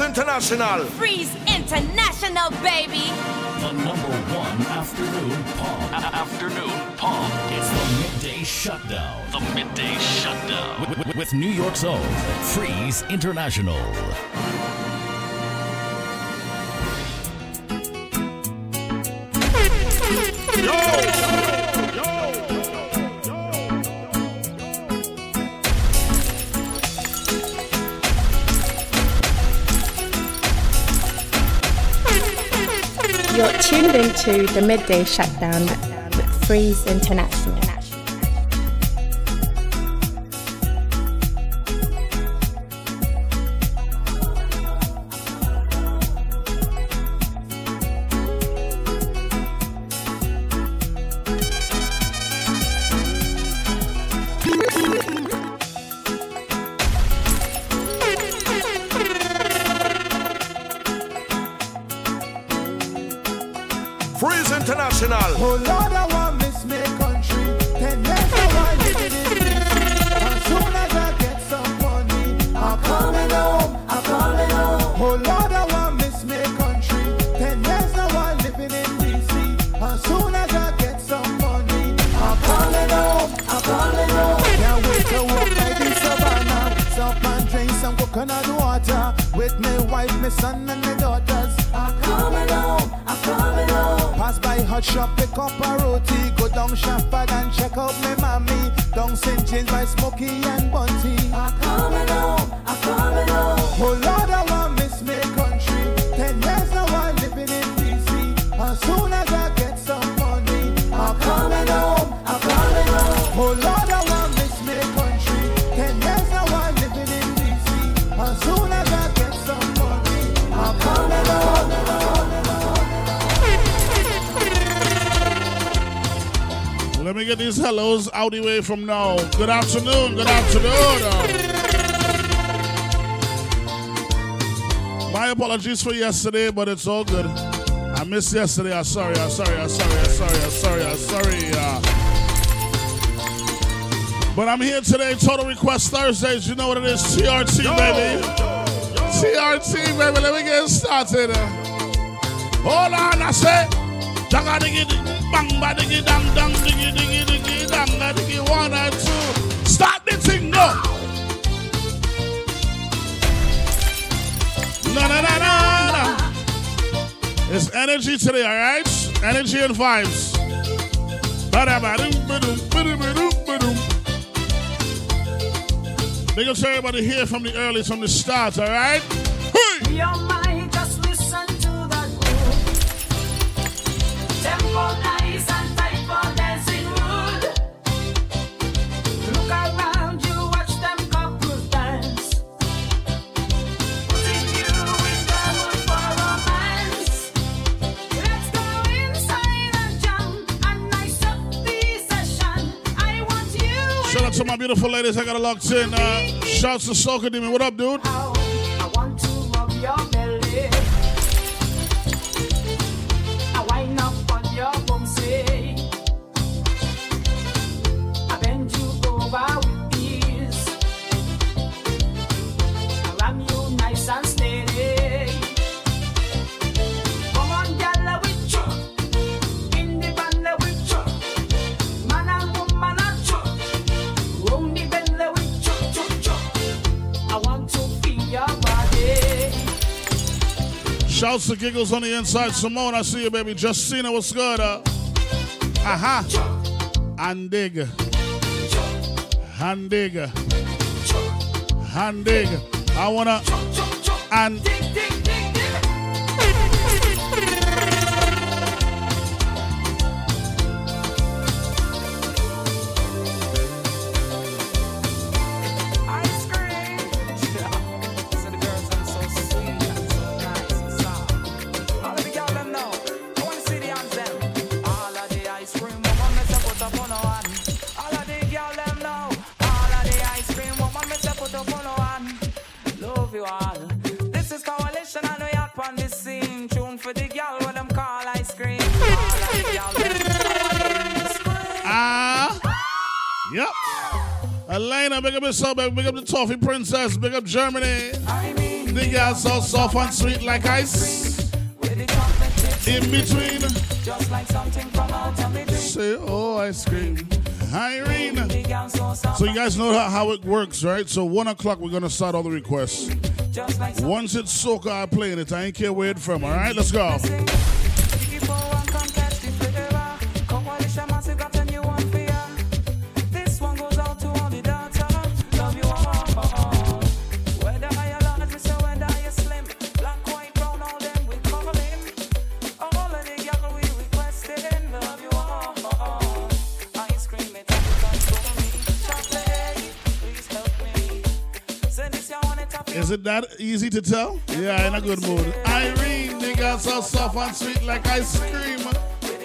Freeze International. Freeze International, baby. The number one afternoon pump. A- afternoon pump. It's the midday shutdown. The midday shutdown. With, with, with New York's own Freeze International. tuned into the midday shutdown Freeze International. out the way from now. Good afternoon, good afternoon. My apologies for yesterday, but it's all good. I missed yesterday. I'm sorry, I'm sorry, I'm sorry, I'm sorry, I'm sorry, I'm sorry. Uh, but I'm here today, Total Request Thursdays. You know what it is, TRT, yo, baby. Yo, yo. TRT, baby. Let me get started. Uh. Hold on, I said bang ba diggy dang dang diggy diggy diggy dang da diggy one and two. Start the thing go. Na na na na na. It's energy today, all right? Energy and vibes. Big up to everybody here from the early, from the start, all right? Hey! this. I got a locked in. Uh, shouts to Soccer Demon. What up, dude? notes the giggles on the inside. Simone, I see you, baby. Justina, what's good? Uh? Aha. Handig. Handig. Handig. I wanna. And. Republic. Big up the Toffee Princess. Big up Germany. I mean, the girls so soft and sweet like ice. In between. Just like something from out of. Say, oh, ice cream. Irene. So you guys know how it works, right? So one o'clock we're gonna start all the requests. Once it's soca, I'm playing it. I ain't care where it's from. All right, let's go. Is it that easy to tell? Yeah, in a good mood. Irene, the girl so soft and sweet like ice cream.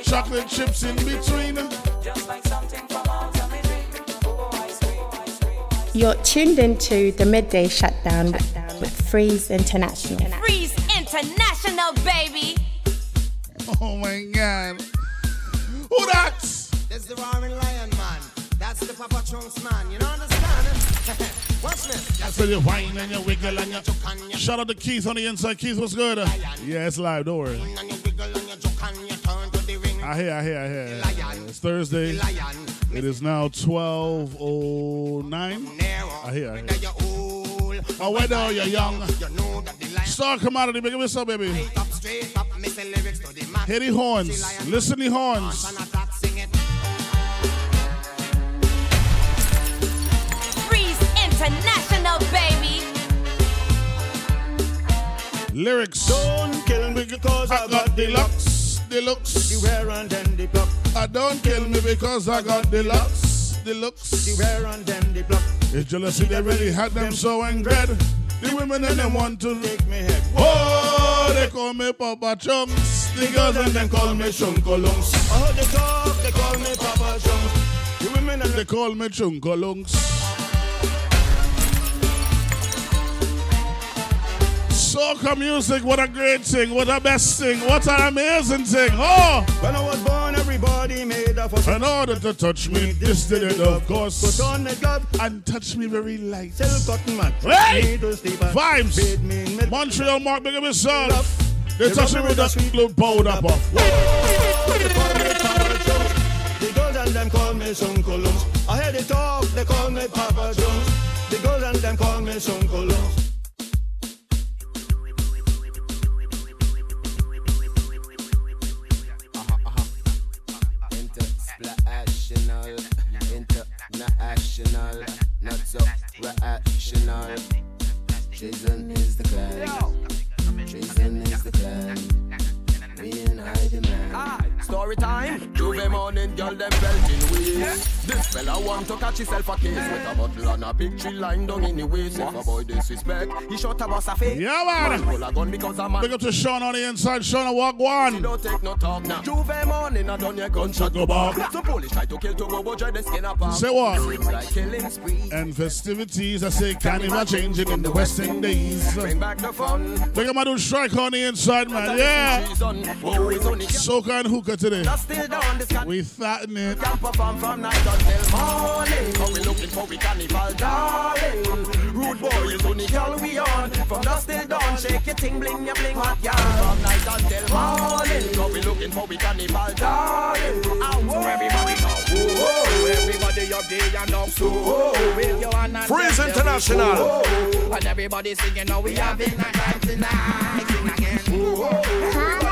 Chocolate chips in between. Just like something from out of me dream. Oh, ice cream, ice cream, ice cream. You're tuned into the midday shutdown with Freeze International. Freeze International, baby. Oh my god. Who that? That's the roaring lion man. That's the Papa Chunks man. You know understand? Watch this. I said you whine and you wiggle and you. Shout out to Keith on the inside. Keith, what's good? Yeah, it's live. Don't worry. And you wiggle and you juke and you turn to the ring. I hear, I hear, I hear. It's Thursday. It is now 12.09. I hear, I hear. Whether you're old Oh, whether you're young. You know that the lion Star commodity, big up up, baby. straight up, straight up. Missing lyrics to the the horns. Listen the horns. International, baby. Lyrics. Don't kill me because I got deluxe. Deluxe. Beware and then the block. I don't kill me because I got deluxe. Deluxe. Beware and then the block. It's jealousy they really had them so angry. The women and them want to Take me head. Oh, they call me Papa Chunks. The girls and them call me Chunkolunks. I heard they talk, they call me Papa Jones. The women and They call me Chunkolunks. Soca music, what a great thing, what a best thing, what an amazing thing. Oh, When I was born, everybody made a fuss. in order to touch me, this did it, of course. Put on the glove, And touch me very light. sell cotton mat. Hey! Vibes. Me Montreal Mark, big up yourself. Love. They touch me with that sweet little powder puff. They call me Papa Jones. The girls and them call me Uncle Lumps. I hear they talk, they call me Papa Jones. The girls and them call me Uncle Lumps. So reactional. Jason is the clan. Jason is the clan. We and I demand. Story time. J'ouvert morning, girl them belting waist. This fella want to catch himself a case with a bottle and a big tree line down in the waist. If a boy disrespect, he shot a boss a face. Yeah, man. Pull a gun because a man. Big up to Sean on the inside. Sean, walk She one. don't take no talk now. J'ouvert morning, I done your gunshot Go back. So police try to kill to go, but try the skin apart. Say what? Like killing spree. And festivities, I say, carnival changing in the West Indies. Bring back the fun. Big up my dude Strike on the inside, man. Yeah. She's on. It's Soca and hookah today. That's still down. This can We fatten it. can perform from night until morning. But we looking for we carnival darling. Rude boy is only girl we on. From dusk till dawn, shake your ting, bling your bling hot yarn. From night until morning. But we looking for we carnival darling. Ah, So everybody know. Whoa, everybody up there and up so. Wave your hand and Freeze tell them International. whoa. And everybody singing, now we having a night tonight. Sing again. Whoa,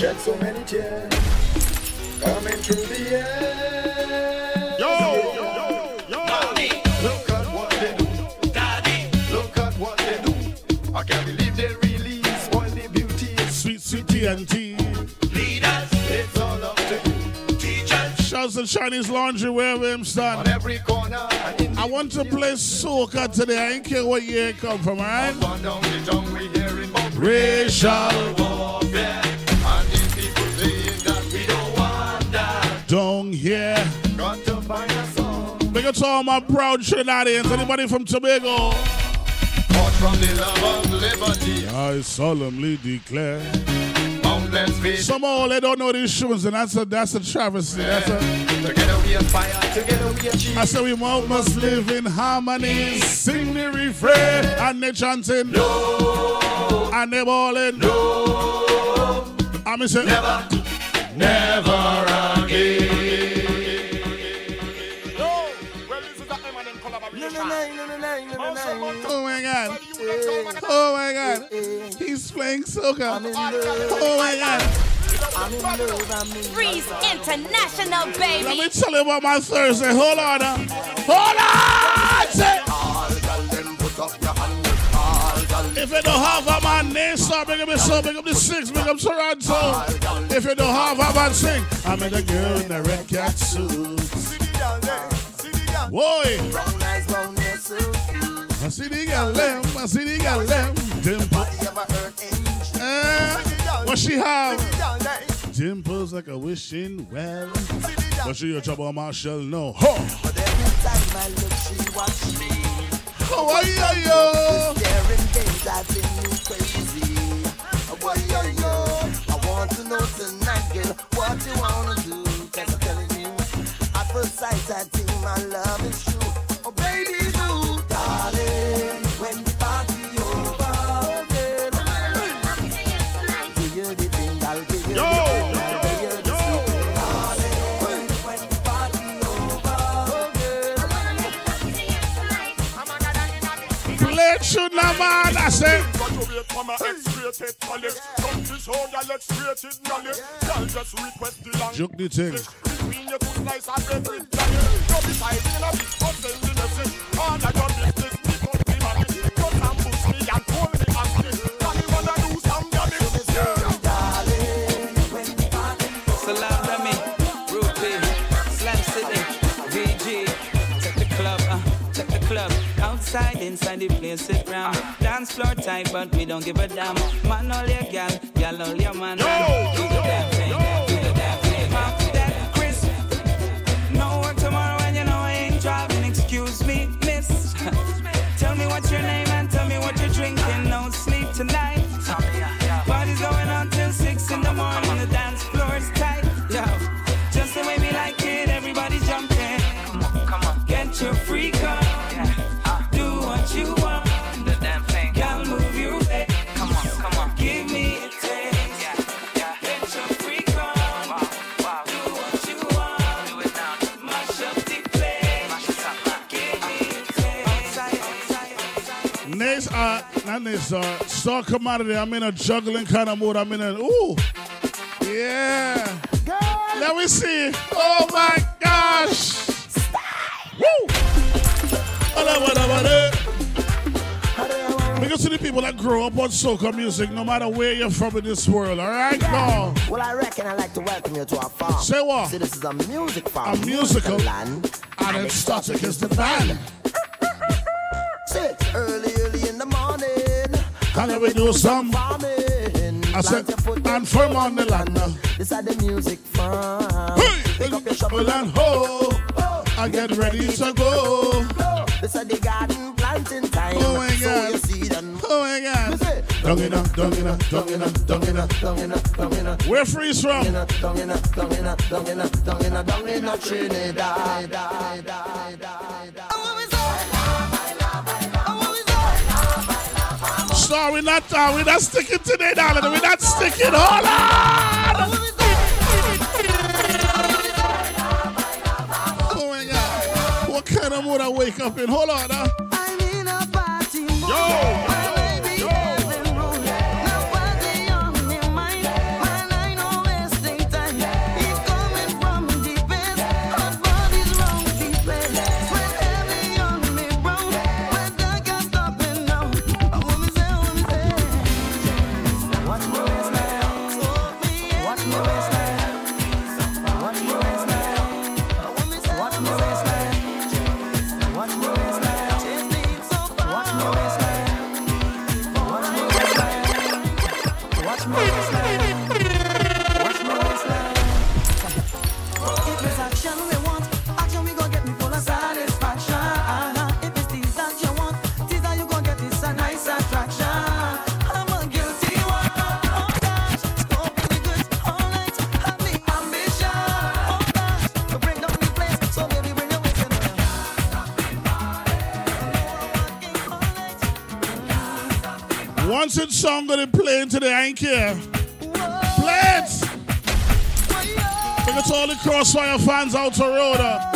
shed so many tears coming through the air. Yo, yo, yo. Look at what they do. Daddy, Look at what they do. I can't believe they really spoil the beauty. Sweet, sweet TNT. Leaders, it's all up to you. Shouts to Chinese laundry wherever him On stand. every corner I want to play soca today. I ain't care what year it come from, alright? Up down the tongue we hearing Racial warfare. Don't hear. Got to find a song. Up to all my proud Trinidadians. Anybody from Tobago? From the love of liberty. I solemnly declare. Feet. Somehow they don't know these tunes, and that's a that's a travesty. That's a. Together we are fire, together we are cheese. I say we all must live in harmony. Sing the refrain, and they chanting. No. And they balling. No. And me say never, never again. Oh my god. Oh my god. He's playing soca. Oh my god. Freeze International, baby. Let me tell you about my Thursday. Hold on. Hold on. If you don't have a man, start big up the song, big up the six, big up Toronto. If you don't have a man, sing. I met a girl in a red cat suit. Boy. I see the girl them, I see the girl them. Dimple. Eh, what she have? Dimples like a wishing well. But she a trouble Marshall, no. Huh. Ay, ay, ay. I want to know tonight, girl, what you wanna do. Cause I'm telling you, at first sight, I think my love is X-rated knowledge. Y'all the. Thing. The place, sit round. Dance floor tight, but we don't give a damn. Man, all your gal, gal, all your man. Do the Nace, uh, Star Commodity. I'm in a juggling kind of mood. I'm in a, ooh. Yeah. Let me see. Oh my gosh. Woo. Because to the people that grow up on soca music, no matter where you're from in this world, all right, now. Well, I reckon I'd like to welcome you to our farm. Say what? See, this is a music farm. A musical. land. And it's static is the band. See, early, early in the And we do some. I said, and firm on the land. This is the music farm. Hey! Pick up your shovel and ho, I get ready to go. This is the garden planting time. Oh my God. your seed and Oh my God. Dung in a, dung in a, dung in a, dung in a. Dung in a, dung We're not, uh, we're not sticking today, darling. We're not sticking. Hold on. Oh my God. What kind of mood I wake up in? Hold on. Uh. Yo. Once it's song gonna play today, I ain't care. Play it! Think it's all the Crossfire fans out the road.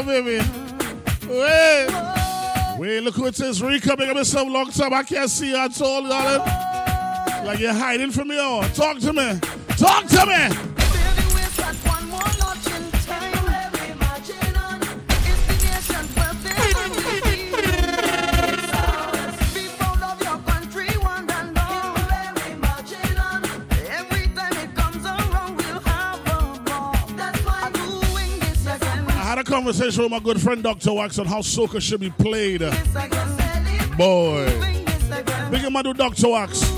Make baby. Wait. Wait, look who it is. Rika, make me some long time. I can't see you at all, darling. Like you're hiding from me. Oh, talk to me. Talk to me. Conversation with my good friend Dr. Wax on how soca should be played. Boy. Big my dude Dr. Wax.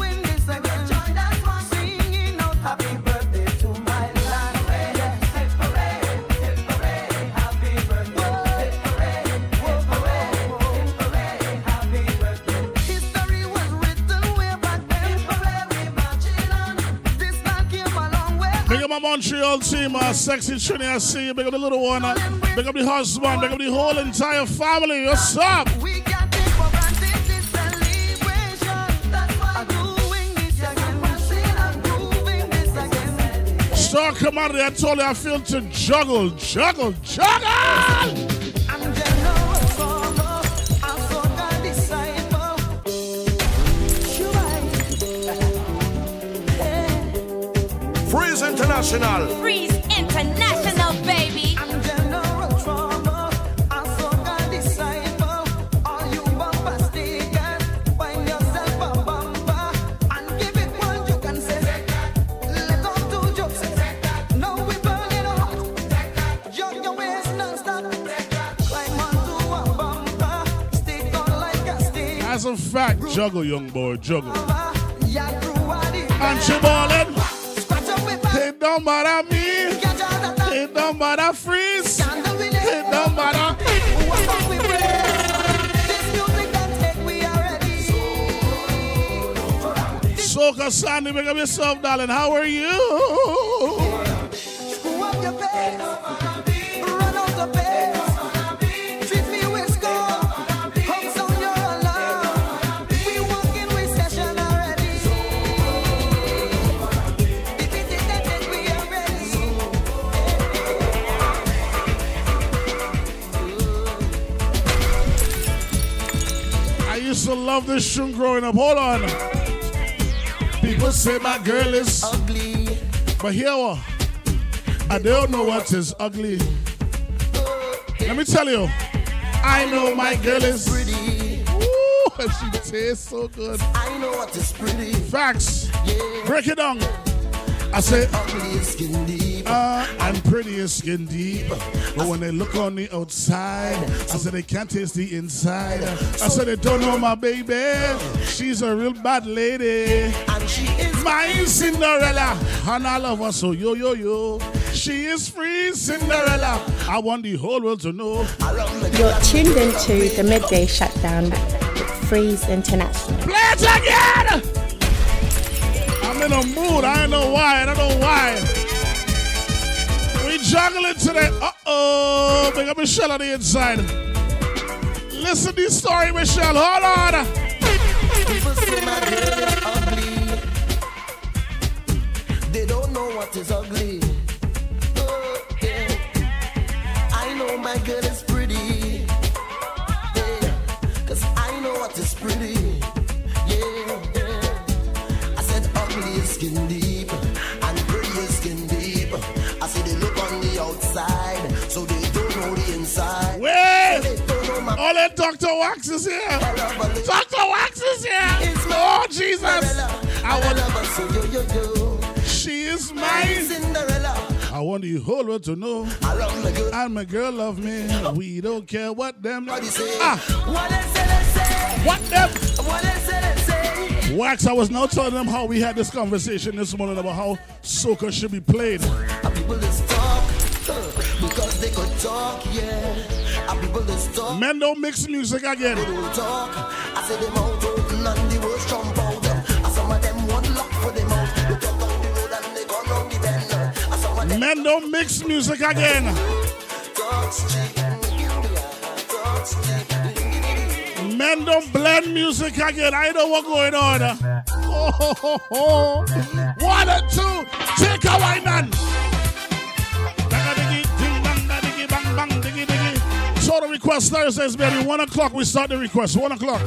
Montreal team, uh, sexy Trini, I see you. Big up the little one. Uh, big up the husband. Big up the whole entire family. What's up? Star commodity, I told you I feel to juggle, juggle, juggle! International. Freeze International, baby. As a fact, juggle, young boy, juggle. And she ballin'. Don't matter me. It don't matter freeze. It don't matter. Soca Sandy, make up yourself, darling. How are you? Love this tune growing up. Hold on. People say my girl is ugly. But here what? I don't know what is ugly. Let me tell you. I know my girl is pretty. Ooh, she tastes so good. I know what is pretty. Facts. Break it down. I say, Ugly is skin deep. Uh, I'm prettier skin deep. But when they look on the outside, I said they can't taste the inside. I said they don't know my baby. She's a real bad lady. And she is My Cinderella. And I love her so yo yo yo. She is free Cinderella. I want the whole world to know. You're tuned into the midday shutdown with Freeze International. Play it again! I'm in a mood. I don't know why. I don't know why. Juggling today. Uh oh. Big up Michelle on the inside. Listen to this story, Michelle. Hold on. They don't know what is ugly. Oh, yeah. I know my girl is Dr. Wax is here. Dr. Wax is here. Oh, Jesus. I want. She is mine. I want the whole world to know. I love my girl. And my girl love me. We don't care what them. Ah, What them? Wax, I was now telling them how we had this conversation this morning about how soca should be played. People talk because they could talk, yeah. And people just talk. Men don't mix music again. They don't talk. I say them out open and the worst jump out. And some of them want luck for them out. They talk down the road and they gone round the bend. And some of them Men don't mix music again. talk street. Talk street. Men don't blend music again. I know what going on. Oh, ho, ho, ho. One and two. Take a wine man. The request Thursdays, baby. One o'clock we start the request. One o'clock.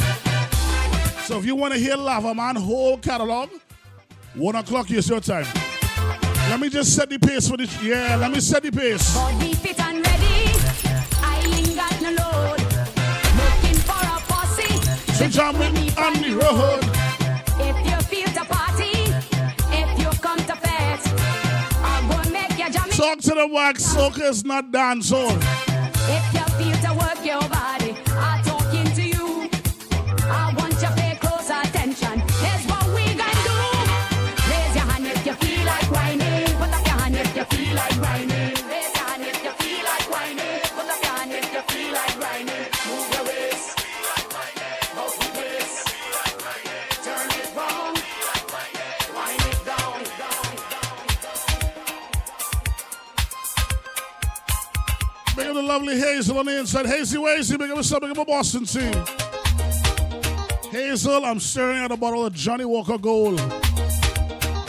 So if you want to hear Lava Man whole catalog, one o'clock is your time. Let me just set the pace for this. Yeah, let me set the pace. Body fit and ready. I ain't got no load. Looking for a posse. So jam with me on the road. If you feel the party, if you come to fest, I'm gonna make you jam. Talk to the wax. Soca is not dancehall. Oh. If you to work lovely Hazel on the inside. Hazy Wazy, big up up, big up my Boston team. Hazel, I'm staring at a bottle of Johnnie Walker Gold.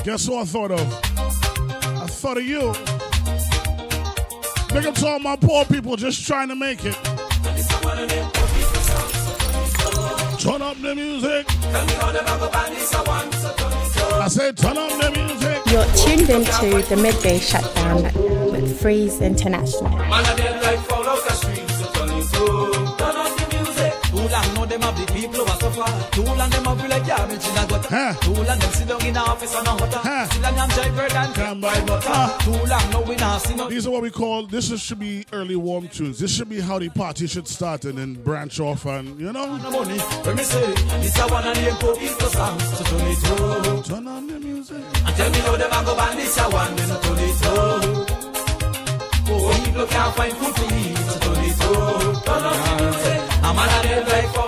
Guess who I thought of? I thought of you. Big up to all my poor people just trying to make it. Turn up the music. I said, turn up the music. You're tuned into the midday shutdown with Freeze International. These are what we call, this is, should be early warm tunes. This should be how the party should start and then branch off and, you know. Tell me how them a go ban this a one Then turn it to Oh, people can't find food to eat So turn it to Turn on the music A man a like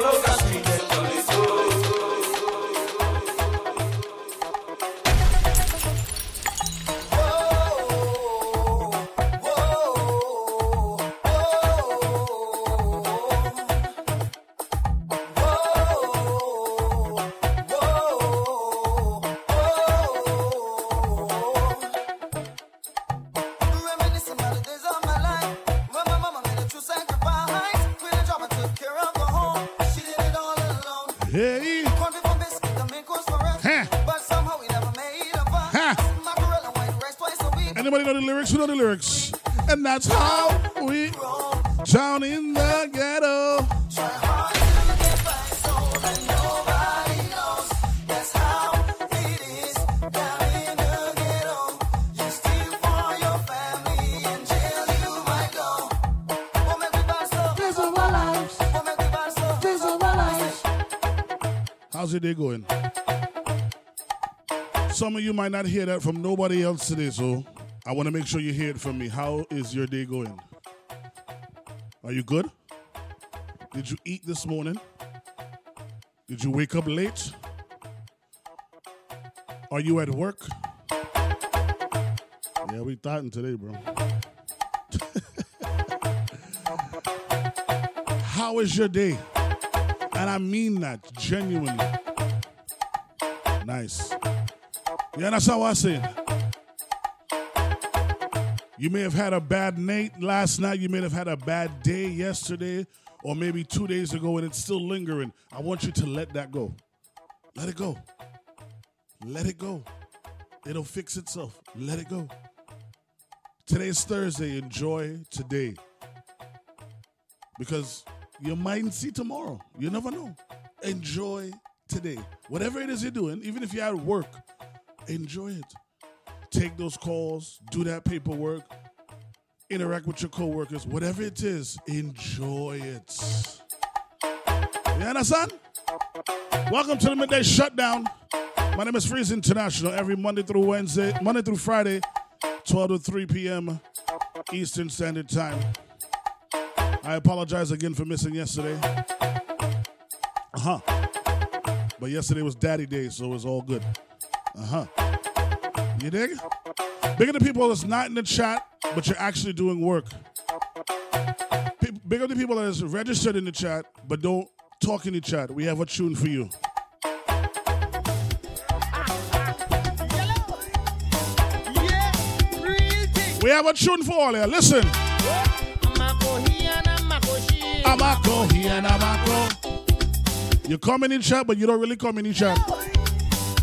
might not hear that from nobody else today, so I want to make sure you hear it from me. How is your day going? Are you good? Did you eat this morning? Did you wake up late? Are you at work? Yeah, we thoughtin' today, bro. How is your day? And I mean that genuinely. Nice. You understand what I'm saying? You may have had a bad night last night. You may have had a bad day yesterday, or maybe two days ago, and it's still lingering. I want you to let that go. Let it go. Let it go. It'll fix itself. Let it go. Today's Thursday. Enjoy today. Because you might see tomorrow. You never know. Enjoy today. Whatever it is you're doing, even if you're at work, enjoy it. take those calls, do that paperwork, interact with your coworkers, whatever it is, enjoy it. You understand? Welcome to the midday shutdown. My name is Freeze International. Every Monday through Wednesday, Monday through Friday, 12 to 3 p.m. Eastern Standard Time. I apologize again for missing yesterday. Uh huh. But yesterday was Daddy Day, so it was all good. Uh huh. You dig? Bigger the people that's not in the chat, but you're actually doing work. Pe- Big the people that is registered in the chat, but don't talk in the chat. We have a tune for you. We have a tune for all here. Listen. Here and Amako. You come in chat, but you don't really come in the chat.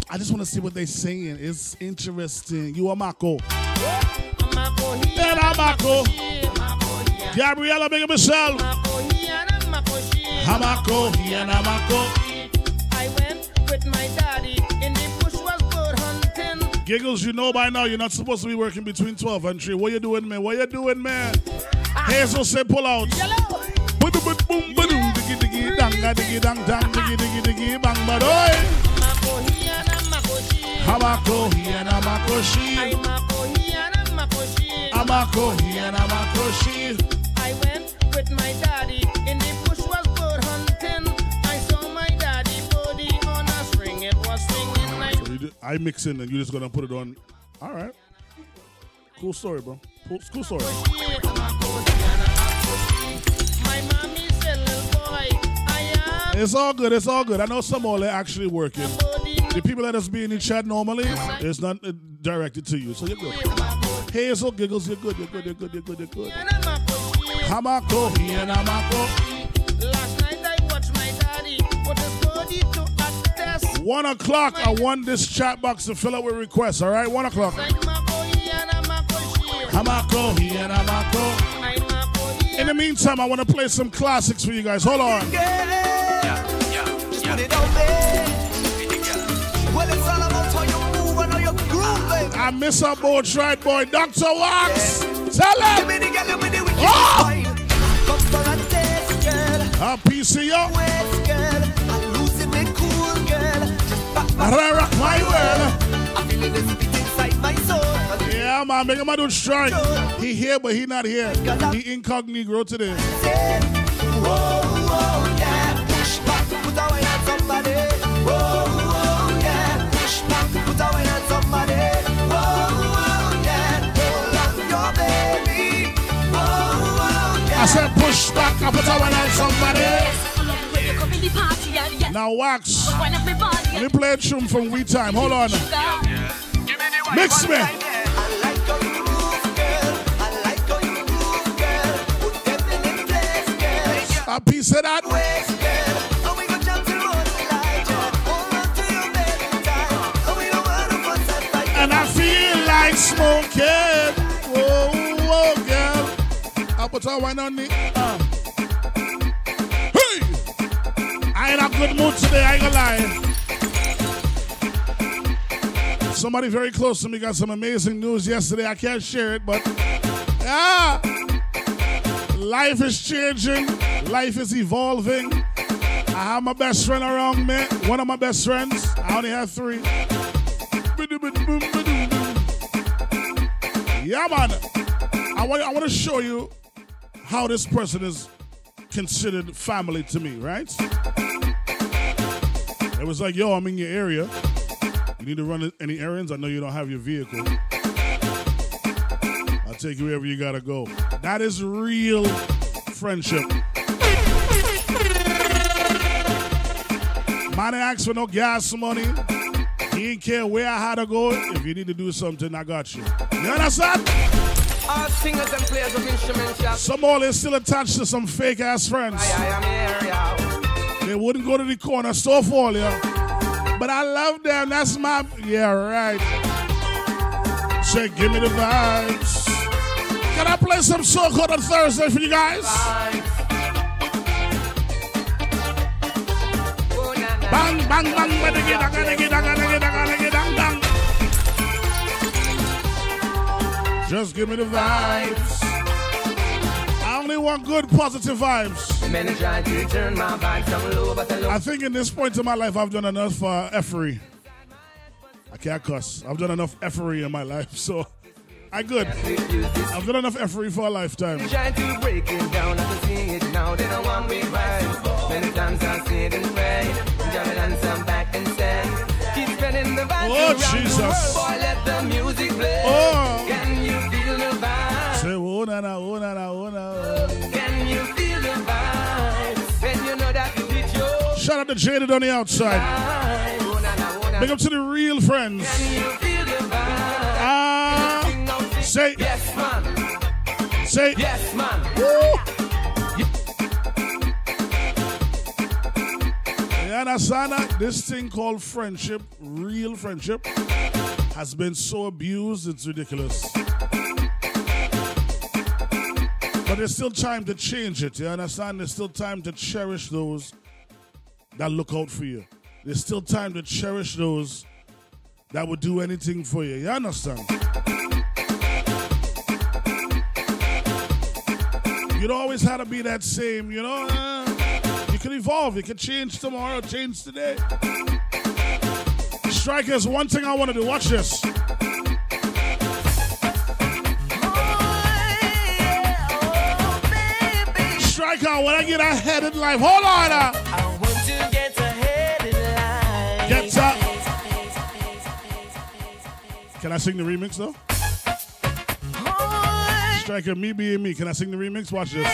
I just want to see what they're saying. It's interesting. You Amako. And Amako. Gabriella, big up yourself. Amako here and Amako. I went with my daddy in the bush was bird hunting. Giggles, you know by now you're not supposed to be working between 12 and 3. What you doing, man? What you doing, man? Hazel said pull out. Boom, boom, boom, boom, diggy, diggy, danga, diggy, dang, dang, diggy, diggy, diggy, bang, but oi. Hamako, he and Amako, she. Amako, he and Amako, she. I went with my daddy in the bush was bird hunting. I saw my daddy body on a string. It was swinging like So you ju- I mix in and you're just gonna put it on. All right. Cool story, bro. Cool, cool story. my mommy said, little boy, I am It's all good. It's all good. I know some all are actually working. The people that is being in the chat normally, it's not uh, directed to you, so you're good. Hazel giggles, you're good. You're good. You're good. You're good. You're good. Hamako, he and Hamako. Last night I watched my daddy put his body to a test. One o'clock. I want this chat box to fill up with requests. All right, one o'clock. Hamako, he and Hamako. In the meantime, I want to play some classics for you guys. Hold on. Just put it on me. I miss a boat right, boy. Dr. Wax, tell him. Oh! A PCO. Rara, my world. I'm feeling this beat inside my soul. Yeah, man, make him do strike. He here, but he not here. He incognito today. Whoa, whoa. Said push back, I put on somebody. Now wax. Let me play a tune from We Time. Hold on. Mix me. A piece of that. Put a wine on me. Uh. Hey! I ain't a good mood today, I ain't gonna lie. Somebody very close to me got some amazing news yesterday. I can't share it, but yeah. Life is changing. Life is evolving. I have my best friend around me. One of my best friends. I only have three. Yeah, man. I want, I want to show you how this person is considered family to me, right? It was like, yo, I'm in your area. You need to run any errands? I know you don't have your vehicle. I'll take you wherever you gotta go. That is real friendship. Man ain't ask for no gas money. He ain't care where I had to go. If you need to do something, I got you. You understand? All singers and players of instruments, yeah. Some all is still attached to some fake ass friends. I am here, yeah. They wouldn't go to the corner store for you. But I love them. That's my yeah, right. Say, give me the vibes. Can I play some soul on Thursday for you guys? Bang, bang, bang, bang, bang, bang, bang, bang, bang, bang, bang, bang. Just give me the vibes. I only want good, positive vibes. Many try to turn my vibes low, but I I think in this point in my life, I've done enough uh, effery. I can't cuss. I've done enough effery in my life, so I good. I've done enough effery for a lifetime. Try to break it down, I see it now. They don't want me right. Many times I see it and pray. Jam it some back and stand. Keep spreading the vibes Oh, Jesus. Boy, let the music play. Oh. Oh, na, na, oh, na, na, oh, na, oh. Can you feel the vibe? When you know that you did your Shout out to Jaded on the outside. vibe. Oh, na, na, oh, na. Big up to the real friends. Can you feel the vibe? Ah, say, Yes, man. say, Yes, man. That? This thing called friendship, real friendship, has been so abused, it's ridiculous. But there's still time to change it, you understand? There's still time to cherish those that look out for you. There's still time to cherish those that would do anything for you. You understand? You don't always have to be that same, you know? You can evolve. You can change tomorrow, change today. Strikers, one thing I want to do. Watch this. Striker, when I get ahead in life, hold on. Uh, I want to get ahead in life. get up. Can I sing the remix though? Striker, me being me. Can I sing the remix? Watch this.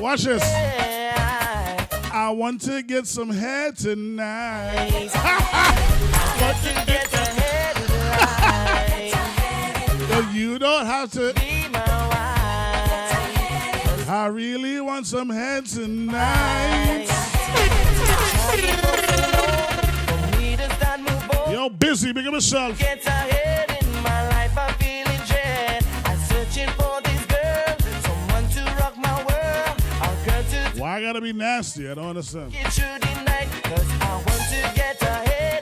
Watch this. I want to get some head tonight. Want to get ahead in life. But you don't have to. Be my wife. I really want some head tonight. For me to start move on. Yo, busy, big up yourself. Get ahead in my life. I'm feeling dread. I'm searching for this girl. Someone to rock my world. A girl to Why I gotta be nasty? I don't understand. get through the night. Cause I want to get ahead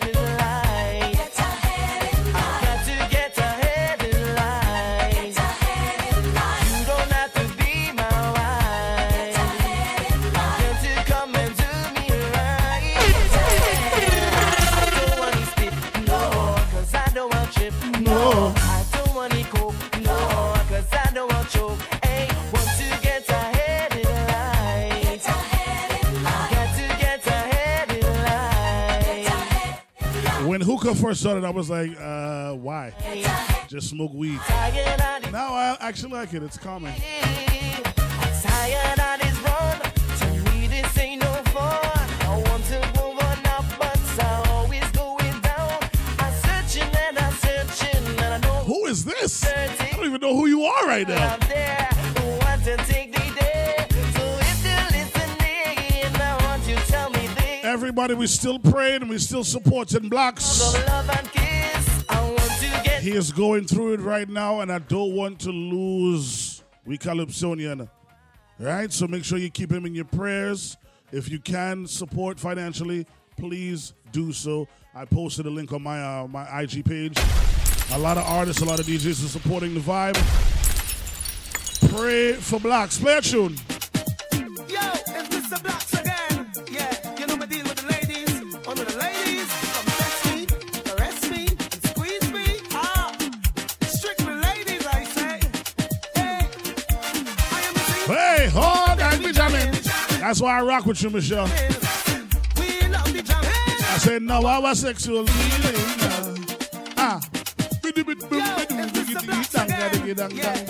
hookah first started, I was like, uh, why? Just smoke weed. Now I actually like it. It's calming. tired of this run. To me, this ain't no fun. I want to move on up, but I always going down. I'm searching and I'm searching, and I know Who is this? I don't even know who you are right now. Everybody, we still praying and we still supporting Blaxx. So love and kiss. I want to get He is going through it right now, and I don't want to lose we Calypsonian. Right? So make sure you keep him in your prayers. If you can support financially, please do so. I posted a link on my uh, my IG page. A lot of artists, a lot of DJs are supporting the vibe. Pray for Blaxx. Play a tune. Yo, That's why I rock with you, Michelle. We love the. I said no, I was sexual. Ah. Yeah,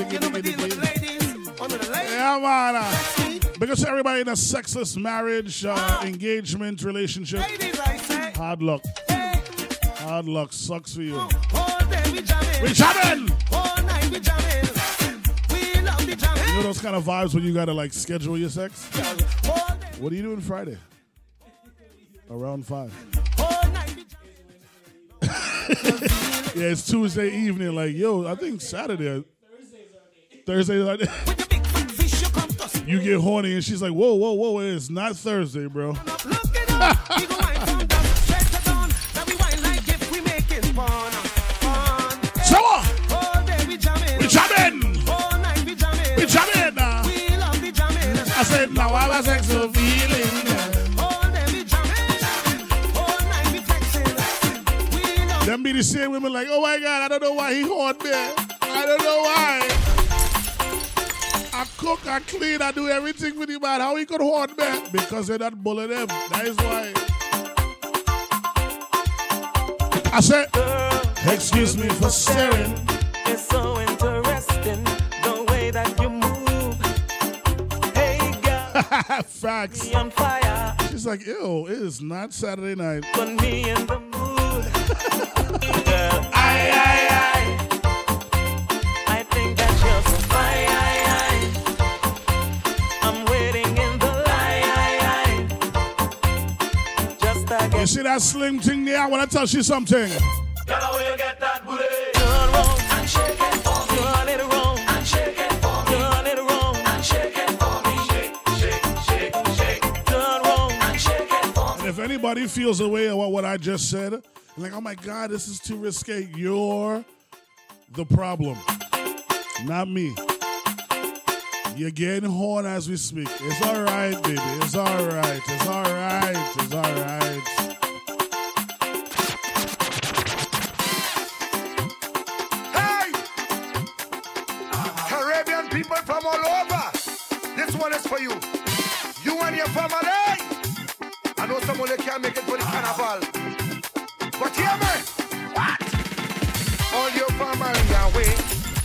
you know me deal with the ladies. One of the ladies. Man. uh, Because everybody in a sexless marriage, uh, engagement, relationship, Ladies, hard luck. Hard luck sucks for you. all day we jamming. We jamming! You know those kind of vibes when you gotta like schedule your sex? What are you doing Friday? Around five. Yeah, it's Tuesday evening. Like, yo, I think Saturday. Thursday. Like, With the big fat fish, you come to us. you get horny and she's like, whoa, whoa, whoa, it's not Thursday, bro. Now I a sexual feeling. Them be the same women like, oh my God, I don't know why he hard me. I don't know why. I cook, I clean, I do everything with him, man. How he could haunt me? Because they're not bullying them. That is why. I said, excuse me for staring. It's so interesting the way that you. Facts. Be on fire. She's like, ew, it is not Saturday night. Put me in the mood. girl, I, I, I. I think that you're so fine. I'm waiting in the line. Just to You see that slim thing there? I want to tell you something. Girl, where you get that booty? And shake it anybody feels the way about what I just said, like, oh my God, this is too risque, you're the problem, not me. You're getting horn as we speak. It's all right, baby. It's all right. It's all right. It's all right. Hey! Caribbean people from all over. This one is for you. You and your family. Some you can't make it for the carnival. But hear me. What? All your family away.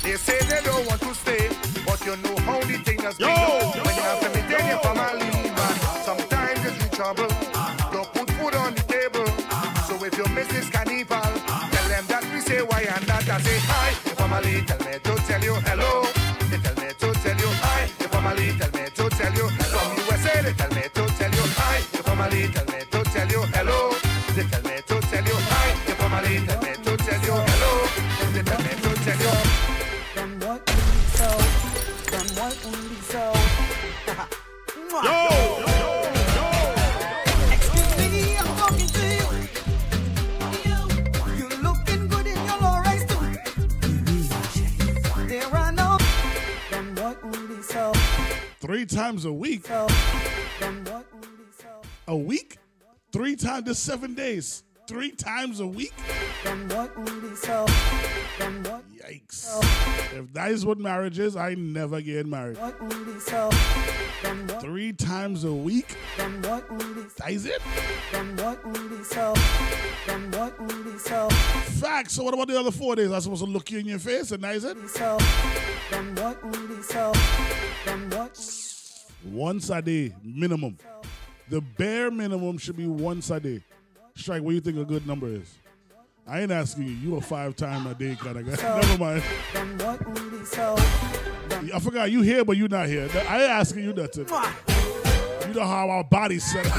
They say they don't want to stay. But you know how the thing has been. When you have to maintain your family, man. Sometimes it's in trouble. Don't put food on the table. So if you miss this carnival, tell them that we say why and that I say hi. Your family tell me to tell you hello. Times a week. A week? Three times, this seven days. Three times a week? Yikes. If that is what marriage is, I never get married. Three times a week? That is it? Facts. So what about the other four days? I'm supposed to look you in your face and that is it? Once a day, minimum. The bare minimum should be once a day. Strike, what do you think a good number is? I ain't asking you. You a five time a day kind of guy. So- Never mind. Then what will be so? I forgot you here, but you not here. I ain't asking you nothing. You know how our bodies set up.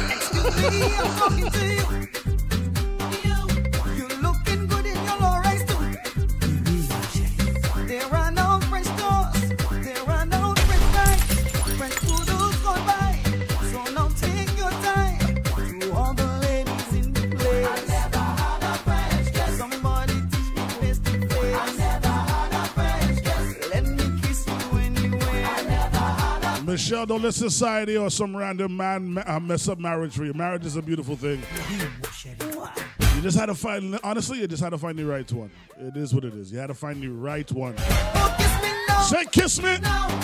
Michelle, don't let society or some random man uh, mess up marriage for you. Marriage is a beautiful thing. You just had to find, honestly, you just had to find the right one. It is what it is. You had to find the right one. Say, kiss me.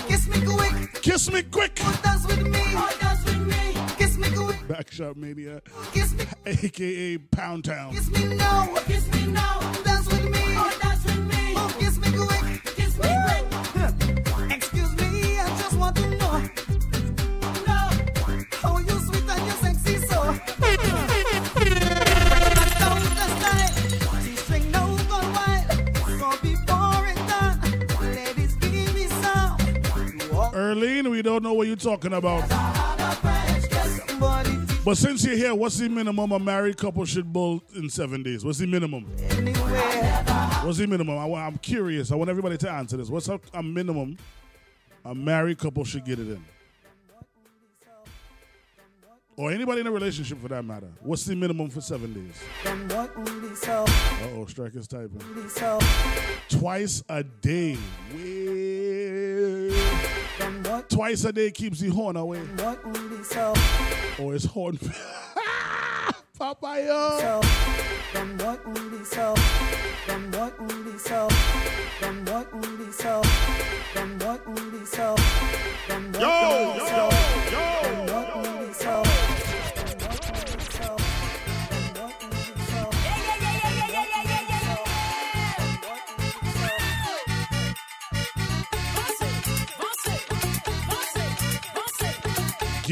Kiss me quick. Kiss me quick. Dance with me. Dance with me. Kiss me quick. Backshot Mania. Kiss me. AKA Pound Town. Kiss me now. Kiss me now. Dance with me. Oh, dance with me. Oh, kiss me quick. Kiss me quick. Erlene, we don't know what you're talking about. But since you're here, what's the minimum a married couple should build in seven days? What's the minimum? What's the minimum? I, am curious. I want everybody to answer this. What's a, a minimum a married couple should get it in? Or anybody in a relationship for that matter. What's the minimum for seven days? Uh oh, Striker's typing. Twice a day. Twice a day keeps the horn away. What will be so? Or it's horn. Papaya. So, then what will be so? Then what will be so? Then what will be so? Then what will be so? Then what Yo, will be yo, so? yo, Then what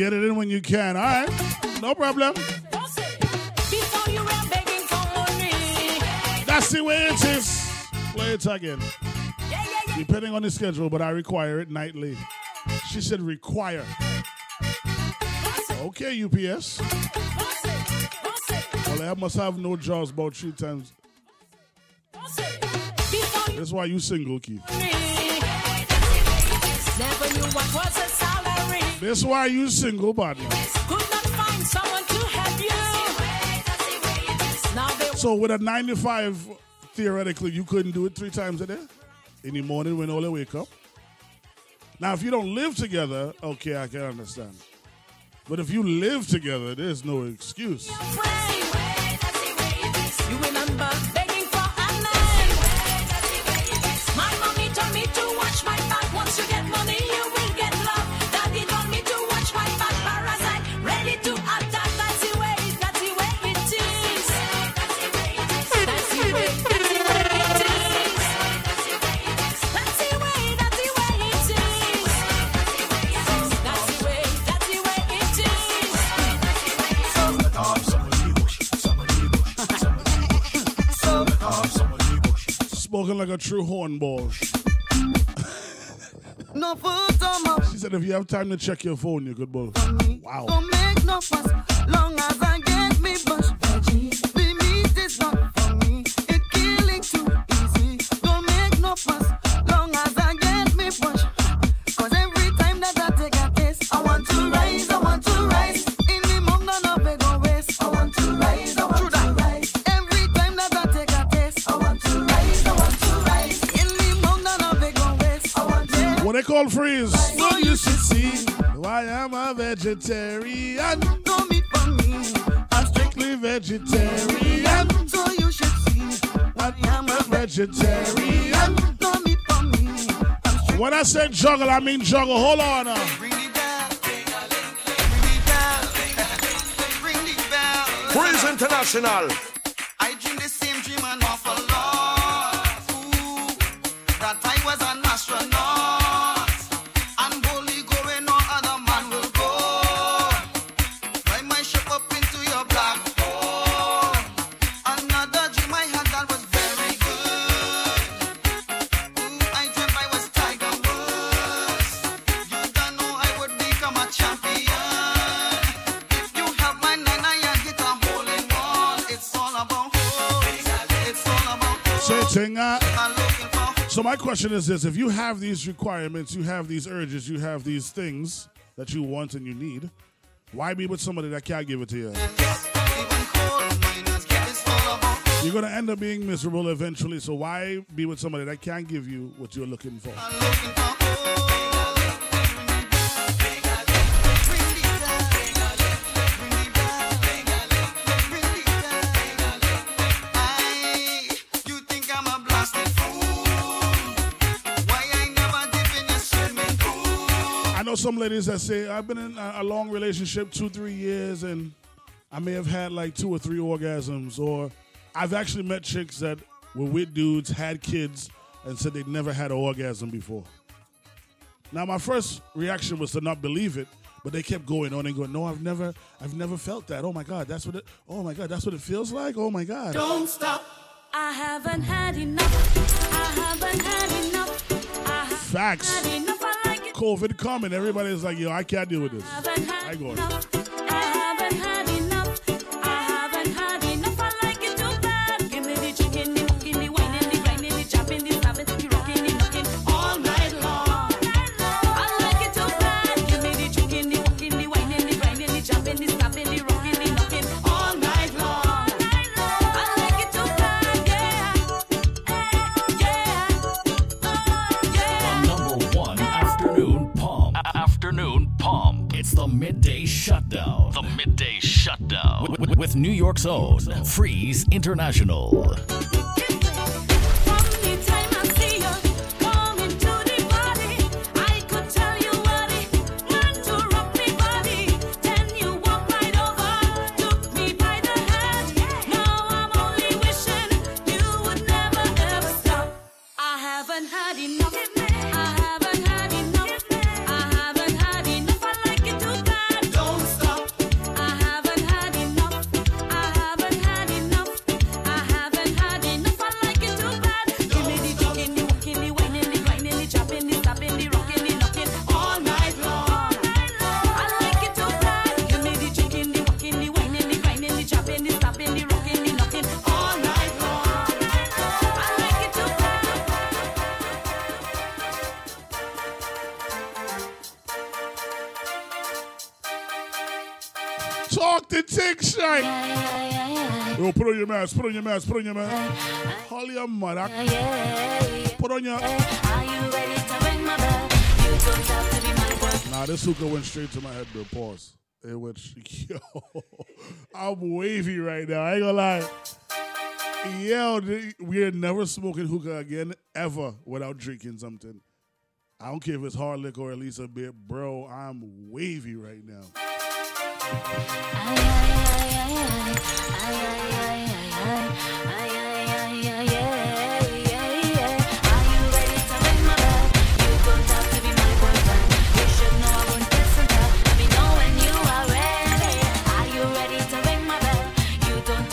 Get it in when you can. All right. No problem. That's the way it is. Play it again. Depending on the schedule, but I require it nightly. She said require. Okay, UPS. Well, I must have no jaws about three times. That's why you single, Keith. Never knew what was. That's why you single, partner. Could not find someone to help you. Now they So with a 95, theoretically, you couldn't do it three times a day? In the morning when all they wake up? Now, if you don't live together, okay, I can understand. But if you live together, there's no excuse. Like a true hornball. No food on my She said if you have time to check your phone, you could both. Wow. Don't make no fuss, long as I to What they call freeze. So you should see why I'm a vegetarian. No meat for me. I'm strictly vegetarian. So you should see I am a vegetarian. no meat for me. When I say juggle, I mean juggle. Hold on. now. Freeze International. Question is this: If you have these requirements, you have these urges, you have these things that you want and you need, why be with somebody that can't give it to you? You're gonna end up being miserable eventually. So why be with somebody that can't give you what you're looking for? Some ladies that say I've been in a, a long relationship, two, three years, and I may have had like two or three orgasms. Or I've actually met chicks that were with dudes, had kids, and said they'd never had an orgasm before. Now my first reaction was to not believe it, but they kept going on and going, No, I've never I've never felt that. Oh my god, that's what it oh my god, that's what it feels like? Oh my god. Don't stop. I haven't had enough. I haven't had enough. I haven't Facts. COVID coming, everybody's like, yo, I can't deal with this. I go. Midday shutdown. The midday shutdown. With, with- with New York's own Freeze International. Yo, put on your mask, put on your mask, put on your mask. Holly your mother. Put on your. Nah, this hookah went straight to my head, bro. Pause. It went. Yo, I'm wavy right now. I ain't gonna lie. Yo, we're never smoking hookah again, ever, without drinking something. I don't care if it's hard liquor or at least a bit, bro. I'm wavy right now.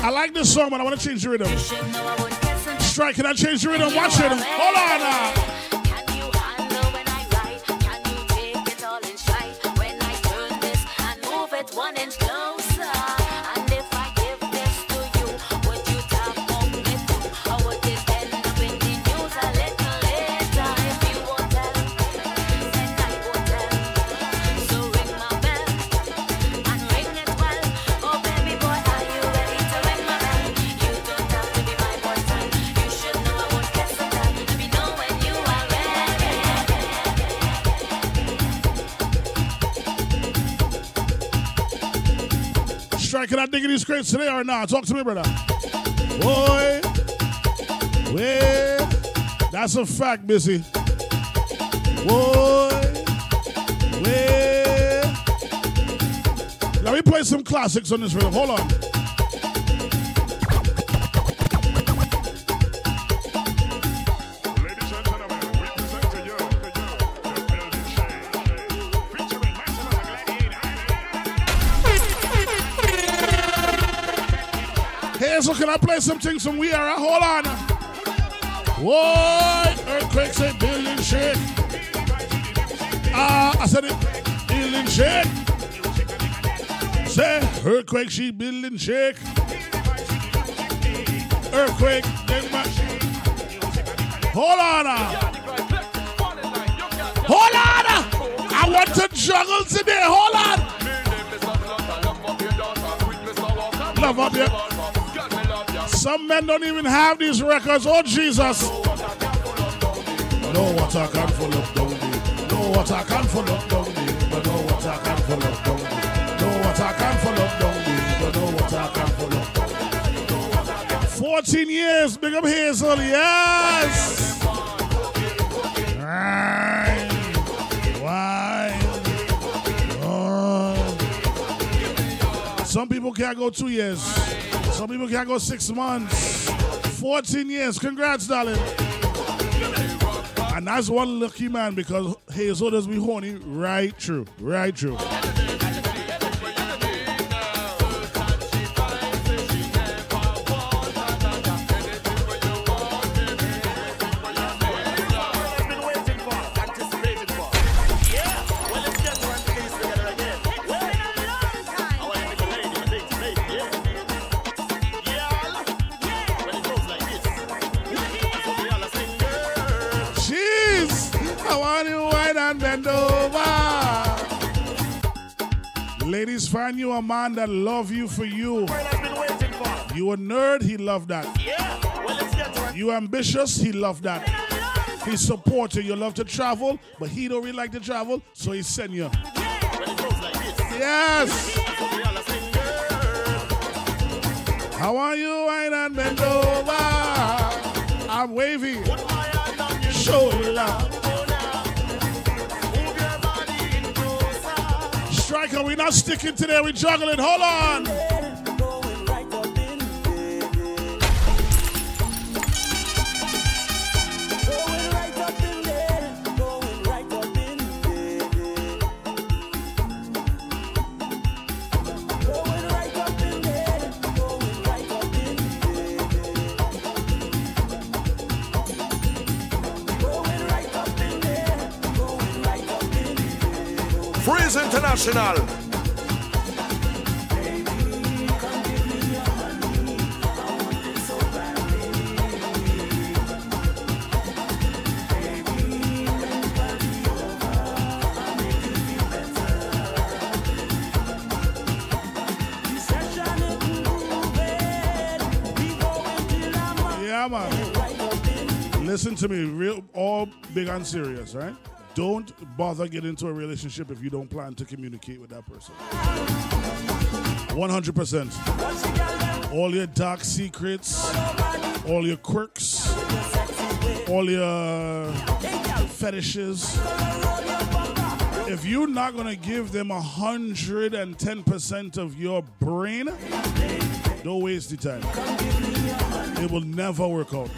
I like this song, but I want to change the rhythm. Strike, can I change the rhythm? Watch it. Hold on now. Can I dig in these crates today or not? Talk to me, brother. Boy. Well, that's a fact, Missy. Boy. Well. Let me play some classics on this rhythm. Hold on. Can I play something from We Are? Hold on. What? Earthquakes and building shake. Ah, I said it. Building shake. Say, earthquake, she building shake. Earthquake, my. Hold on. Hold on. I want to juggle today. Hold on. Love up here. Some men don't even have these records. Oh, Jesus. No water can full up down there. No water can full up down there. But no water can full up down there. No water can full up down there. But no water can full up down there. 14 years, big up Hazel, yes. Right. Some people can't go two years. Some people can't go six months. 14 years. Congrats, darling. And that's one lucky man because Hazel does be horny. Right true. Right true. You a man that love you for you. You a nerd, he love that. You ambitious, he love that. He support you. You love to travel, but he don't really like to travel, so he send you. Yes. How are you, and bend over? I'm wavy. Show Striker, we're not sticking today. We're juggling. Hold on. International. Yeah, man. Listen to me, real, all big and serious, right? Don't bother get into a relationship if you don't plan to communicate with that person. 100%. All your dark secrets, all your quirks, all your fetishes. If you're not gonna give them 110% of your brain, don't waste the time. It will never work out.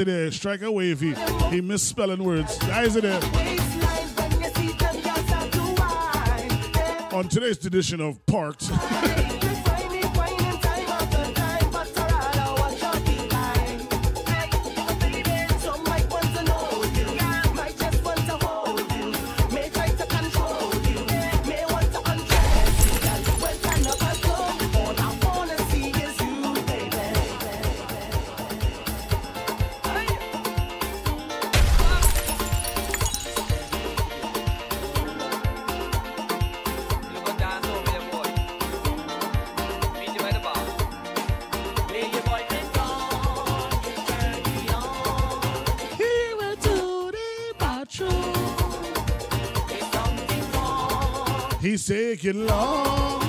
In there, striker wavy. He misspelling words. Guys in there. On today's edition of Parked. He's taking long.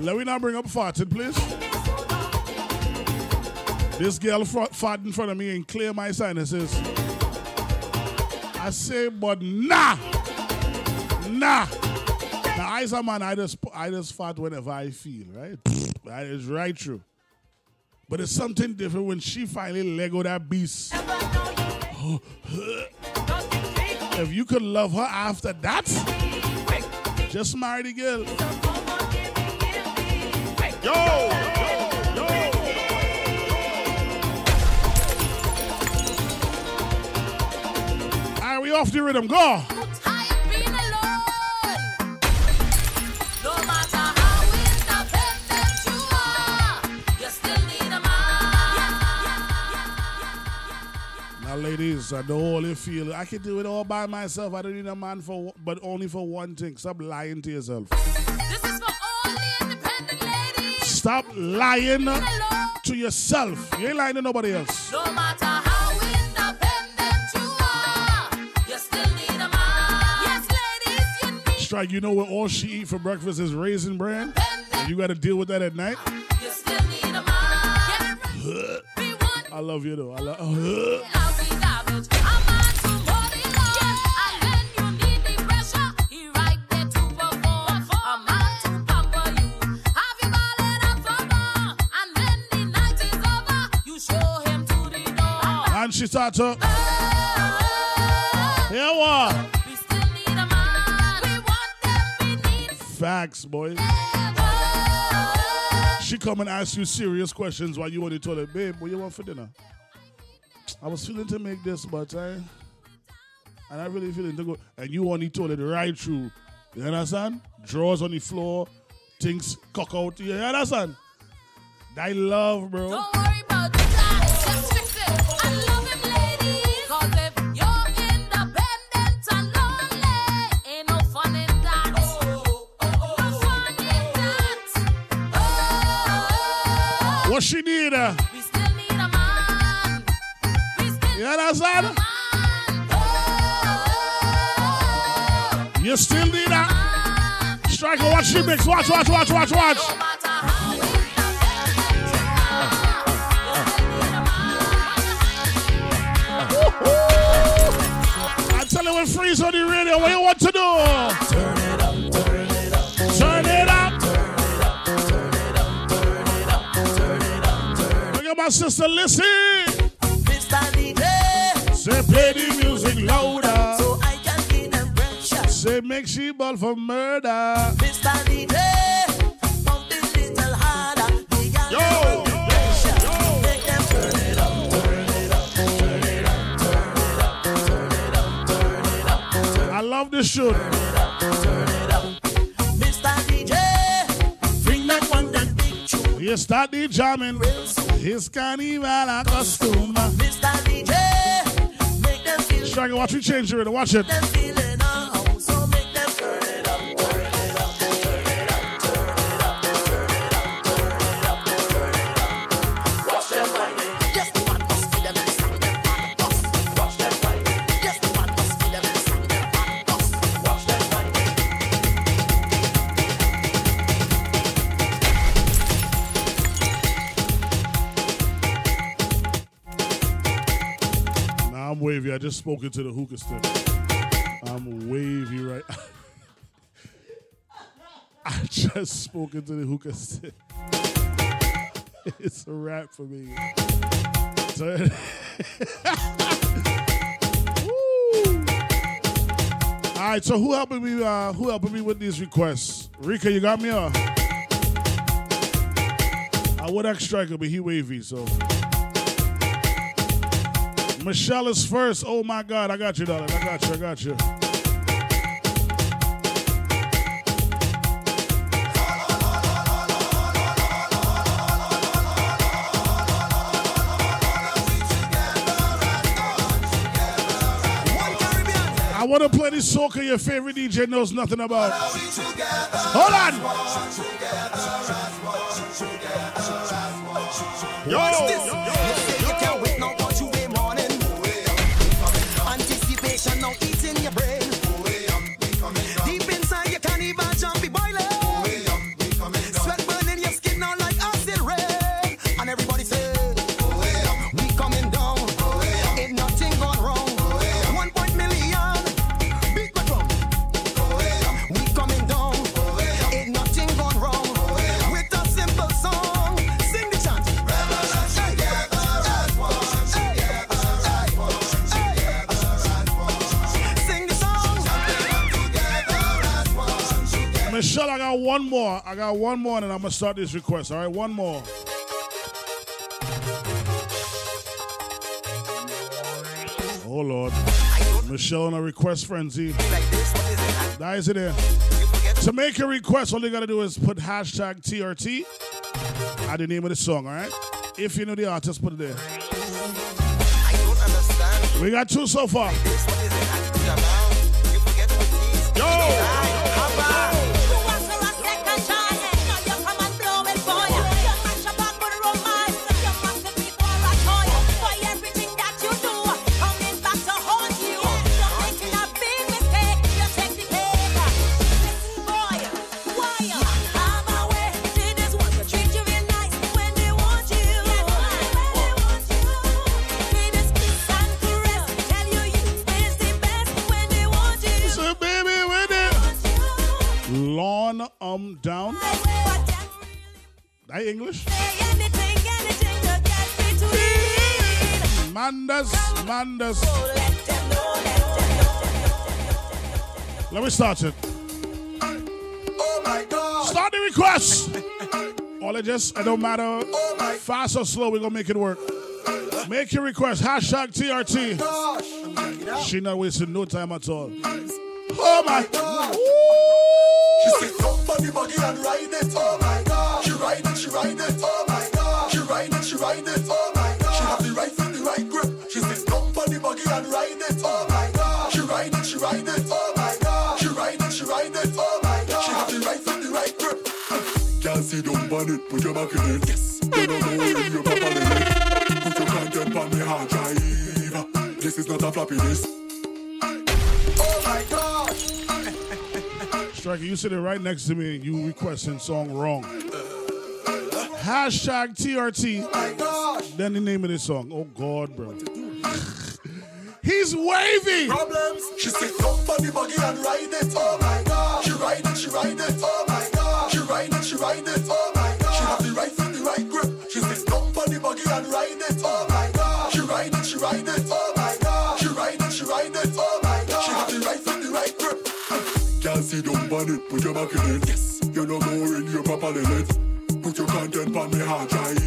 Let me now bring up farting, please. This girl fought in front of me and clear my sinuses. I say, but nah, nah. Now, I a man, I just, I just fart whenever I feel, right? That is right true. But it's something different when she finally Lego that beast. if you could love her after that, just marry the girl. Yo! Right, we off the rhythm. Go! Now, ladies, I know all you feel. I can do it all by myself. I don't need a man for, but only for one thing. Stop lying to yourself. Stop lying to yourself. You ain't lying to nobody else. No matter how independent you are, you still need a man. Yes, ladies, you need Strike, you know what all she eat for breakfast is raisin bran? And you got to deal with that at night? you still need a man. I love you though. I love. She start to. Yeah, what? We still need a man. We want them, we need Facts, boy. She come and ask you serious questions while you on the toilet. Babe, what you want for dinner? I was feeling to make this, but I, and I really feeling to go, and you only told it right through. You understand? Drawers on the floor, things cock out. You understand? I love, bro. Don't worry about that. Fix it. I love him, ladies. 'Cause if you're independent and lonely, ain't no fun in that. No fun in that. What she need? Uh? You understand? You still need a striker. Watch she mix. Watch, watch, watch, watch, watch. I tell you freeze on the radio, what you want to do? Turn it up, turn it up, turn it up, turn it up, turn it up, turn it up. Look at my sister, listen. Say play the music louder. so I can get them pressure. Say make she ball for murder. Mr. DJ, pump it little harder. The girl Yo, them pressure. Make them turn it up, turn it up, turn it up, turn it up, turn it up, turn it up, turn I love this shoot. it up. Mr. DJ, bring that one that big tune. You start the jamming. His carnival costume. Mr. DJ, Striker, watch me change it. Watch it. Wavy. I just spoken to the hookah stick. I'm wavy right. I just spoken to the hookah stick. It's a wrap for me. So-. All right, so who helping me? Uh, who helping me with these requests? Rika, you got me on. I would ask Striker, but he wavy, so. Michelle is first. Oh my God, I got you, darling. I got you. I got you. I want to play this soca your favorite DJ knows nothing about. Hold on. Yo, can't one more. I got one more, and I'm gonna start this request. All right, one more. Oh Lord, Michelle on a request frenzy. That is it there. To make a request, all you gotta do is put hashtag TRT at the name of the song. All right. If you know the artist, put it there. We got two so far. Mandas. Let me start it. Oh my God. Start the request. All it just, it don't matter. Oh Fast or slow, we're gonna make it work. Make your request. Hashtag TRT. Oh she not wasting no time at all. Oh, oh my. God. She said, "Jump on the buggy and ride it." Oh my God. She ride it, she ride it. Oh my God. She ride it, she ride it. Oh my God. She have the right Oh my God. She ride it, she ride it. Oh my God. She ride it, she ride it. Oh my God. She have the right foot, the right grip. Can't sit down on it, put your back in it. Yes. You don't know when you're proper limit. Put your content on me hard drive. This is not a floppy disk. Oh my God. Striker, you sitting right next to me and you requesting song wrong. Hashtag TRT. Oh then the name of this song. Oh God, bro. He's wavy. Problems. She said, "Jump on the buggy and ride it." Oh my God. She ride it, she ride it. Oh my God. She ride it, she ride it. Oh my God. She have the right foot, the right grip. She said, "Jump on the buggy and ride it." Oh my God. She ride it, she ride it. Oh my God. She ride it, she ride it. Oh my God. She have the right foot, the right grip. Can't sit down on it, put your back in it. Yes. You don't know when you're proper limit. Put your content on me hard drive.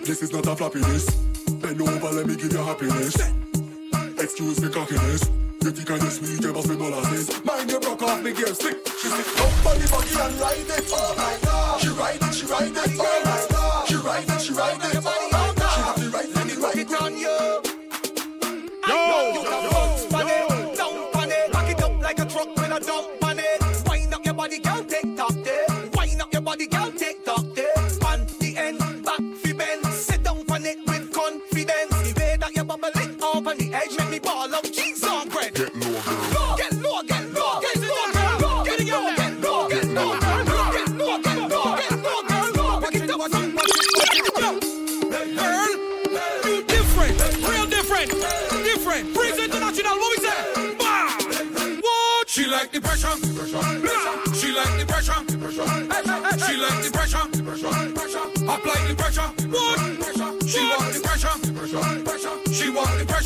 This is not a floppy disk. Bend over, let me give you happiness. Excuse me cockiness. You think I just sweet, you must be molasses. Mind you broke off me gear stick. She said, "Jump on the buggy and ride it." Oh my God. She ride it, she ride it. Oh my God. She ride it, she ride it. Oh my God. Like the pressure, she like the pressure, she like the pressure, apply the pressure. She want the pressure, she want the pressure,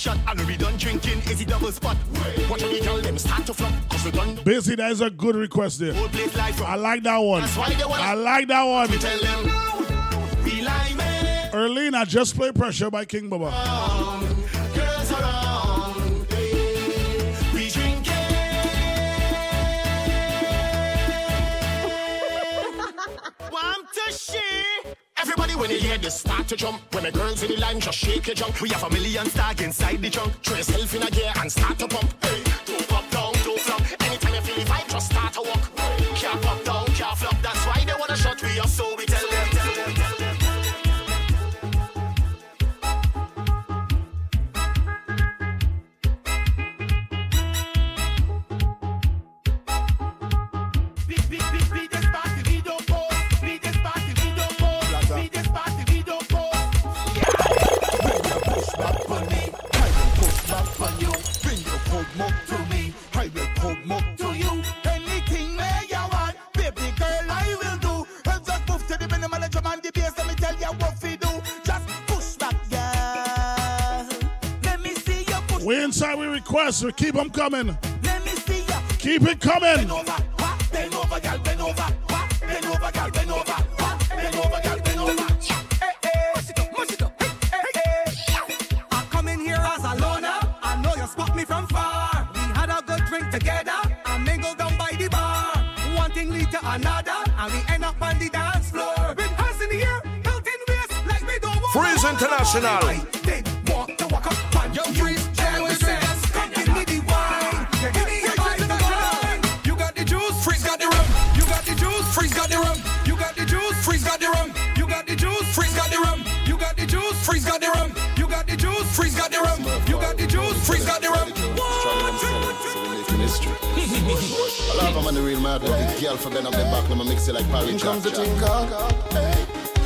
shot. And we done drinking, is he double spot? Watch the girl them start to flop. Cause we done Busy, that is a good request there. I like that one. I like that one. We liming, Erlene, I just play Pressure by King Bubba. girls you start to jump. When the girls in the line just shake your junk. We have a million stag inside the trunk. Throw yourself in a gear and start to pump. We keep them coming. Let me see you. Keep it coming. Bend over, what? Bend over, girl, bend over. Bend over, girl, bend over. Bend over, girl, bend over. Hey, hey, mash it up, mash it up. Hey, hey, hey. I come in here as a loner. I know you spot me from far. We had a good drink together and mingle down by the bar. One thing lead to another, and we end up on the dance floor. With hands in the air, belt waist, like we don't want Freeze. International. I bend up the back, let me mix it like Paris. comes the tinker. Hey,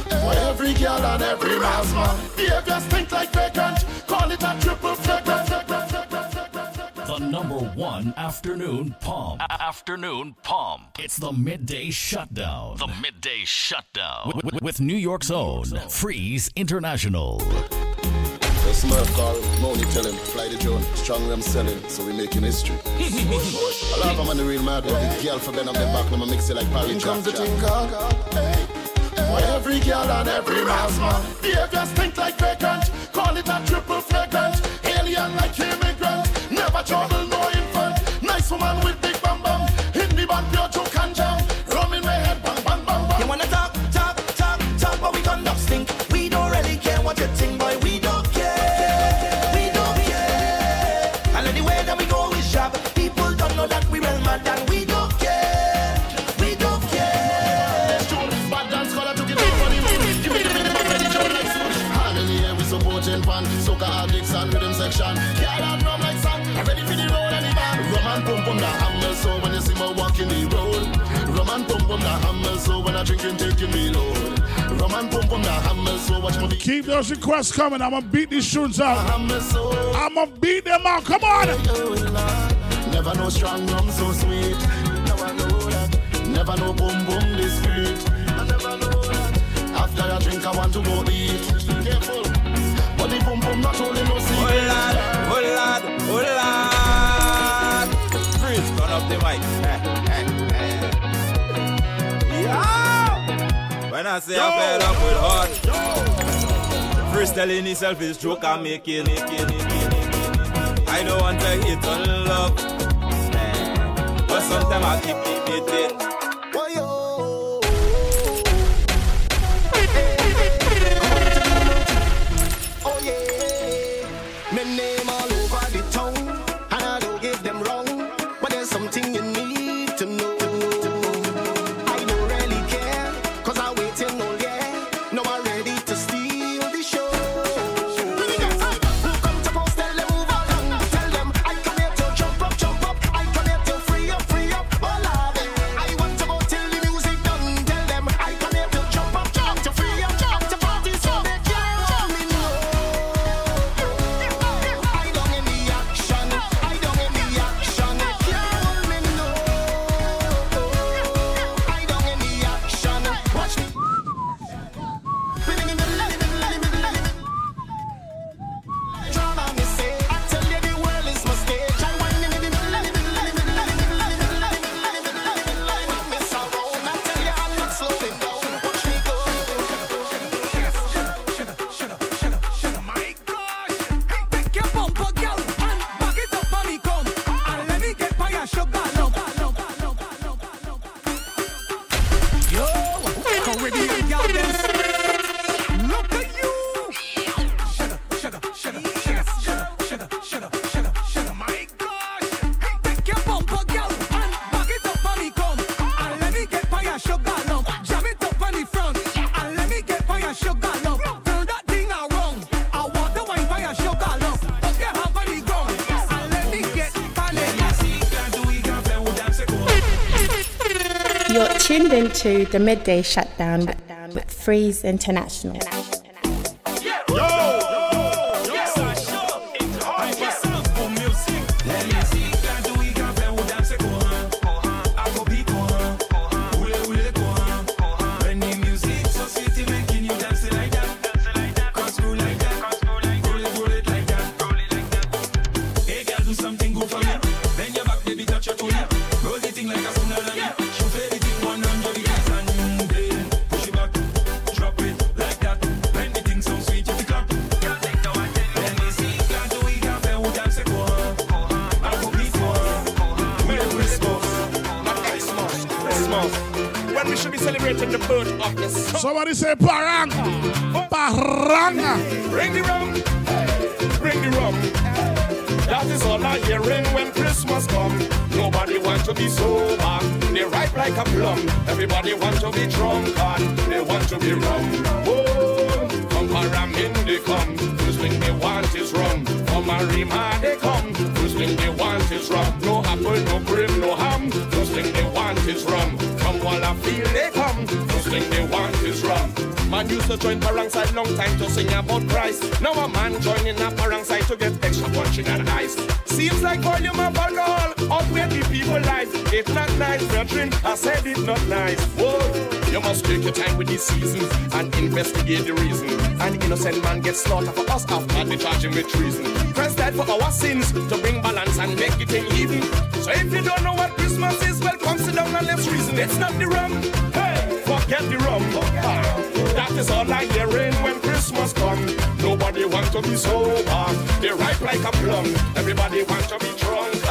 for every girl and every man's man. Behavior stink like vagrant. Call it a triple flagrant. The number one afternoon pomp. A- Afternoon pomp. It's the midday shutdown. The midday shutdown. With, with- with New York's own Freeze International. The Smurf call, Moni tell him, fly the drone, strong I'm selling, so we making history. I love them on the real mad with the girl for bend up the back, let me mix it like Paris. comes the for every girl and every man's man. Behavior stink like vagrant. Call it a triple flagrant. Alien like immigrant. Never trouble, no infant. Nice woman with Keep those requests coming. I'm gonna beat these tunes out. I'm gonna beat them out. Come on. Never know strong rum so sweet. Now I know that. Never know boom boom discreet. I never know that. After I drink, I want to go eat. Careful. But the boom boom not only no secret. Oh lad, oh lad, oh lad. I say I'm fed up with heart. Freestyling itself is joke I'm making. make it, make. I don't want to hit on love, but sometimes I keep it. Into the midday shutdown with Freeze International. Used to join parang side long time to sing about Christ. Now a man joining a parang side to get extra punching and ice. Seems like volume of alcohol outweigh the people life. It's not nice, brethren. I said it not nice. Whoa, you must take your time with these seasons and investigate the reason. An innocent man gets slaughtered for us after they charge him with treason. Christ died for our sins to bring balance and make it in even. So if you don't know what Christmas is, well, come sit down and let's reason. It's not the rum. Hey, forget the rum. That is all I hearing when Christmas come. Nobody want to be sober. They ripe like a plum. Everybody want to be drunk.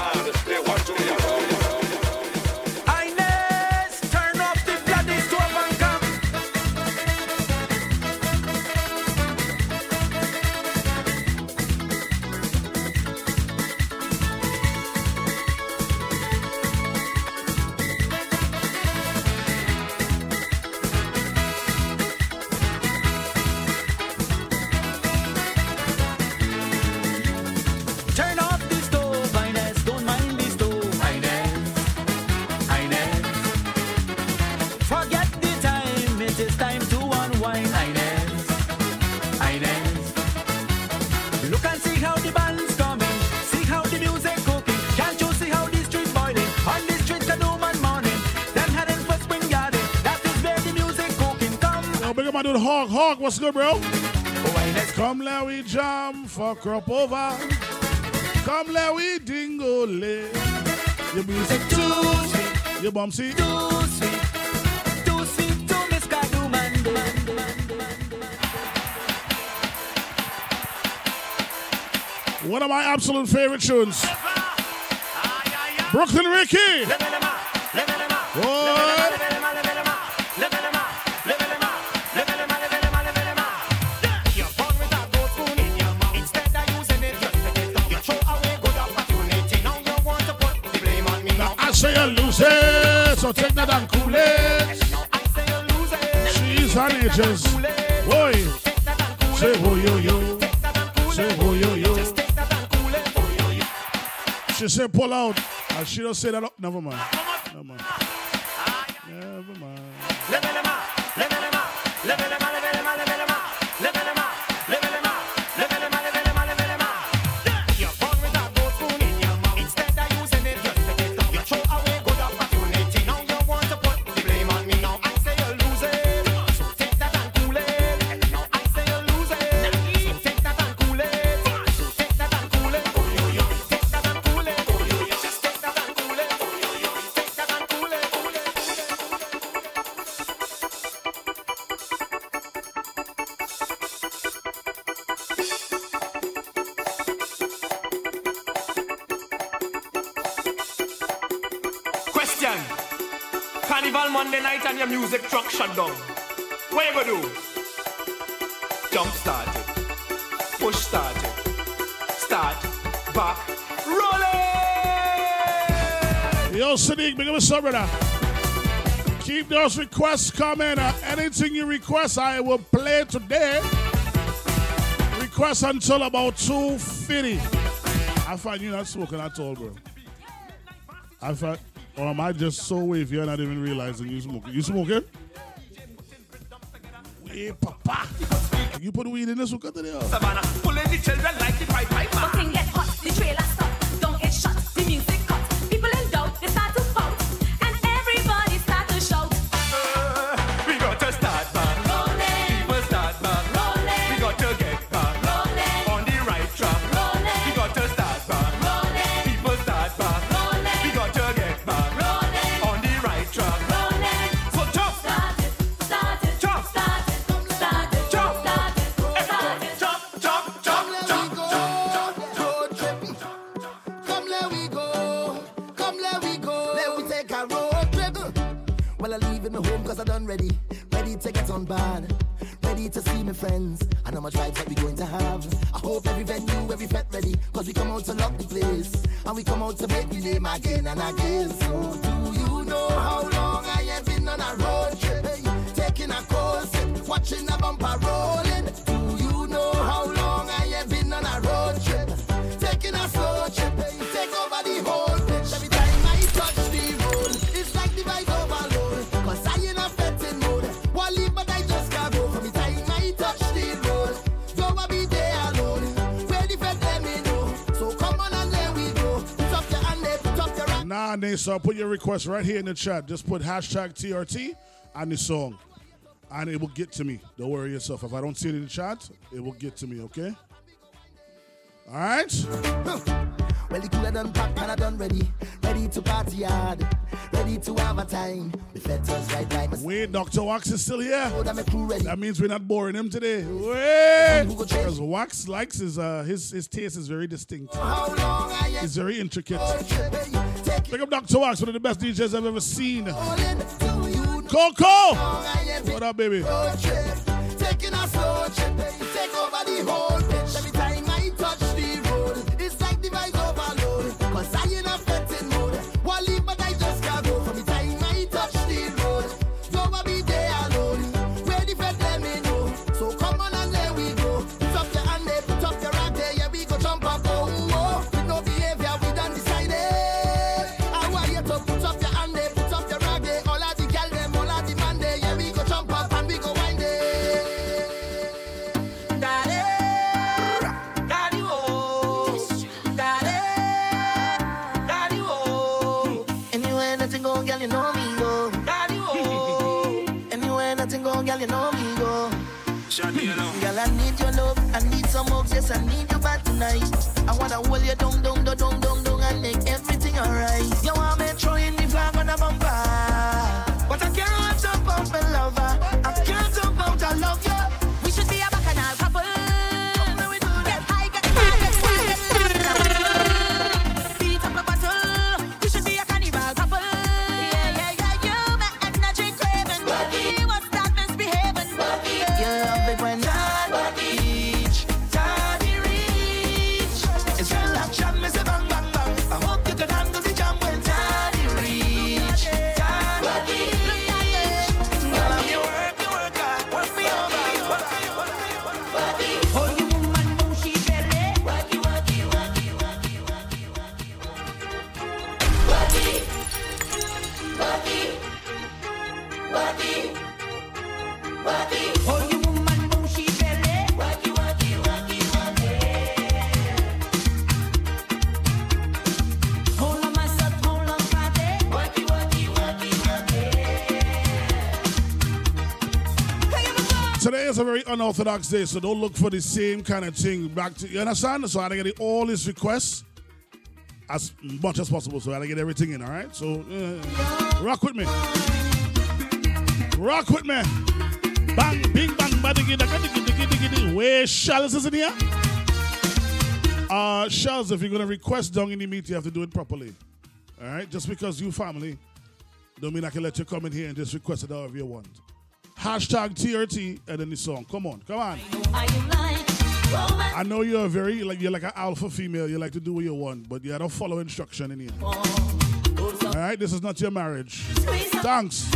Hawk. What's good, bro? Come let we jam for crop over. Come let we dingolay. Your music too sweet. Your bum see. Too sweet. Too sweet to Miss Kadooment. One of my absolute favorite tunes. Brooklyn Ricky. Edges. Boy, say ho yo yo, say oh, ho yo. She said pull out, and she don't say that. up. Never mind. Shut down. What you gonna do? Jump start it. Push start it. Start. Back. Roll it! Yo, Sadiq, big up yourself, brother. Keep those requests coming. Uh, anything you request, I will play today. Request until about 2.50. I find you not smoking at all, bro. I find, or am I just so wavy and not even realizing you smoking? You smoking? Put weed Nasa, put your request right here in the chat. Just put hashtag TRT and the song. And it will get to me. Don't worry yourself. If I don't see it in the chat, it will get to me, okay? All right? Well, the cooler done packed and I done ready. Ready to party hard. Ready to have a time. Right by my Wait, Dr. Wax is still here. that crew ready. That means we're not boring him today. Wait! Because Wax likes his uh his his taste is very distinct. How long I am It's very intricate. Pick up Dr. Wax, one of the best DJs I've ever seen. Coco! What up, baby? I need you back tonight. I wanna hold you down, down, down, down, down, unorthodox day, so don't look for the same kind of thing back to you understand? So I get all his requests as much as possible. So I get everything in, alright? So uh, rock with me. Rock with me. Bang, bing, bang, digi. Where Shells is in here? Uh Shells, if you're gonna request down in the meet, you have to do it properly. Alright? Just because you family, don't mean I can let you come in here and just request it however you want. Hashtag TRT and then the song. Come on, come on. I know you're a very like you're like an alpha female. You like to do what you want, but you don't follow instruction in here. All right, this is not your marriage. Thanks.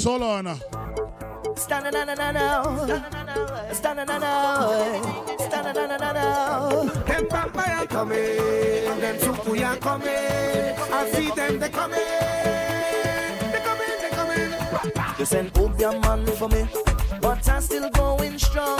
So long now. Standing on now. Standing on now. Standing on now. Them vampire coming. Them soucouyant coming. I see them, they coming. They coming, they coming. You send Obeah man for me. But I'm still going strong.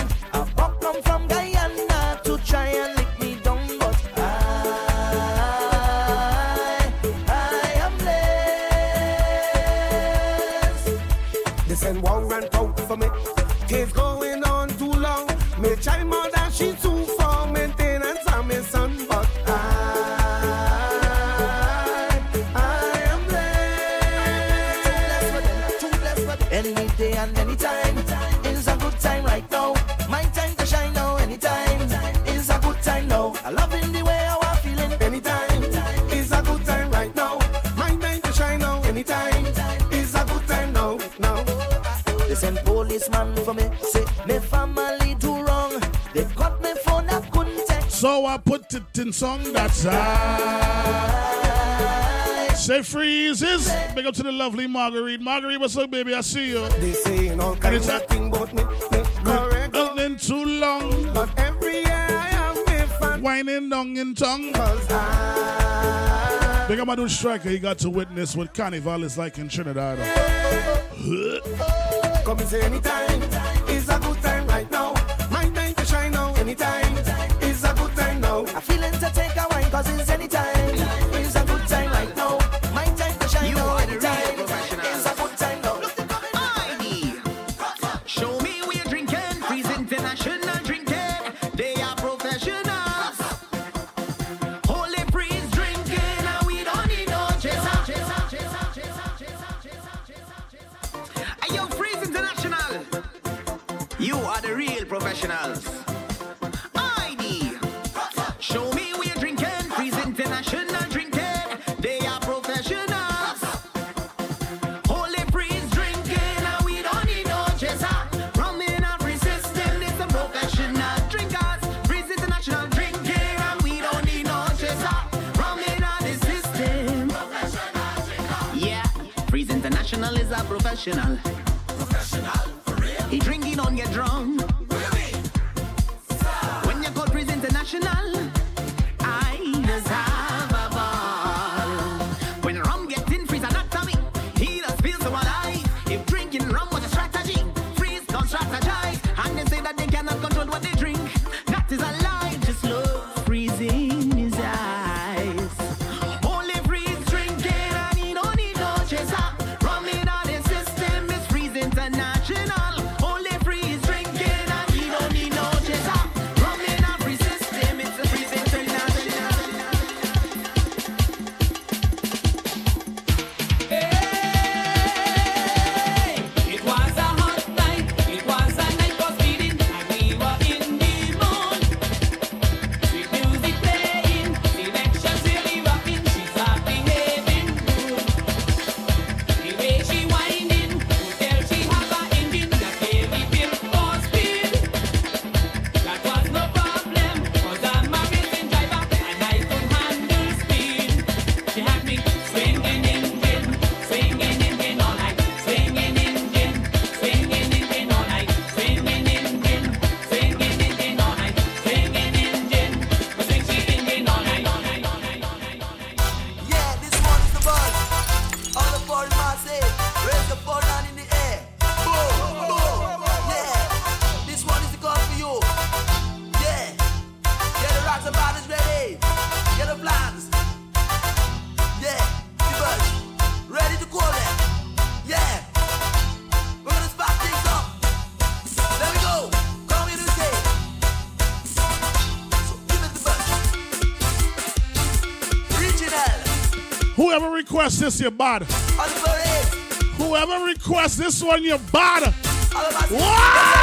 Jamaican song that's I. Say freezes. Big up to the lovely Marguerite. Marguerite, what's up, baby? I see you. They say all and it's nothing but about me. Nothing too long. But every year I am with whining dong in tongue. Cause I Big up my dude striker. He got to witness what carnival is like in Trinidad. Come and say anytime. Whoever requests this, you're. Whoever requests this one, you're. What?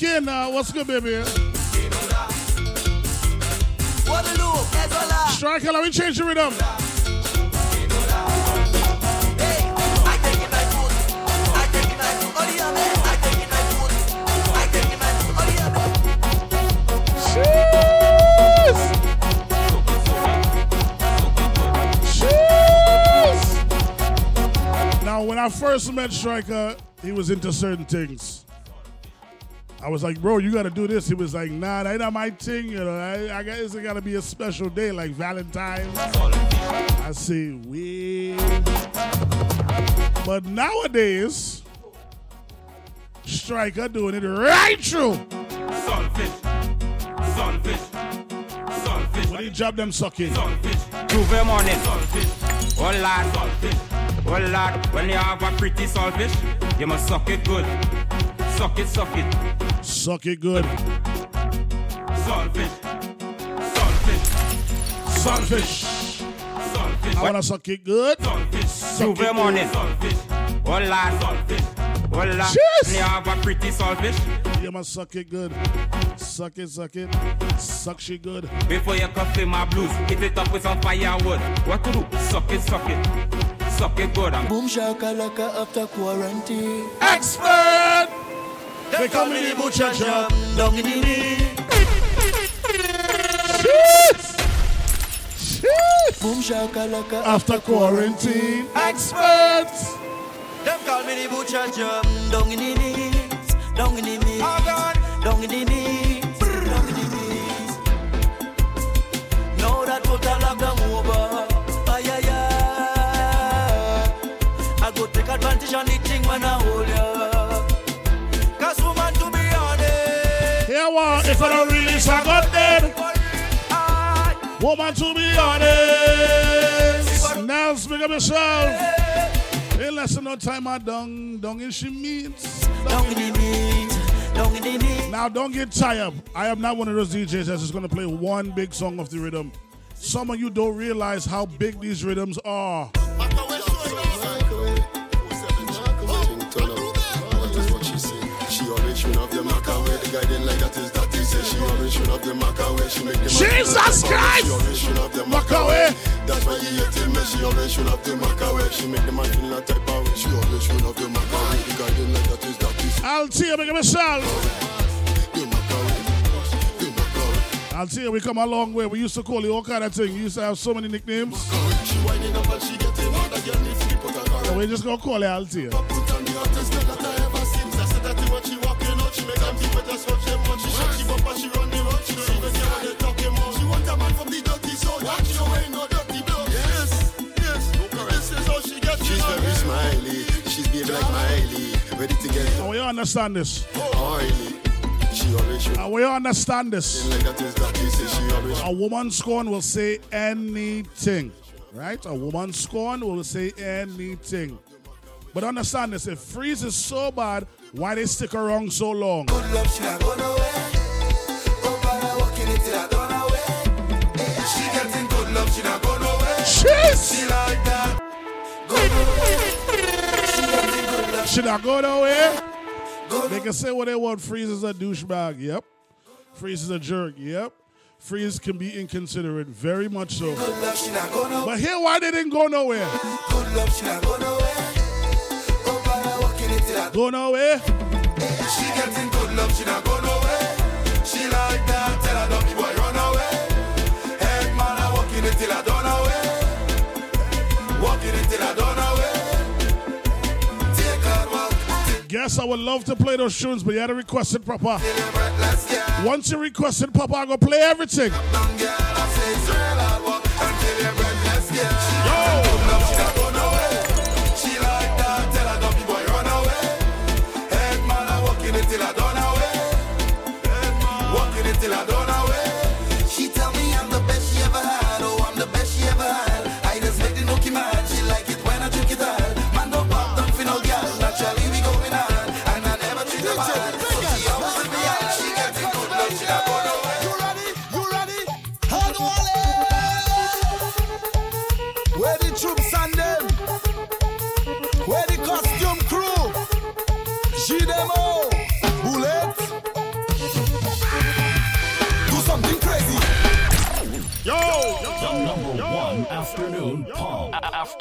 In. Uh, what's good, baby? Striker, let me change the rhythm. Now, when I first met Striker, he was into certain things. I was like, bro, you gotta do this. He was like, nah, that ain't my thing. You know, I, I guess it gotta be a special day like Valentine's. I say, we. But nowadays, Striker doing it right through. Sunfish, sunfish, sunfish. When he drop them sucking. Tuesday morning. Oh lad, oh lad, when you have a pretty saltfish, you must suck it good. Suck it, suck it. Suck it good. Saltfish, saltfish, Sunfish. saltfish. I wanna suck it good. Sunfish. Suck Tuesday it morning. good. Oh lad, saltfish. Lad, Cheers. when you have a pretty saltfish, You must suck it good. Suck it, suck it. Suck she good. before you can feel my blues, hit it up with some firewood. What to do? Suck it, suck it. Suck it good. And Boom shakalaka after quarantine. Expert! They come in the butcher shop, down in the knee. Boom shakalaka uh, After quarantine. Experts! Them call me the butcher job, down in the knees, down in the knees, oh, down in the knees, down in the knees. Now that total lockdown over, ay ay ay. I go take advantage on the thing when I hold Woman, to be honest. Now speak up yourself. In less than no time, I dung, dung in she meets. Dung in the meat, dung in the. Now, don't get tired. I am not one of those DJs that's just going to play one big song of the rhythm. Some of you don't realize how big these rhythms are. She always should have the macaway. The guy didn't like that is that Jesus Christ! That's why he hate. She always should have the. She make the man feel type of. She always should have the. The didn't like that is that say. I'll you, make myself. I'll tell you, we come a long way. We used to call you all kind of thing. You used to have so many nicknames. She winding up and she getting hard. The girl needs to be put on her. So we just gonna call you I'll She's baby like Miley. Ready to get And we understand this. Oh, oily. She always should. And we understand this. Like that is that he she always A woman scorn will say anything, right? A woman scorn will say anything. But understand this: if freeze is so bad, why they stick around so long? Should I go nowhere? They can say what they want. Freeze is a douchebag. Yep. Freeze is a jerk. Yep. Freeze can be inconsiderate, very much so. Good love, she not gonna But here, why they didn't go nowhere? Good love, she not gonna away. But I walk in it till I Go nowhere? She getting good love, she not gonna away. She like that, tell her boy run away. Head man, I walk in it till I done away. Walk in it till I done Guess I would love to play those tunes, but you had to request it proper. Once you request it proper, I'm going to play everything. She like that, tell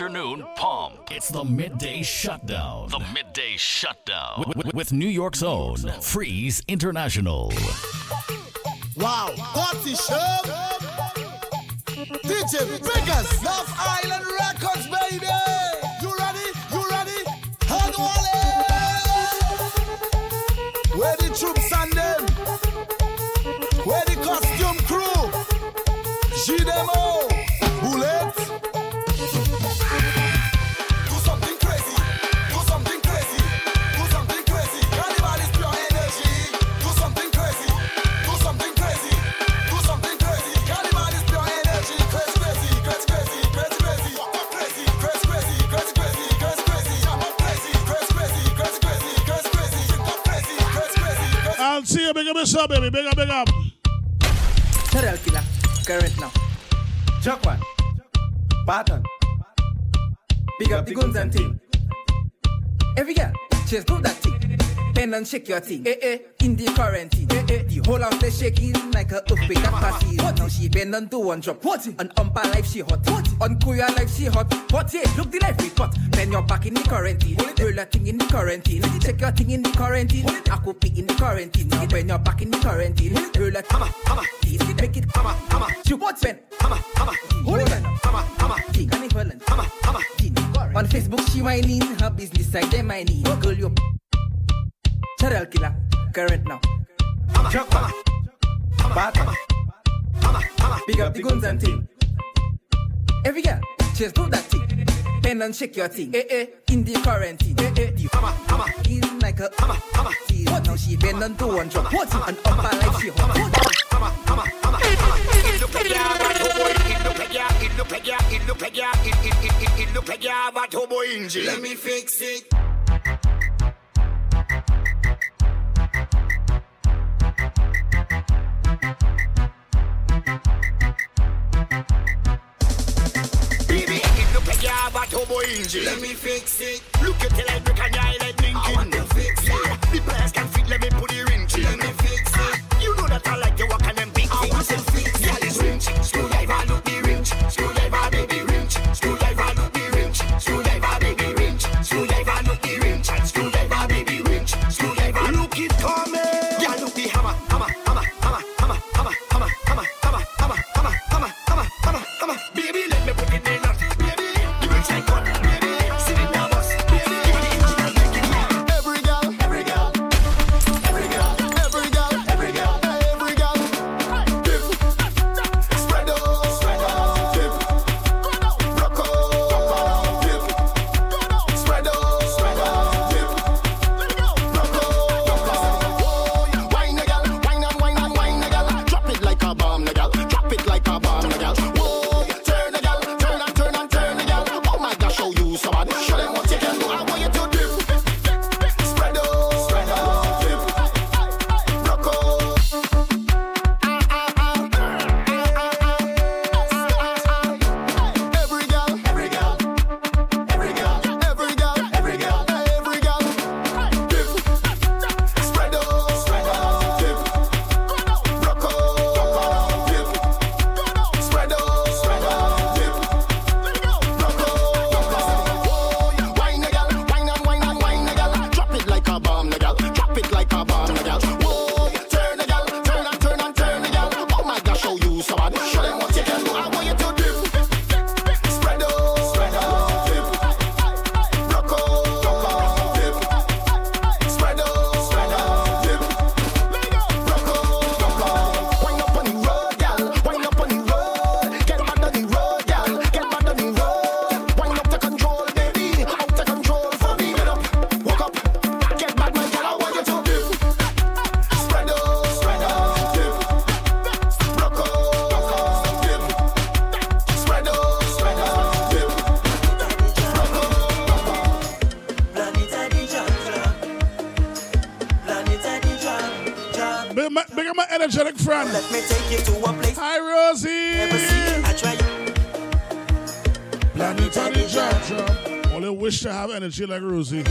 Afternoon Palm. It's the midday shutdown. The midday shutdown. With, with- with New York's own Freeze International. Wow, party show. DJ Biggers, Love Island up yourself, baby. Big up, big up. Serial killer, current now. Chuck one. Barton. Big up the guns and ting. Every girl, just do that thing. Bend and shake your thing. Eh eh, in the quarantine. Eh eh, the whole house they shaking like a earthquake at party. Now she bend and do one drop. What? On umpa life she hot. What? On kuya life she hot. What? Yeah, look the life we got. Bend your back in the quarantine. Roll that thing in the quarantine. Check your thing in the quarantine. I could be in the quarantine. Now bend your back in the quarantine. Roll that hammer, hammer. Make it hammer, hammer. Shoot what? Bend hammer, hammer. Hold it, hammer, hammer. King hammer, hammer. On Facebook she whining her business side they mining. Girl you serial killer current now. Chuck hammer, hammer, hammer. Big up the guns and ting. Every girl just do that thing. Bend and shake your thing. Eh eh, in the quarantine. Eh eh, the hammer, hammer. In like a hammer, hammer. What now she bend and do one drop. What? And upper like she hot. What? Hammer, hammer, hammer, hammer. Let me fix it. Baby, it look like you have a turbo engine. Let me fix it. Look at the light, brick and your eye like blinking. I want to fix it. The pliers can fit, let me put the Sheila Gruzzi.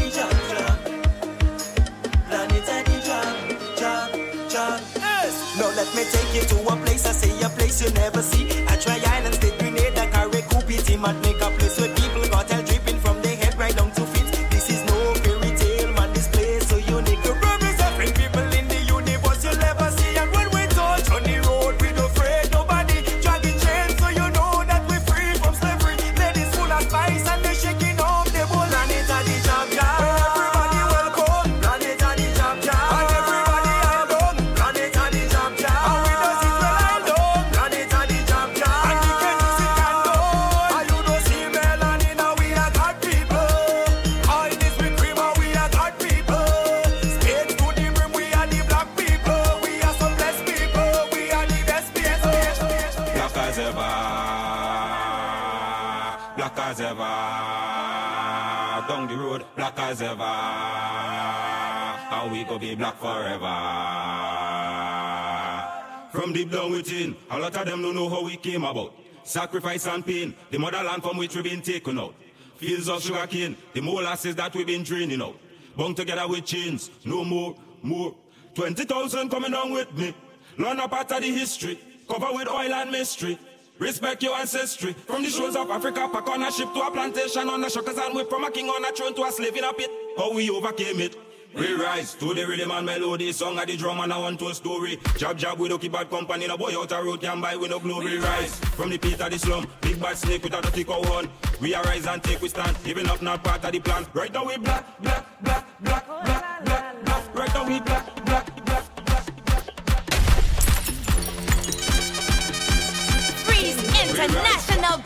Lot of them don't know how we came about. Sacrifice and pain, the motherland from which we've been taken out. Fields of sugar cane, the molasses that we've been draining out. Bound together with chains, no more, more. 20,000 coming on with me. Learn a part of the history, cover with oil and mystery. Respect your ancestry. From the shores of Africa, pack on a ship to a plantation on a shuckers and whip from a king on a throne to a slave in a pit. How we overcame it. We rise to the rhythm and melody, song of the drum and I want to a story. Jab jab we don't keep bad company, no boy out a road can buy with no glory. Rise from the pit of the slum, big bad snake with a dirty cow horn. We arise and take we stand, giving up not part of the plan. Right now we black, black, black, black, black, black, black. Right now we black, black, black. Freeze International,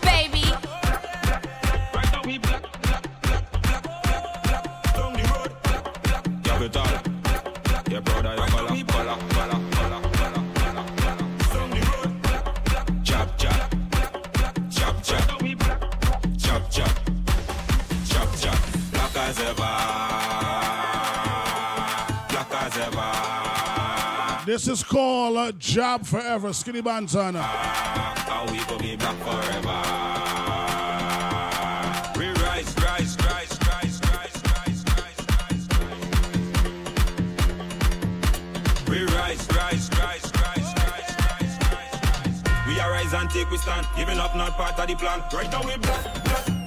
This is called uh, Job Forever, Skinny Bantana. And we go be black forever. We rise, rise, rise, rise, rise, rise, rise, rise, rise. We rise, rise, rise, rise, rise, rise, rise, rise. We and take we stand, giving up not part of the plan. Right now we black, black,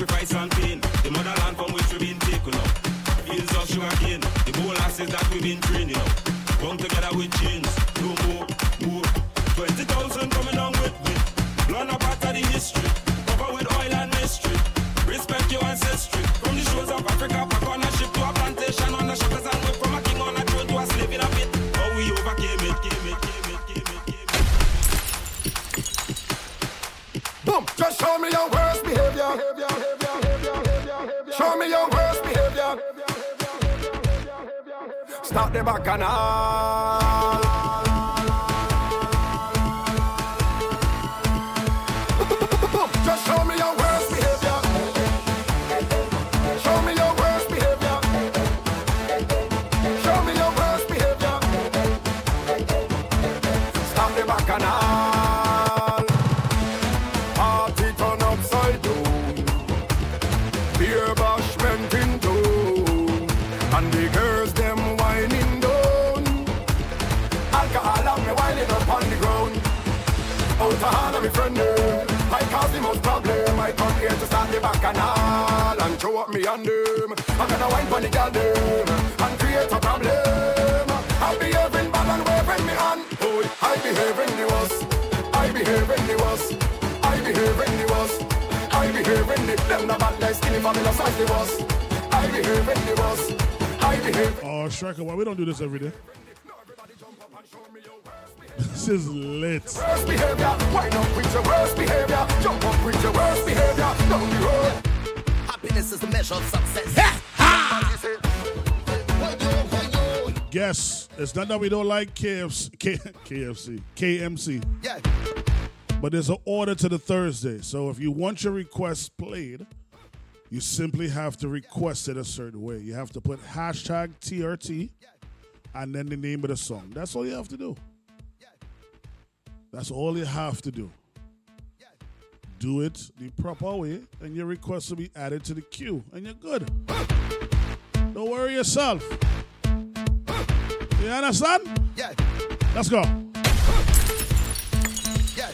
Sacrifice and pain, the motherland from which we've been taken out. Fields of sugar cane, the molasses that we've been training out. Bound together with chains, Show me your worst behavior. Start the bacchanal. To start the bacchanal and show up me and them. I'm gonna wine for the girl them and create a problem. I'll be having bad and waving me hand. Oh, I the worst. I the worst. I the worst. I the them the bad like skinny family size the worst. I the worst. I behave. Oh, Striker, why we don't do this every day? This is lit. Worst behavior. Wine up with your worst behavior. Jump up with your worst behavior. Down the road. Happiness is the measure of success. Guess it's not that we don't like KFC, K, KFC, KMC, Yeah. but there's an order to the Thursday. So if you want your request played, you simply have to request it a certain way. You have to put hashtag TRT and then the name of the song. That's all you have to do. That's all you have to do. do it the proper way, and your request will be added to the queue, and you're good. Don't worry yourself. You understand? Yeah. Let's go. Yeah.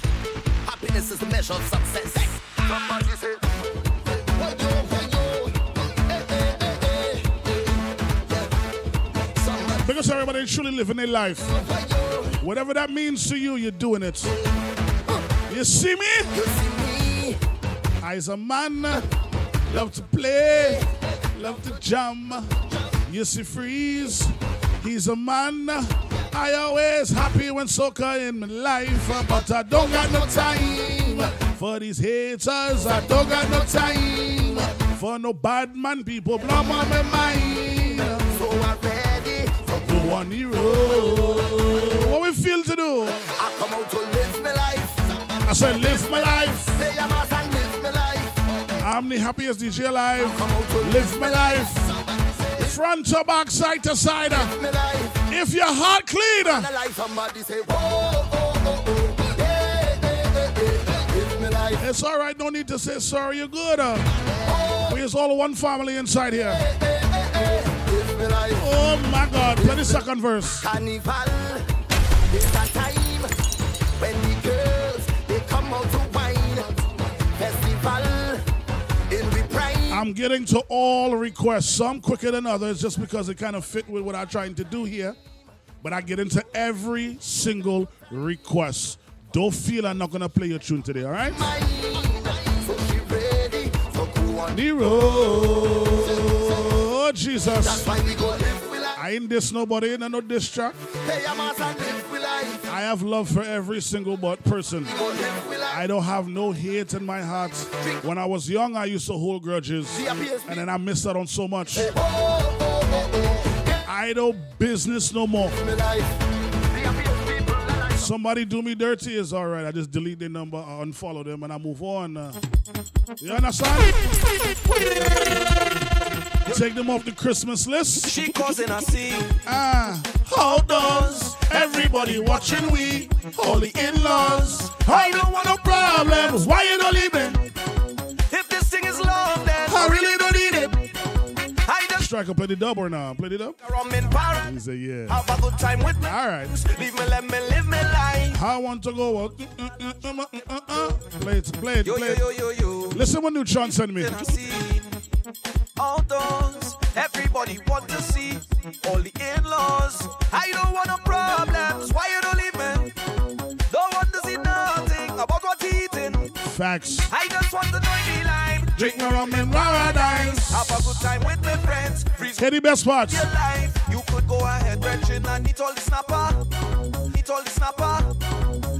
Happiness is the measure of success. Somebody say. Because everybody is truly living their life. Whatever that means to you, you're doing it. You see me? I as a man love to play, love to jam. You see freeze. He's a man. I always happy when soccer in my life, but I don't got no time for these haters. I don't got no time for no bad man people blow my mind. I said live my life. Say I must and live my life. I'm the happiest DJ alive. Live my life. Front to back, side to side. If your heart clean. Say. It's all right. No need to say sorry. You're good. Uh. We is all one family inside here. Live my life. Oh my God. Play the second verse. Carnival I'm getting to all requests. Some quicker than others just because it kind of fit with what I'm trying to do here. But I get into every single request. Don't feel I'm not to play your tune today, all right? The road, Jesus. I ain't this nobody, ain't no diss. I have love for every single person. I don't have no hate in my heart. When I was young, I used to hold grudges, and then I missed out on so much. I don't business no more. Somebody do me dirty is all right. I just delete their number, I unfollow them, and I move on. uh. You understand? Take them off the Christmas list. She causing a scene. Ah, how does everybody watching we? All the in-laws. I don't want no problems. Why you don't leave me? If this thing is love, then I really don't need it. I just Striker, play the dub or now? Play the dub? rum in Paris. He said, yeah. Have a good time with me. All right. Leave me, let me live my life. I want to go out. Mm, mm, mm, play it, play it, Yo, play yo, it. yo, yo, yo. Listen what Neutron sent me. See outdoors. Everybody want to see all the in-laws. I don't want no problems. Why you don't leave me? Don't want to see nothing about what eating. Facts. I just want to join the line. Drink my rum in paradise. Have a good time with my friends. Freeze the best parts. your life. You could go ahead, Gretchen, and eat all the snapper. Eat all the snapper.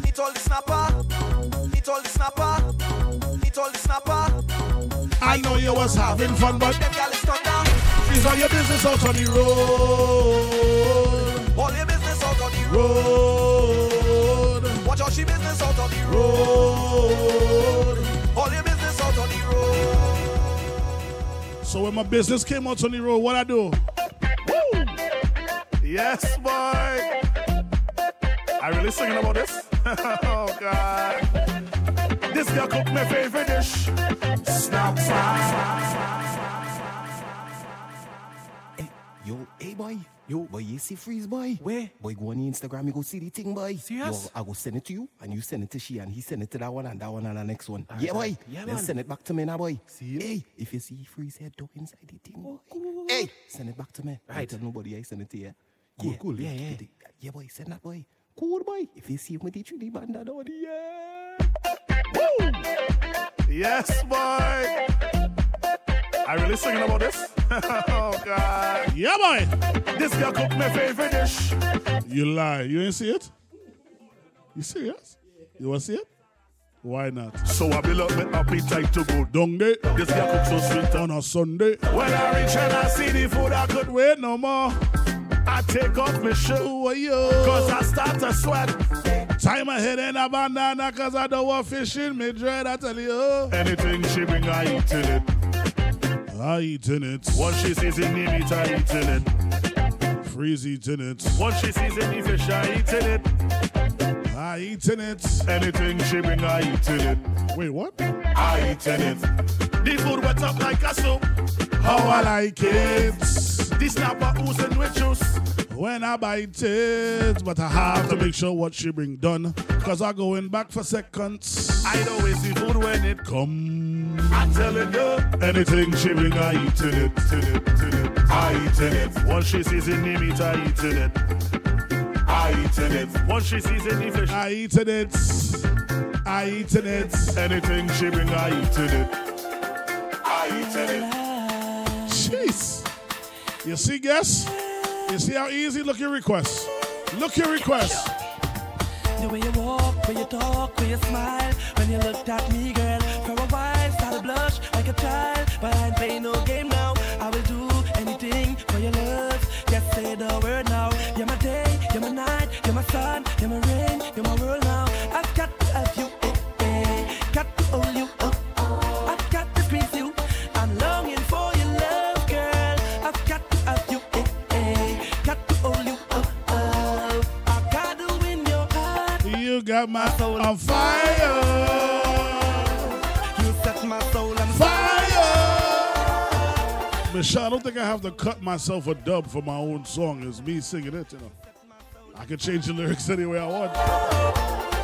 Eat all the snapper. Eat all the snapper. I know you was having fun, but Them thunder. freeze all your business out on the road. All your business out on the Road. Watch out, she business out on the road. Road. All your business out on the road. So when my business came out on the road, what I do? Woo! Yes, boy. I really singing about this? oh God. This girl cook my favorite dish. Snap Yo, hey boy. Yo, boy, you see freeze boy? Where? Boy, go on the Instagram, you go see the thing, boy. Serious? Yo, I go send it to you, and you send it to she, and he send it to that one, and that one, and the next one. Alright, yeah, boy. Yeah, then man. send it back to me now, boy. See you. Hey, if you see freeze head down inside the thing, boy. Hey, send it back to me. Don't tell nobody I send it to you. Cool, Yeah, cool. yeah, yeah. Yeah, boy, send that, boy. Cool, boy. If you see with the 3D band, that on yeah. Yes, boy. I really singing about this? oh God. Yeah, boy. This girl cook my favorite dish. You lie. You ain't see it? You serious? You want to see it? Why not? So I build up my appetite to go down there. This girl cook so sweet on a Sunday. When I reach and I see the food, I could wait no more. I take off my. Who? Cause I start to sweat. Tie my head in a bandana cause I don't want fish in me dread, I tell you. Anything she bring, I eat in it. I eat in it. What she sees in me meat, I eat in it. Freeze eat in it. What she sees in me fish, I eat in it. I eating it. Anything she bring, I eating it. Wait, what? I eating it. The food wet up like a soup. How I like it. The snapper oozing with juice. When I bite it, but I have to make sure what she bring done. Cause I going back for seconds. I don't waste the food when it come. I'm telling you, anything she bring, I eating it, eating it, eating it. I eating it. Once she sees it, name it, I eating it. I eating it. Once she sees it, the fish. I eating it. I eating it. Anything she bring, I eating it. I eating it. You see, guess? You see how easy? Look your requests. Look your requests. The way you walk, when you talk, when you smile, when you looked at me, girl, for a while, started blush like a child. But I ain't playing no game now. I will do anything for your love. Just say the word now. You're my day, you're my night, you're my sun, you're my got my soul on fire. You set my soul on fire. Michelle, I don't think I have to cut myself a dub for my own song. It's me singing it, you know. I can change the lyrics any way I want.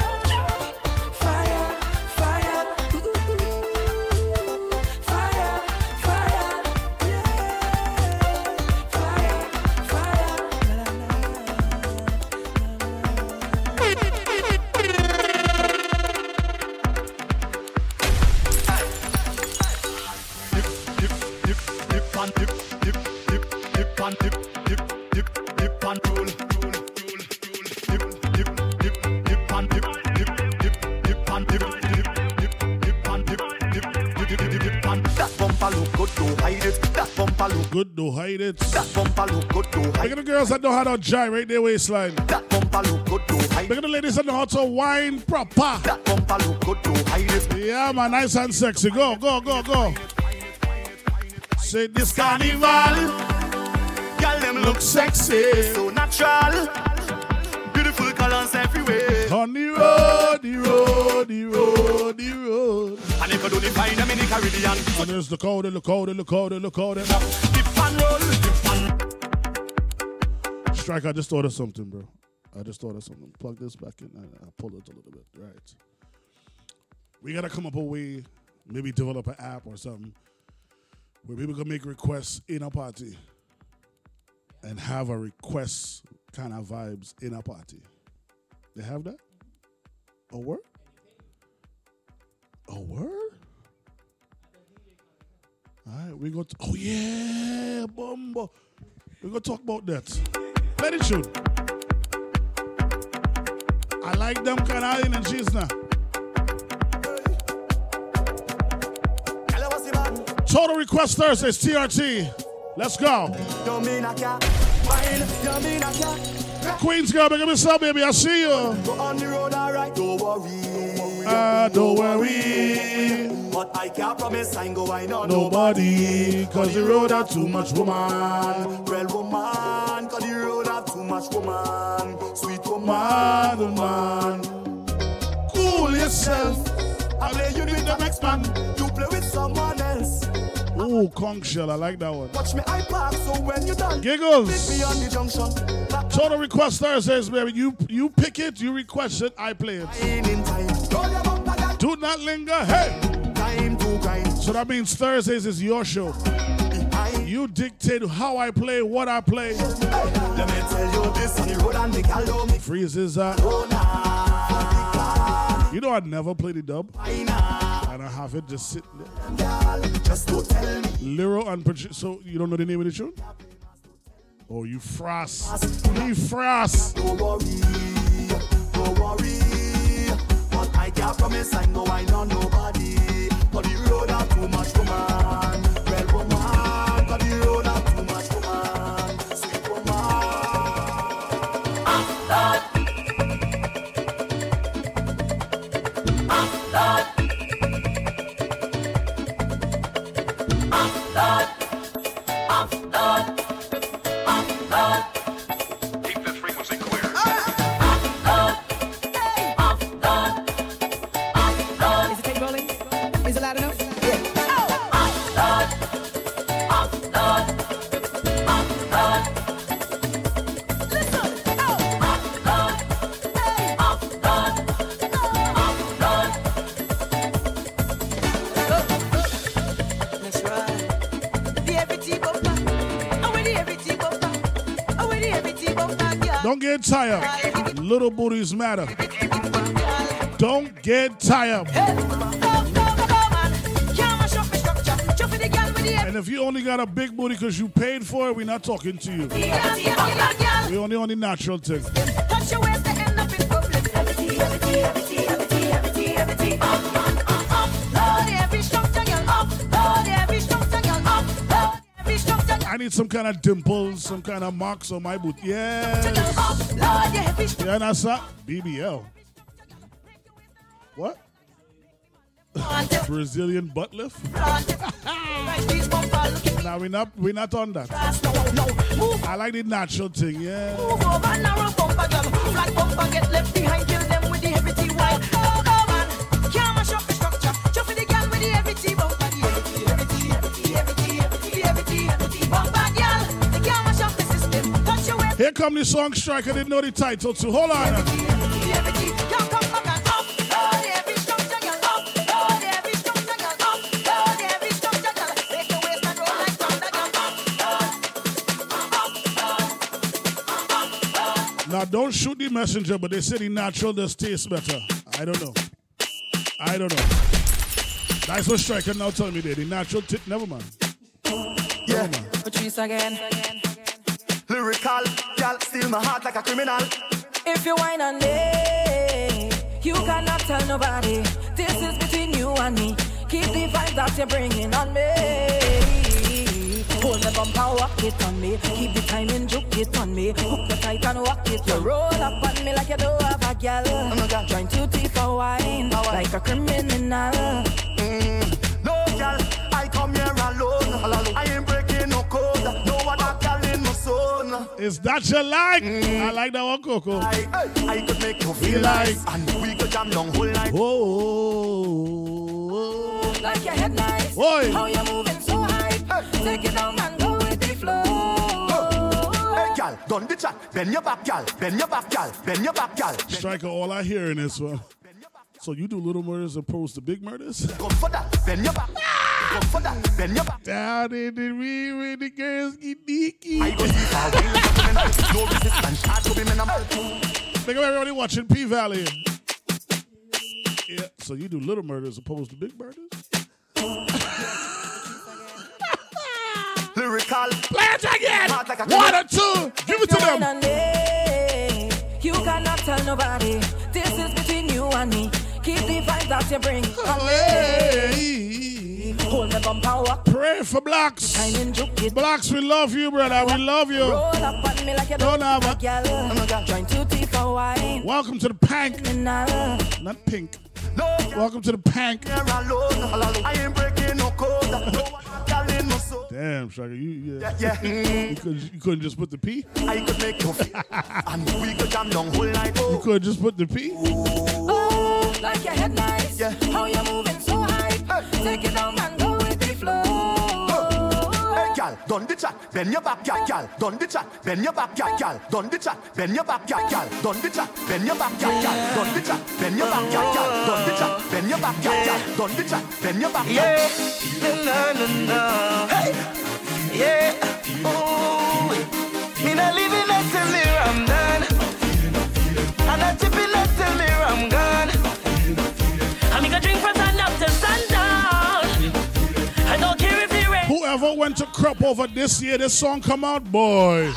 Girls that know how to gyrate their waistline. That bumper look good, don't hide Look at the ladies that know how to wine proper. That bumper look good, don't hide. Yeah, man, nice and sexy. Go, go, go, go. Say this carnival. Girl, them look sexy, so natural. Beautiful colors everywhere. On the road, the road, the road, the road. And if you don't find them in the Caribbean, And there's the code, look out, look out, look out. dip and roll, Strike, I just thought of something, bro. I just thought of something. Plug this back in and I'll pull it a little bit. Right. We gotta come up with a way, maybe develop an app or something where people can make requests in a party and have a request kind of vibes in a party. They have that? A word? A word? All right, we go. To, oh yeah, Bumbo. We gonna talk about that. Play. I like them of energies now. Total request Thursdays, TRT. Let's go. Don't mean I can't wine, don't mean I can't Queens girl, make me up, baby. I see you. Go on the road, alright, don't worry. Ah, don't worry. But I can't promise I ain't go wine on Nobody, cause the road have too much woman. Well, woman, cause the road have too much woman. Sweet woman, Man, oh. Cool yourself. I play you with the next man. You play with someone else. Ooh, conch shell. I like that one. Watch me I park, so when you done, Giggles. pick me on the junction. Total request Thursdays, baby. You you pick it, you request it, I play it. In time, roll your bumper, girl. Do not linger. Hey. Time to grind. So that means Thursdays is your show. You dictate how I play, what I play. Let me tell you this on the road and the gal don't make Freezes uh, You know I never play the dub. And I have it just sitting there. Just don't tell. Liro and produ- so you don't know the name of the tune? Oh, you frost. You frost. Don't worry, don't worry. But I can't promise I know I know nobody. But the road have too much woman. Well, woman, but the road get tired. Little booties matter. Don't get tired. And if you only got a big booty because you paid for it, we're not talking to you. We only on the natural thing. Need some kind of dimples, some kind of marks on my boot. Yes. Yeah, that's that. BBL. What? Brazilian butt lift? now we're not we're not on that. I like the natural thing, yeah. Here come the song strike. I didn't know the title too. Hold on. Now don't shoot the messenger, but they say the natural does taste better. I don't know. I don't know. That's what Striker now telling me there. The natural tip, never mind. Yeah. Patrice again. Lyrical, girl, steal my heart like a criminal. If you whine on me, you cannot tell nobody. This is between you and me. Keep the vibes that you're bringing on me. Hold the bumper, walk it on me. Keep the timing, juke it on me. Hook the tight and walk it. You roll up on me like you do have a gal. Join two teeth for wine, like a criminal. Mm, no, girl, Is that your like? I like that one, Coco. I, I, I could make you feel like, and we could jam down whole night. Oh, Like your head nice. Oi. How you moving so high? Take it down and go with the flow. Hey, girl, done the chat. Bend your back, girl. Bend your back, girl. Bend your back, girl. Striker, all I hear in this one. So you do little murders opposed to big murders? Come for that. Bend your back. Come for that. Bend your back. Down in the rear when the girls get geeky. I go deep away like a criminal. No resistance. Hard to be minimal. Think of everybody watching P Valley. Yeah, so you do little murders opposed to big murders? Lyrical. Play it again. Hard like a One or two. Give it to them. Me, You cannot tell nobody. This is between you and me. Keep the vibes that you bring on me. Hold the walk Pray for blacks. Timing, juke it. Blacks, we love you, brother. We love you. Roll up on me like you Don't don't have have a gal. Join two teeth for wine. Welcome to the Pank. Not pink. Welcome to the Pank. I ain't breaking no code. No other girl in my zone. Damn, Striker, you, yeah. Yeah, yeah. You, could, you couldn't just put the P? I could make you and we could jam down whole night. You Oh, could just put the P? Oh, like your head nice. Yeah. How you moving so high? Take it down and gal, done the chat, bend your back, gal, gal, done the chat, bend your back, gal, gal, done the chat, bend your back, gal, gal, done the chat, bend your back, gal, gal, done the chat, bend your back, gal, gal, done the chat, bend your back, gal, gal, done the chat, bend your back, gal. Yeah, na na na. Hey, yeah. Ooh, me not living until me I'm done. I'm not tipping until me I'm gone. I'm gonna drink from Whoever went to crop over this year, this song come out, boy.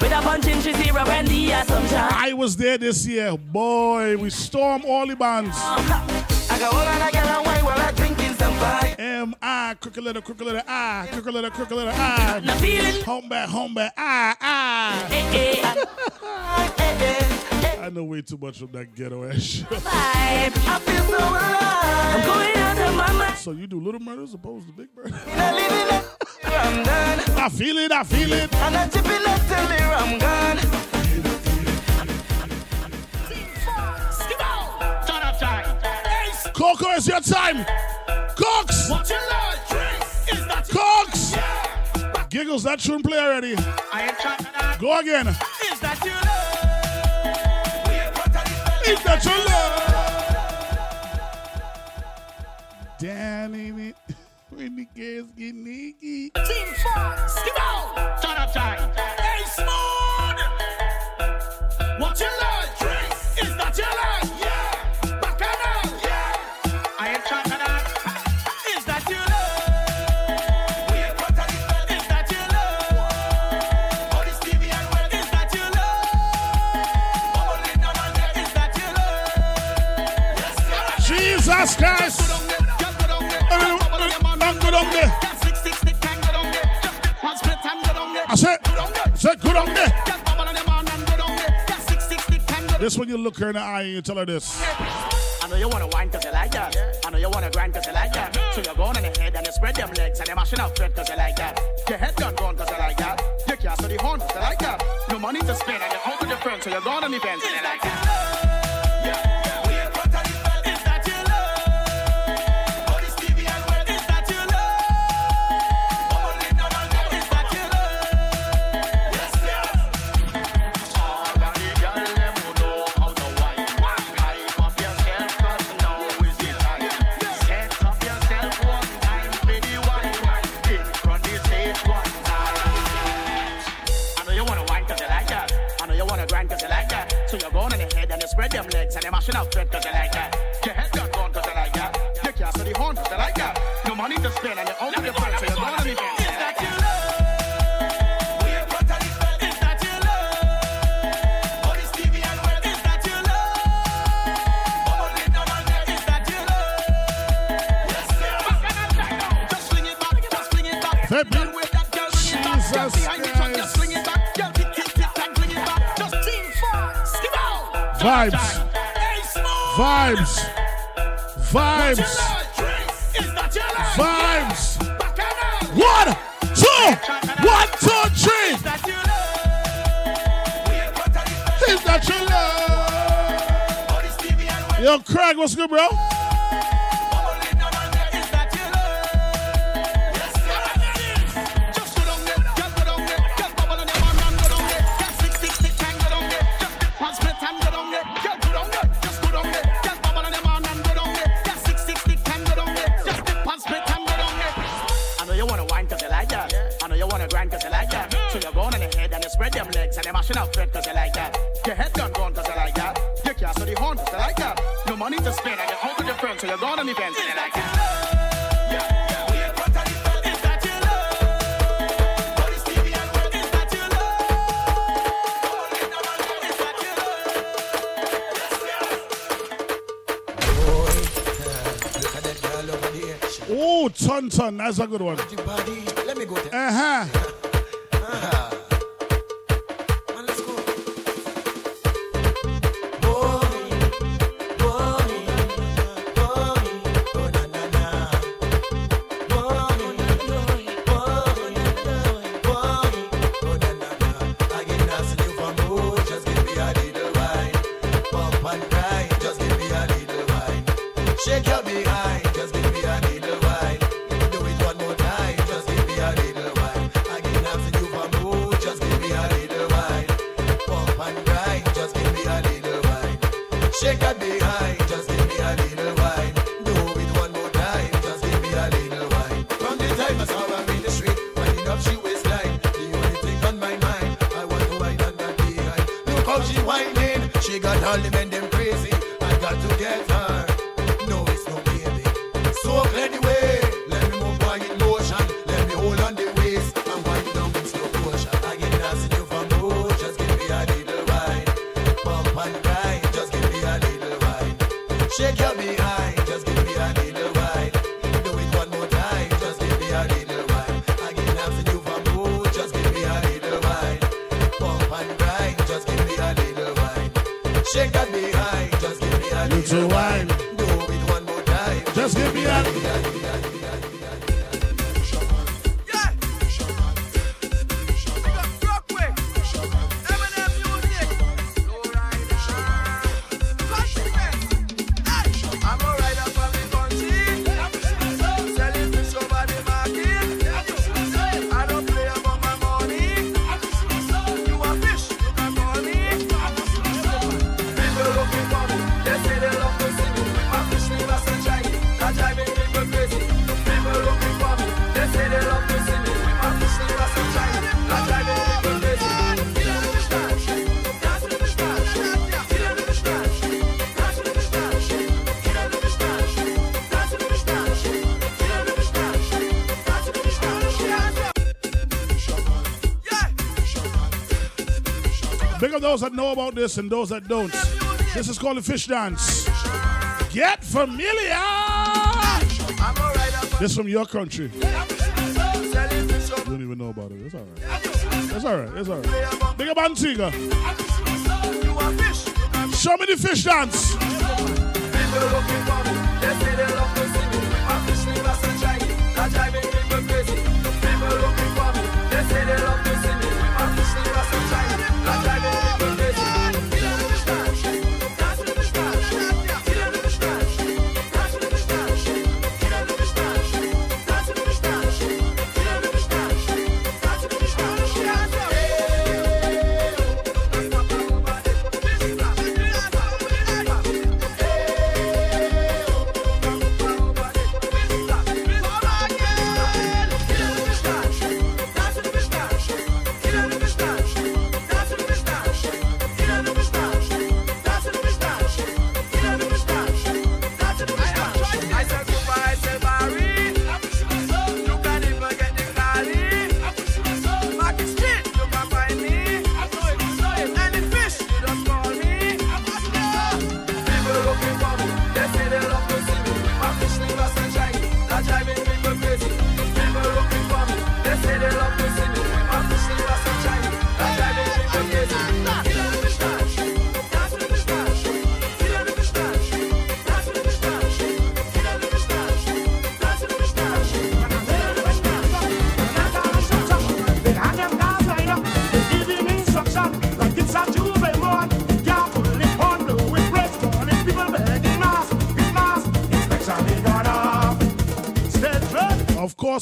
With a punch in zero and the assumption. I was there this year, boy. We storm all the bands. I got all of that girl and while I drinking some pie. M I, crooked letter, crooked letter I, crooked letter, crooked letter I. Home back, home back, I, I. Eh, eh. Eh, I know way too much of that ghetto ass shit. I feel so alive. I'm going out of my mind. So you do little murders opposed to big murders? Me not living it. I'm done. I feel it, I feel it. I'm not tipping until me I'm gone. Coco, it's your time. Cox! Cox! Giggles, that tune play already. Go again. Is that you Is that your love? Down in it. When the girls get naked. Team Fox. Skip out. Turn up time. Hey, smooth. Said good on there. This when you look her in the eye and you tell her this. I know you wanna wine cause you like that. I know you wanna grind cause you like that. So you're going on ahead and you spread them legs and you're mashing up fed cause you like that. Your head done gone cause you like that. You can't the horn cause you like that. No money to spend and you're home with your friends so you're going on events and you like that. I legs and you're mashing up fed cause you like that. Your head done gone cause you like that. You can't the horn cause you like that. No money to spend and you're out with your so you're going on events. Is that your love? Your your your the. Just team four, skip. Vibes. Vibes. Vibes. Vibes. One, two, one, two, three. Is that your love? Yo, Craig, what's good, bro? Mashing up fed cause you like that. Your head done gone cause you like that. You can't the horn cause you like that. No money to spend and you're home with your friends so you're going on events and you like that. Oh, ton ton, that's a good one. Uh huh. Those that know about this and those that don't. This is called the fish dance. Get familiar. This from your country. You don't even know about it. It's all right. It's all right. It's all right. Big up Antigua. Show me the fish dance. I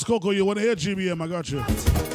Coco, you want to hear GBM. I got you.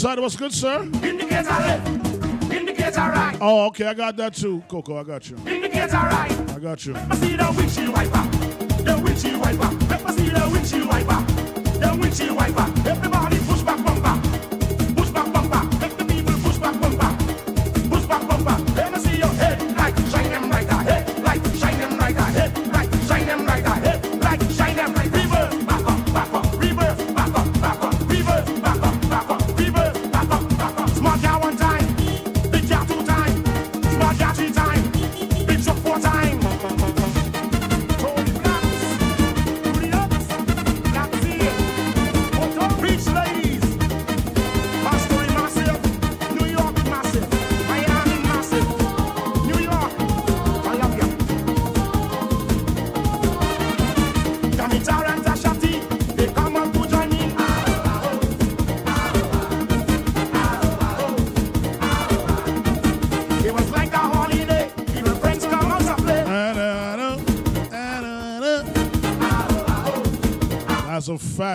The. What's good, sir? indicator left, indicator right, Oh, okay. I got that too, Coco. I got you. indicator right. I got you. Let me see the windshield wiper, the windshield wiper. Let me see the wiper,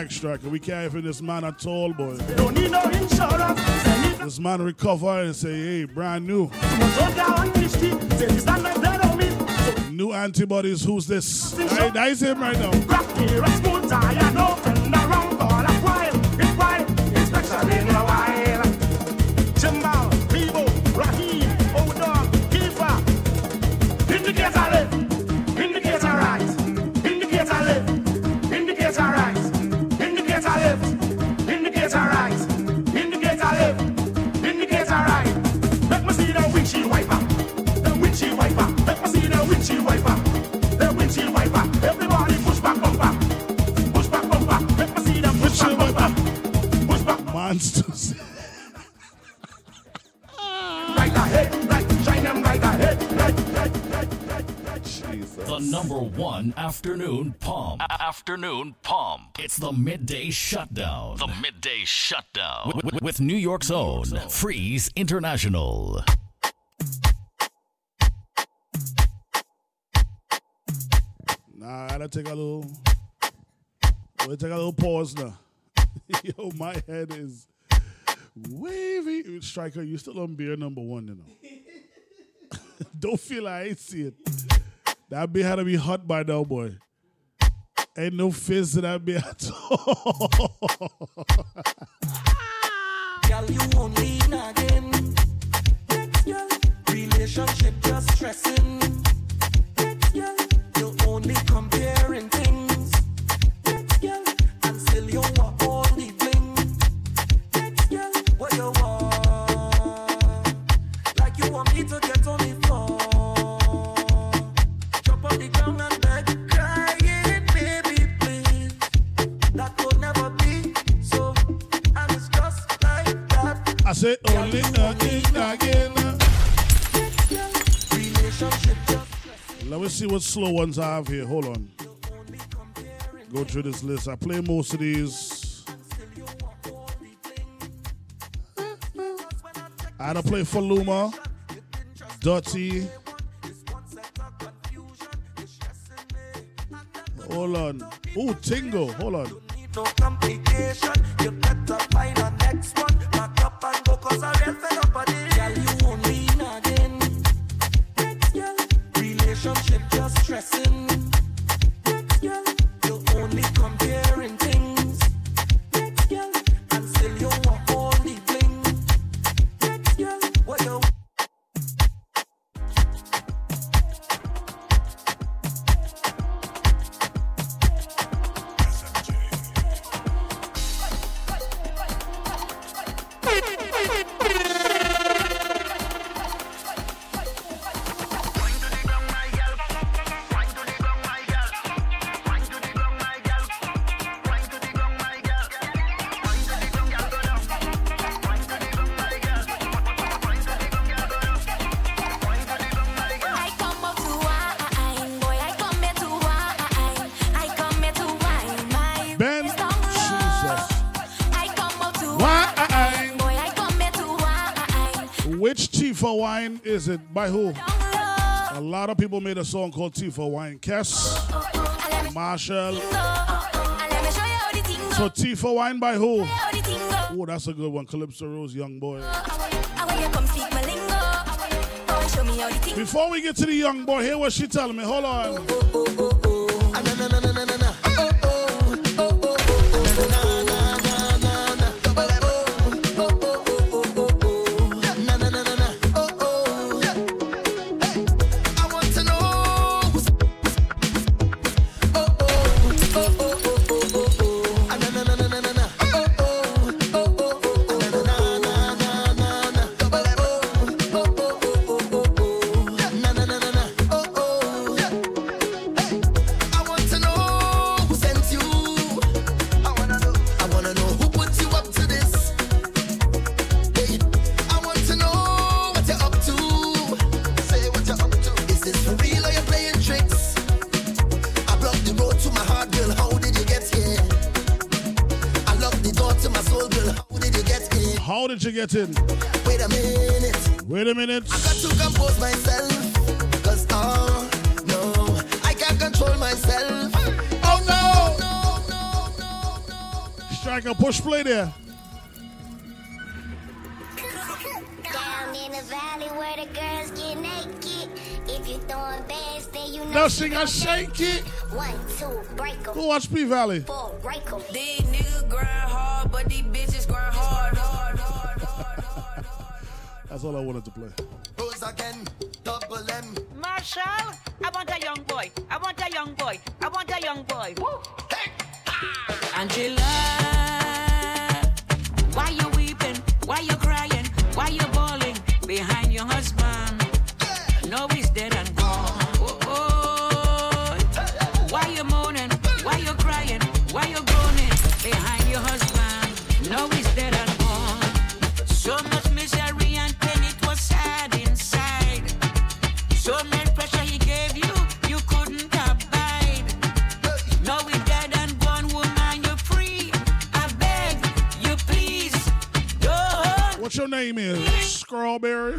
We can't even this man at all, boy. Don't need no insurance. This man recover and say, hey, brand new. Don't go on the street, say this not my blood on me. New antibodies. Who's this? Right, that is him right now. Afternoon palm. It's the midday shutdown. The midday shutdown. With, with- with New York's own Freeze International. Nah, I gotta take a little We'll take a little pause now. Yo, my head is wavy. Striker, you still on beer number one, you know. Don't feel like I ain't see it. That beer had to be hot by now, boy. Ain't no fizz to that beer at all. Girl, you only nagging. Girl, relationship just stressing. Said only. Relationship Let me see what slow ones I have here. Hold on. Go through this list. I play most of these. I to play Faluma, Dirty. Hold on. Ooh, Tingo. Hold on. Stressing. Wine is it? By who? A lot of people made a song called Tifa Wine. Kess, Marshall. So Tifa Wine by who? Oh, that's a good one. Calypso Rose, Young Boy. Before we get to the young boy, hear what she telling me. Hold on. How did you get in? Wait a minute. Wait a minute. I got to compose myself. Cause oh no, I can't control myself. Oh no! Oh, Striker, push play there. Down in the valley where the girls get naked. If you throwing bands, then you know Now she sing gon' and shake it. One, two, break 'em. Go watch P Valley. Four, break 'em. These niggas grind hard, but these bitches grind hard, hard, hard. That's all I wanted to play. Rose again, double M. Marshall, I want a young boy. I want a young boy. I want a young boy. Woo. Angela, name is? Strawberry.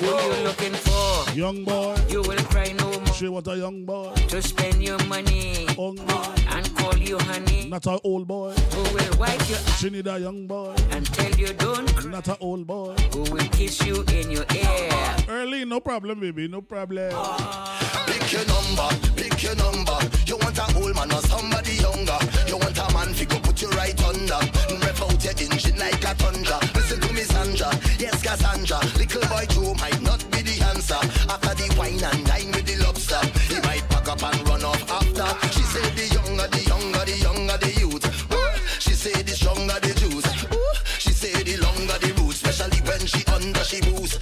Who you looking for? Young boy. You will cry no more. She want a young boy. To spend your money. Young boy. And call you honey. Not a old boy. Who will wipe your She need a young boy. and tell you don't cry. Not a old boy. Who will kiss you in your ear. Early, no problem, baby. No problem. Pick your number, pick your number. You want a old man or somebody younger. You want a man figure, put you right under. Yes, Cassandra. Little boy Joe might not be the answer. After the wine and dine with the lobster, he might pack up and run off after. She said the younger, the younger, the younger the youth. Ooh, She said the stronger the juice. Ooh, She said the longer the roots, especially when she under she boost.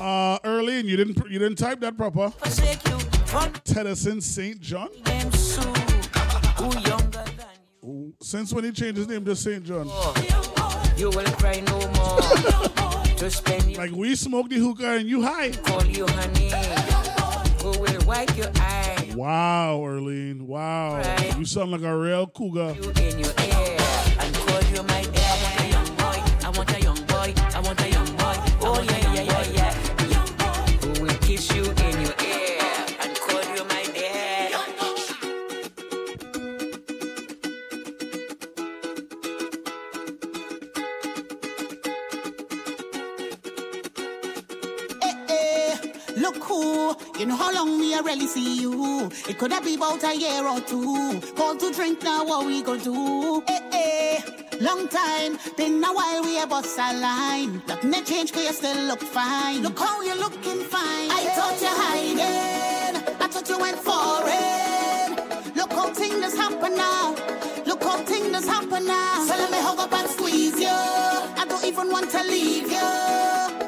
Uh, early, and you didn't you didn't type that proper. Tennyson St. John. Ooh, Since when he changed his name to St. John? You will cry no more. Spend your Like we smoke the hookah and you high. call you honey. Who will wipe your eye Wow, Erlene. Wow. You sound like a real cougar. in your ear and call you my how long I really see you. It could have been about a year or two. Call to drink now, what we go do? Eh, eh. Long time, been a while we a bust a line. Nothing ain't changed, cause you still look fine. Look how you're looking fine. I thought you're hiding. I thought you went foreign. Look how things happen now. Look how things happen now. So let me hug up and squeeze you. I don't even want to leave you.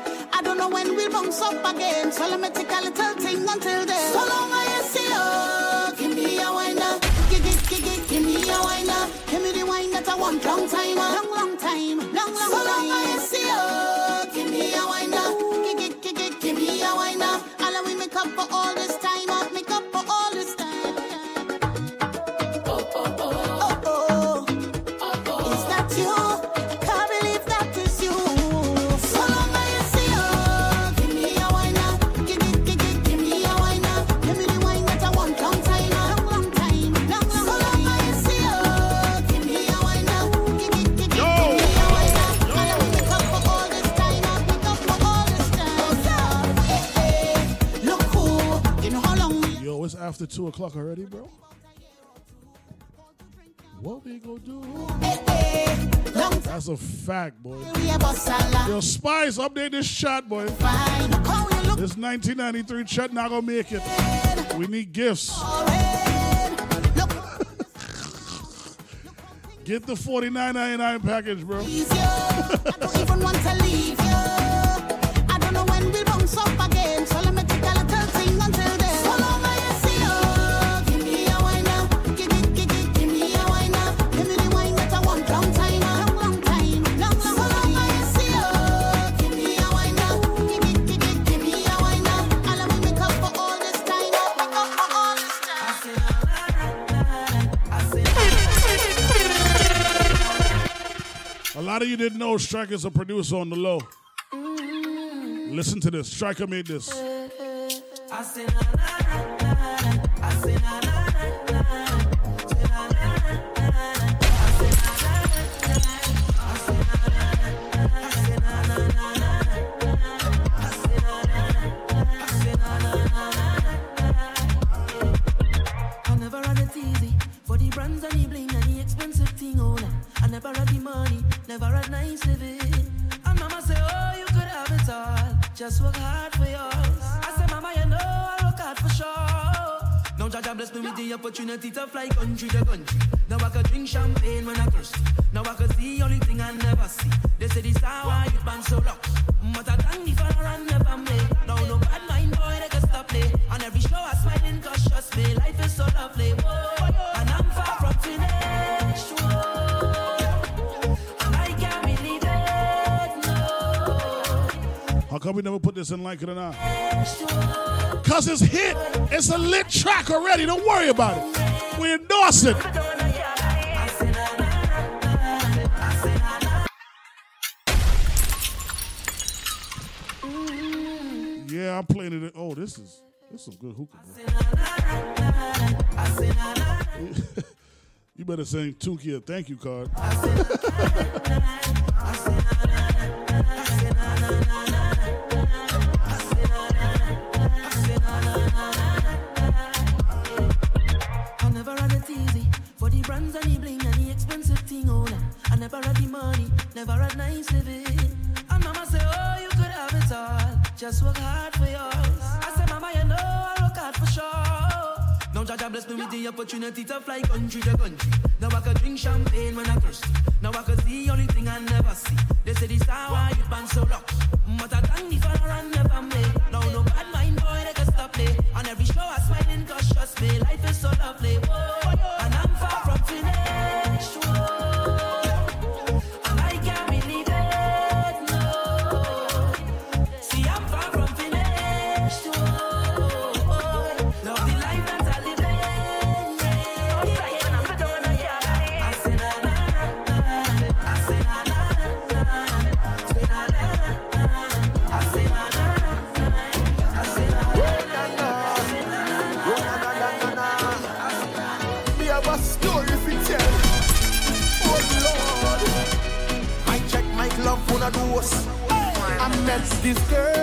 I don't know when we'll bounce up again. So let me take a little thing until then. So long I see you. Give me a wine up. Give, give, give, give, give me a wine up. Give me the wine that I want. Long time. Uh. Long, long time. Long, long so long I see after two o'clock already, bro. What we gonna do? That's a fact, boy. Yo, Spice, update this chat, boy. This 1993 chat not gonna make it. We need gifts. Get the 49.99 package, bro. Lot of you didn't know Striker's a producer on the low. Listen to this. Striker made this. Opportunity to fly country to country. Now I can drink champagne when I thirsty. Now I can see only thing I never see. They say this how you band so luck. But I thank the father and never made. Now no bad mind boy they can stop me. On every show I smiling me. Life is so lovely. we never put this in like it or not. Because it's hit. It's a lit track already. Don't worry about it. We endorse it. Yeah, I'm playing it. Oh, this is this is some good hookah. you better sing Tuki a thank you card. just work hard for yours. I said, Mama, you know I work hard for sure. Now Jah Jah bless me with the opportunity to fly country to country. Now I can drink champagne when I thirsty. Now I can see only thing I never see. They say this how I get been so lucky. But I thank the Father and never family. Now no bad mind boy they can stop me. On every show I smile and cause trust me. Life is so lovely. this girl.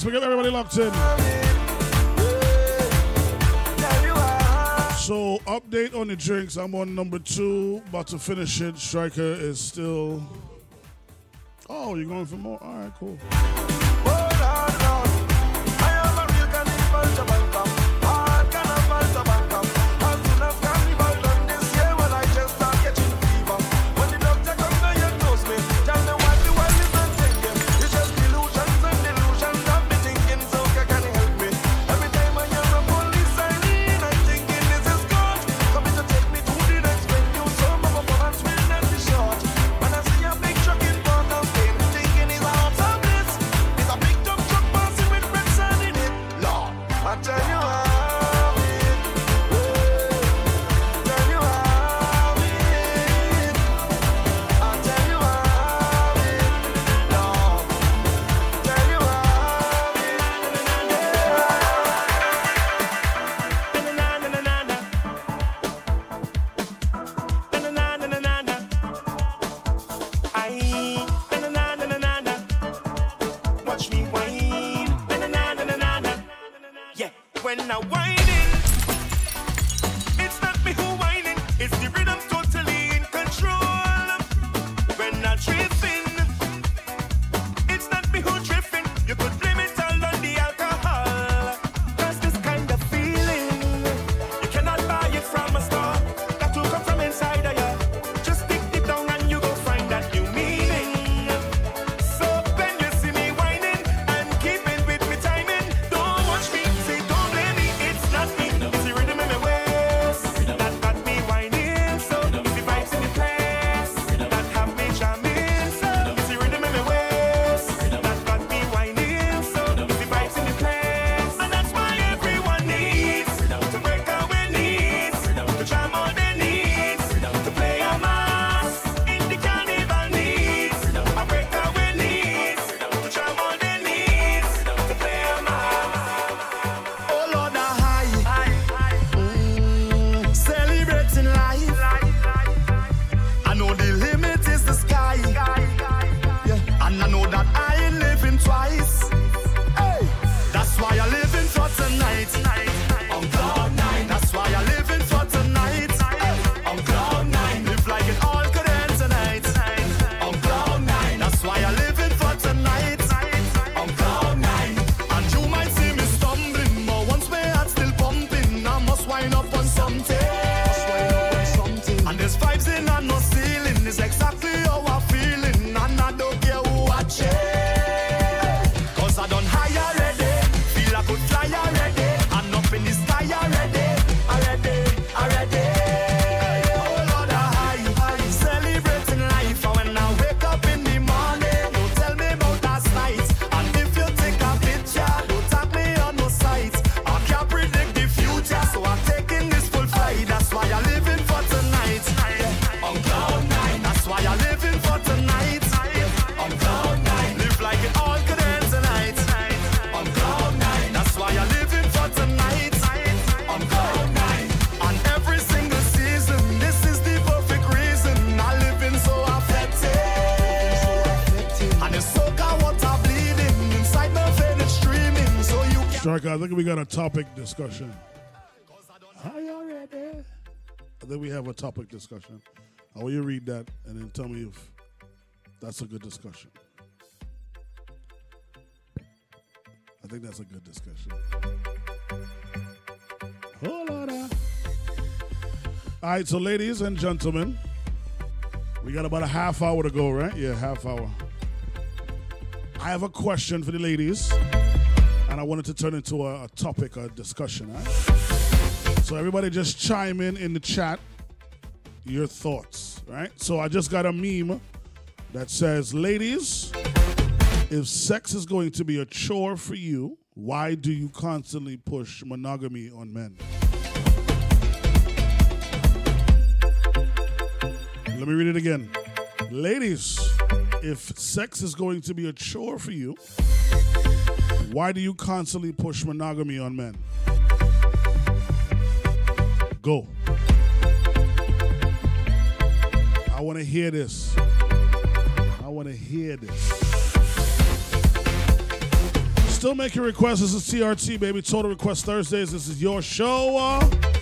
Yes, we got everybody locked in. So, update on the drinks. I'm on number two, about to finish it. Striker is still. Oh, you're going for more? All right, cool. You Striker, I think we got a topic discussion. Hi already. I think we have a topic discussion. I want you to read that and then tell me if that's a good discussion. I think that's a good discussion. Hold on. All right, so ladies and gentlemen, we got about a half hour to go, right? Yeah, half hour. I have a question for the ladies, and I wanted to turn into a, a topic, a discussion. right? So everybody just chime in in the chat your thoughts, right? So I just got a meme that says, "Ladies, if sex is going to be a chore for you, why do you constantly push monogamy on men?" Let me read it again. Ladies, if sex is going to be a chore for you, why do you constantly push monogamy on men? Go. I want to hear this. I want to hear this. Still making requests. This is TRT, baby. Total Request Thursdays. This is your show. Uh,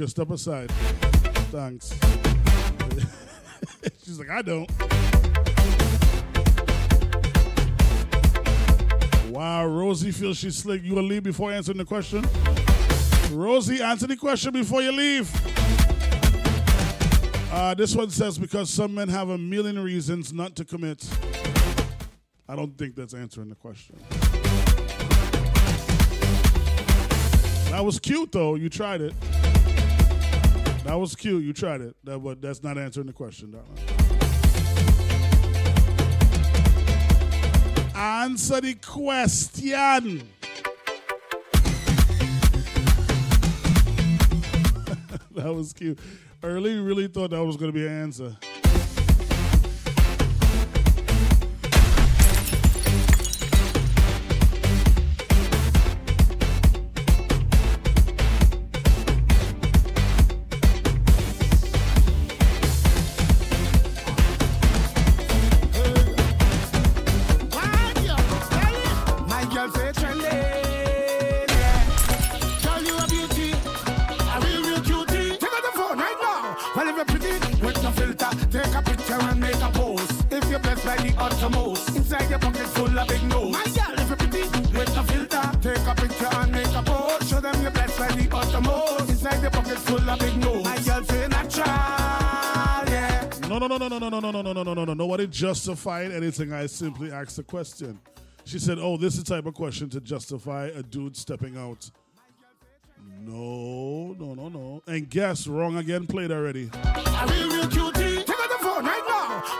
Rika, step aside. Thanks. She's like, I don't. Wow, Rosie feels she's slick. You gonna leave before answering the question? Rosie, answer the question before you leave. Uh, this one says because some men have a million reasons not to commit. I don't think that's answering the question. That was cute though. You tried it. That was cute. You tried it. That, but that's not answering the question, darling. Answer the question. that was cute. Early really thought that was going to be an answer. no, no, no, no, no. Nobody justified anything. I simply asked a question. She said, Oh, this is the type of question to justify a dude stepping out. No, no, no, no. And guess wrong again played already.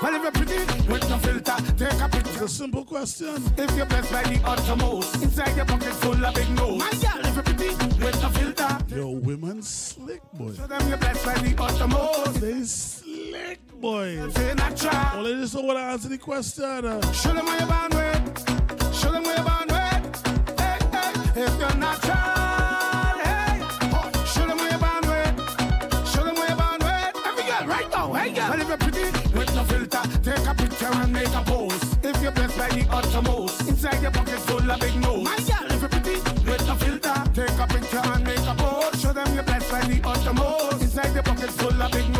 Well, if you're pretty with no filter, take a picture. It's a simple question. If you're blessed by the uttermost, inside your pocket full of big nose. My girl, if you're pretty with no filter. Yo, women slick, boy. Show them you're blessed by the uttermost. They slick boy. Say natural. Well, they just don't want to answer the question. Show them where you're born with. Show them where you're born with. Hey, hey. If you're natural, hey. Show them where you're born. Show them where you're born. Every girl, right now, hey girl. Well, if you're pretty with no filter, take a picture and make a pose. If you're blessed by the uttermost, inside your pocket full of big nose. My girl, if you're pretty with no filter, take a picture and make a pose. Show them you're blessed by the uttermost, inside your pocket full of big nose.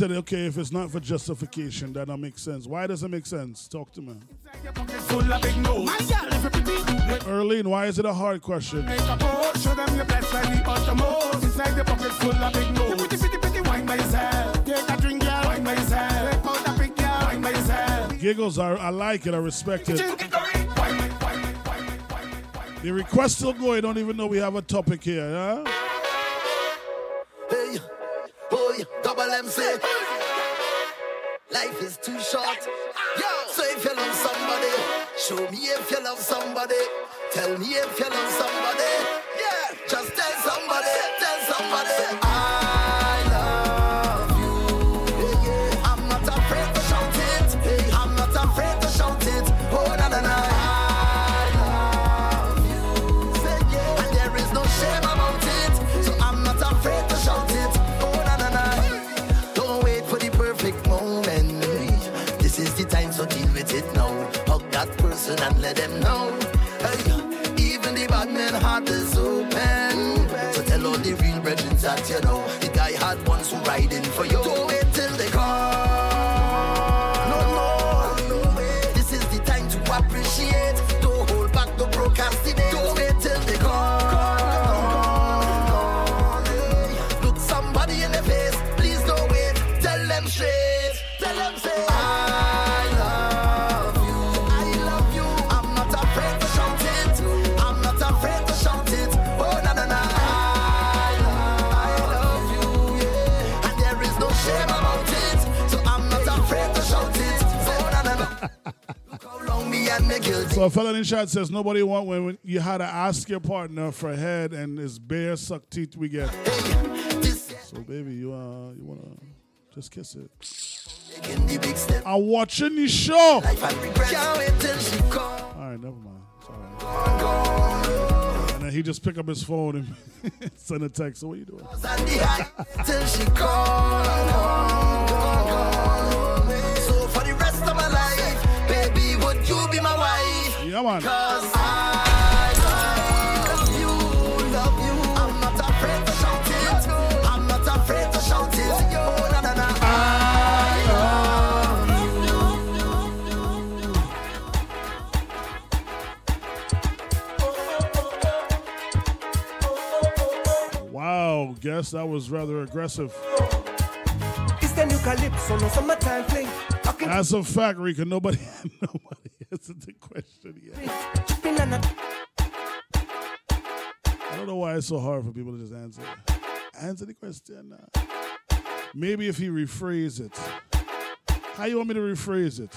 said, okay, if it's not for justification, that don't make sense. Why does it make sense? Talk to me. Erlene, why is it a hard question? Giggles are, I like it, I respect it. The request still going, don't even know we have a topic here, huh? Yeah, double MC. Life is too short. So if you love somebody, show me if you love somebody. Tell me if you love somebody. Yeah, just tell somebody, tell somebody. I person and let them know. Hey, even the bad man heart is open. So tell all the real brethren that you know. The guy had ones who riding for you. So a fella in the chat says nobody want when when you had to ask your partner for head and it's bare suck teeth we get. So baby, you uh you wanna just kiss it. I'm watching the show. Can't wait till she come. All right, never mind. It's. And then he just pick up his phone and send a text. So what you doing? And the high till she come. So for the rest of my life, baby, would you be my wife? Yeah, man. Cause I love you, love you. I'm not afraid to shout it. I'm not afraid to shout it. Oh, na, na, na. I love Wow, guess that was rather aggressive. It's the new calypso, no summertime fling. As a fact, Rika, nobody nobody answer the question yet. I don't know why it's so hard for people to just answer. Answer the question. Maybe if you rephrase it. How you want me to rephrase it?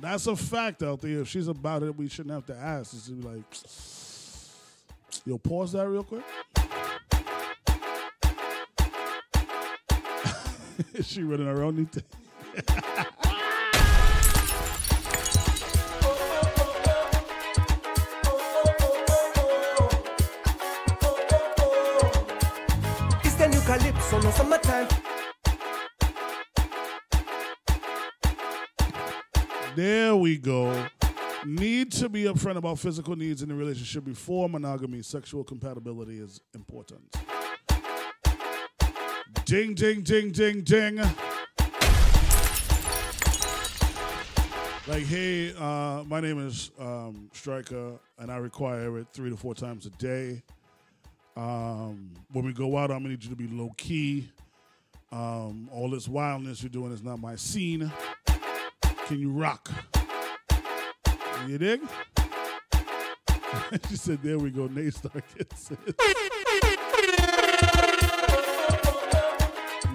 That's a fact out there. If she's about it, we shouldn't have to ask. It's like, yo, pause that real quick. she running her own thing? It's the new calypso, no summertime. There we go. Need to be upfront about physical needs in the relationship before monogamy. Sexual compatibility is important. Ding, ding, ding, ding, ding. Like, hey, uh, my name is um, Striker, and I require it three to four times a day. Um, when we go out, I'm gonna need you to be low key. Um, all this wildness you're doing is not my scene. Can you rock? You dig? she said, "There we go." Nate Star gets.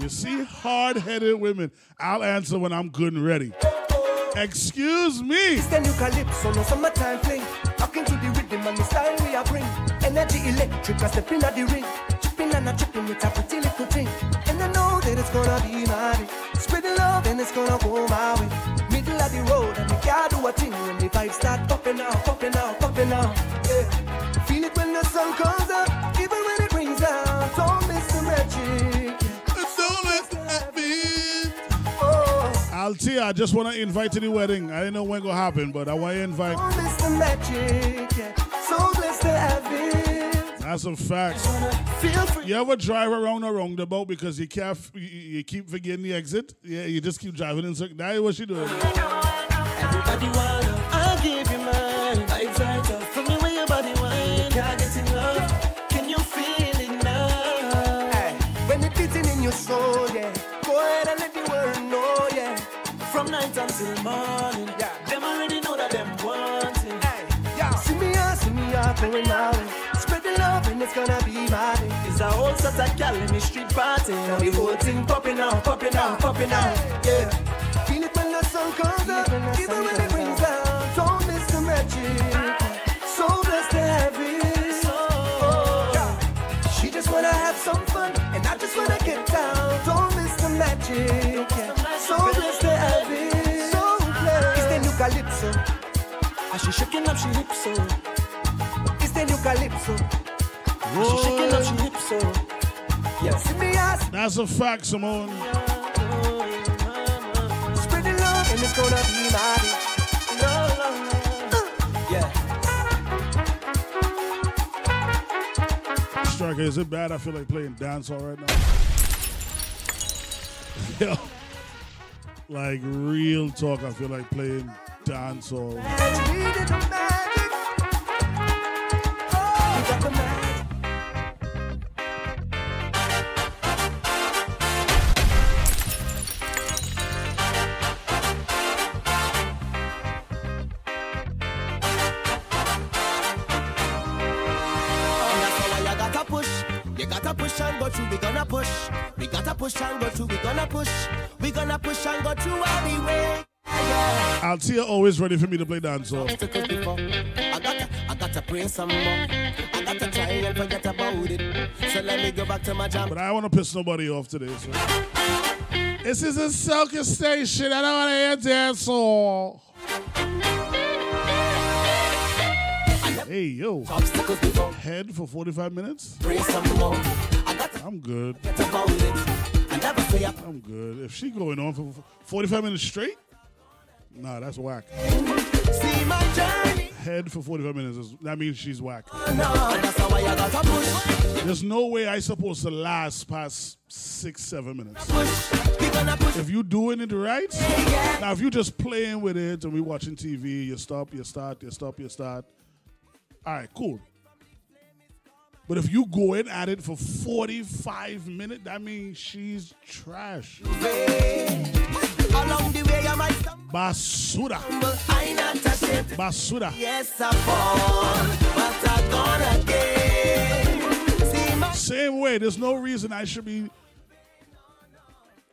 You see, hard-headed women. I'll answer when I'm good and ready. Excuse me. It's the no summertime fling. To the rhythm and the style we are bring. Energy electric, I step in at the ring. And a a pretty little thing. And I know that it's gonna be my day. Spread love and it's gonna go my way. Middle of the road and do a thing when the vibes start popping out, popping out, popping out. Yeah. Feel it when the sun comes up, Altia, I just want to invite to the wedding. I don't know when it gonna happen, but I want to invite. Don't magic. Yeah. So blessed to have it. That's a fact. You ever drive around a roundabout because you can't, you, you keep forgetting the exit? Yeah, you just keep driving in circles. That's what she doing. Everybody Night morning. Yeah. Them already know that them want it. Hey, yeah. See me out, see me out, going way. Spread the love and it's gonna be my day. It's a whole sort of gal in the street party. Now the whole thing popping out, popping out, popping out. Yeah. Feel it when the sun comes up, As she shaking up, she hips so. Oh. It's the new calypso. Oh. As she shaking up, she hips so. Oh. Yeah. See me ask, That's a fact, Simone. spread the love, and it's gonna be my day. Yeah. Striker, is it bad? I feel like playing dancehall right now. Yo, like real talk, I feel like playing dancehall. Push and go through. We gonna push. We gonna push and go through anyway. Altia always ready for me to play dancehall. I gotta, I gotta pray some more. I gotta try and forget about it. So let me go back to my job. But I don't want to piss nobody off today. So. This is a soca station. I don't want to hear dancehall. Hey, yo. Head for 45 minutes? Pray some more. I gotta I'm good. forget about it. I never say up. I'm good. If she going on for 45 minutes straight, nah, that's whack. See my journey. Head for 45 minutes, is, that means she's whack. No, that's how I gotta push. There's no way I supposed to last past six, seven minutes. We gonna push. If you doing it right, now if you just playing with it and we watching TV, you stop, you start, you stop, you start. All right, cool. But if you go in at it for 45 minutes, that means she's trash. Along the way, I might stumble. Basura. I not ashamed. Basura. Yes, I fall, but I gonna get. See my Same way, there's no reason I should be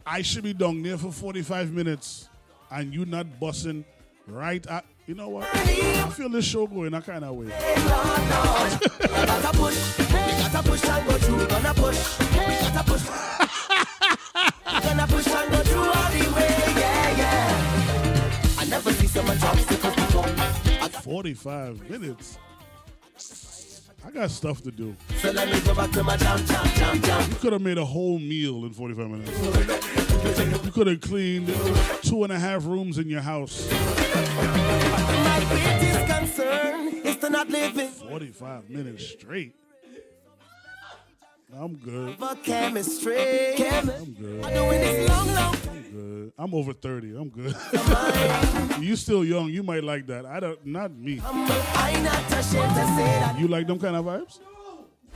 I should be down there for 45 minutes and you not bussing Right? I, you know what? I feel this show going that kind of way. 45 minutes. I got stuff to do. So let me go back to my jam, jam, jam, jam. You could have made a whole meal in 45 minutes. You could have cleaned two and a half rooms in your house. My greatest concern is to not live in 45 minutes straight. I'm good. chemistry. I'm good. I'm doing this long, long. I'm good. I'm over 30. I'm good. you still young. You might like that. I don't. Not me. I not ashamed to say that. You like them kind of vibes?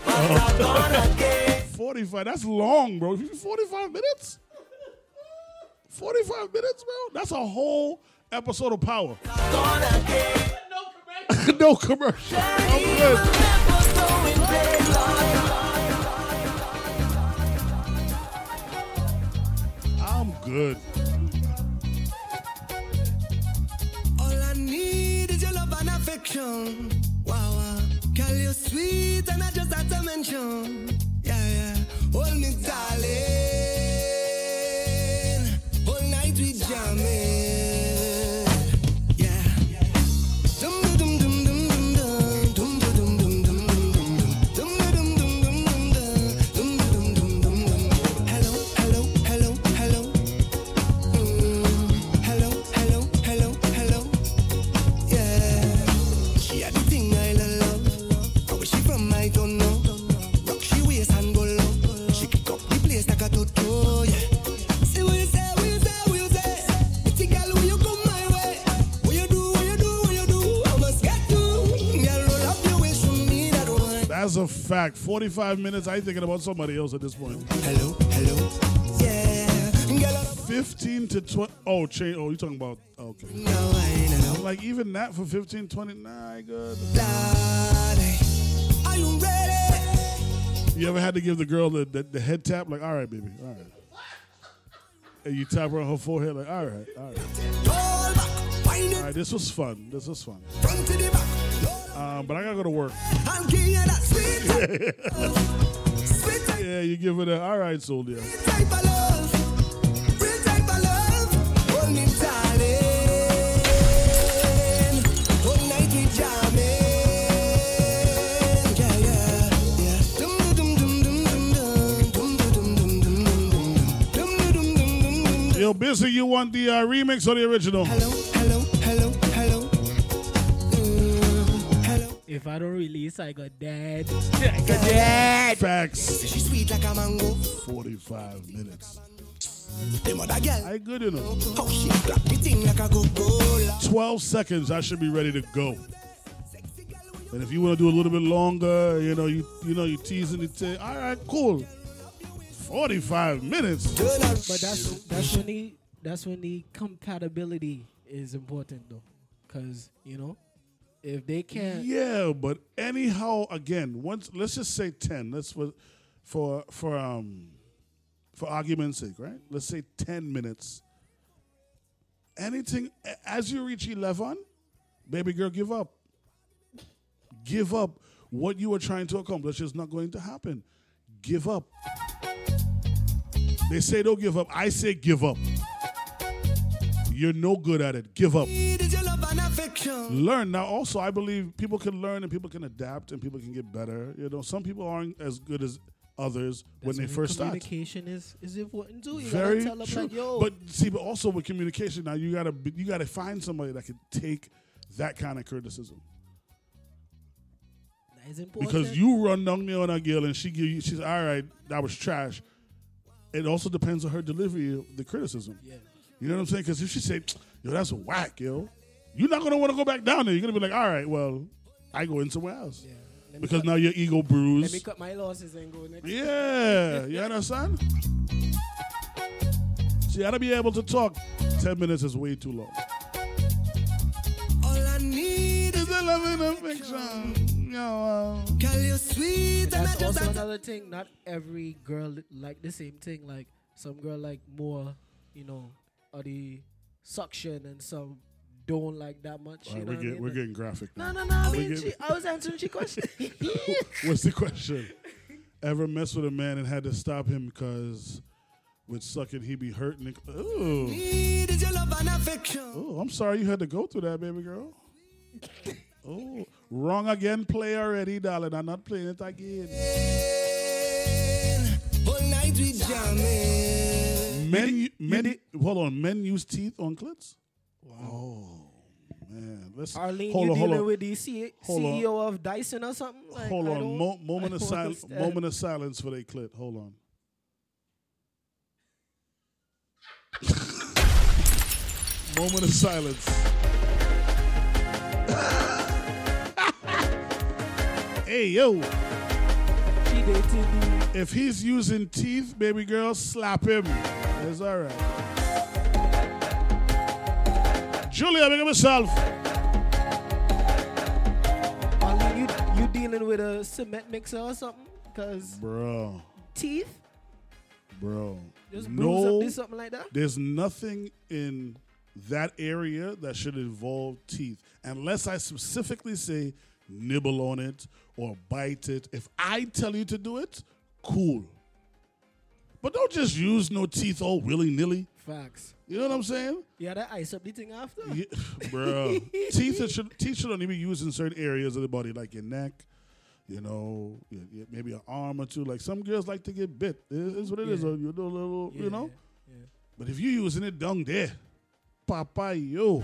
Oh. Get 45. That's long, bro. 45 minutes? 45 minutes, bro? That's a whole episode of Power. no commercial. I'm good. Good. All I need is your love and affection. Wow, wow. Girl, you're sweet and I just had to mention. Yeah, yeah. Hold me, darling. Fact. 45 minutes. I ain't thinking about somebody else at this point. Hello, hello. Yeah. Girl, 15 to 20. Oh, change. Oh, you talking about. Oh, okay. no, I ain't know. I'm like, even that for 15, 20. Nah, I good. Are you ready? You ever had to give the girl the, the, the head tap? Like, all right, baby. All right. And you tap her on her forehead, like, all right, all right. All right, this was fun. This was fun. Um, but I gotta go to work. I'll give you that sweet Yeah, you give it a, all right, soldier. Yo, busy, you want the uh, remix or the original? Hello, hello, hello, If I don't release, I got dead. I got dead. Facts. She sweet like a mango. 45 minutes. Them other girl. I good, you know. How she clap the thing like a go-go. 12 seconds, I should be ready to go. And if you want to do a little bit longer, you know, you you know, you teasing it. T- all right, cool. 45 minutes. But that's that's when the that's when the compatibility is important though, because you know, if they can't, Yeah, but anyhow, again, once let's just say 10. Let's for for for um for argument's sake, right? Let's say 10 minutes. Anything as you reach 11, baby girl, give up. Give up. What you were trying to accomplish is not going to happen. Give up. They say don't give up. I say give up. You're no good at it. Give up. Learn. Now, also, I believe people can learn and people can adapt and people can get better. You know, some people aren't as good as others when they first start. communication is is important too. You Very gotta tell them true. like, yo, But see, but also with communication, now you gotta be- you gotta find somebody that can take that kind of criticism. that is important. Because you run down there on a girl and she give you, she's all right, that was trash. It also depends on her delivery of the criticism. Yeah. You know what I'm saying? Because if she say, yo, that's whack, yo, you're not gonna want to go back down there. You're gonna be like, all right, well, I go in somewhere else. Let me Because cut- now your ego bruised. let me cut my losses and go next. Yeah, you understand? See, I gotta be able to talk. Ten minutes is way too long. All I need is a love and affection. Yo, uh, you're sweet and That's also had another thing. Not every girl like the same thing. Like some girl like more, you know, or the suction, and some don't like that much. All you right, know we're, what I getting, mean? we're getting graphic No, now. no, no. I mean, getting- she, I was answering your question. What's the question? Ever mess with a man and had to stop him because with sucking he be hurting? it- Ooh. Need is your love and affection. Oh, I'm sorry you had to go through that, baby girl. Oh, wrong again. Play already, darling. I'm not playing it again. All night we jamming. Men, men, hold on. Men use teeth on clits. Oh man, let's Arlene, hold you on, dealing on. with the C- Hold on. CEO of Dyson or something? Like, hold on. Mo- moment of silence. Moment of silence for the clip. Hold on. moment of silence. hey yo. If he's using teeth, baby girl, slap him. It's all right. Julia, up yourself. Arlene, you, you dealing with a cement mixer or something? Because Bro, teeth, bro. just no, up something like that. There's nothing in that area that should involve teeth, unless I specifically say nibble on it or bite it. If I tell you to do it, cool. But don't just use no teeth all willy nilly. Facts. You know what I'm saying? Yeah, that ice up the thing after. Yeah, bro. teeth that should teeth should only be used in certain areas of the body, like your neck. You know, y- y- maybe an arm or two. Like some girls like to get bit. It is what it is. Yeah. or You do a little, you know. yeah. But if you using it down there, Papa yo,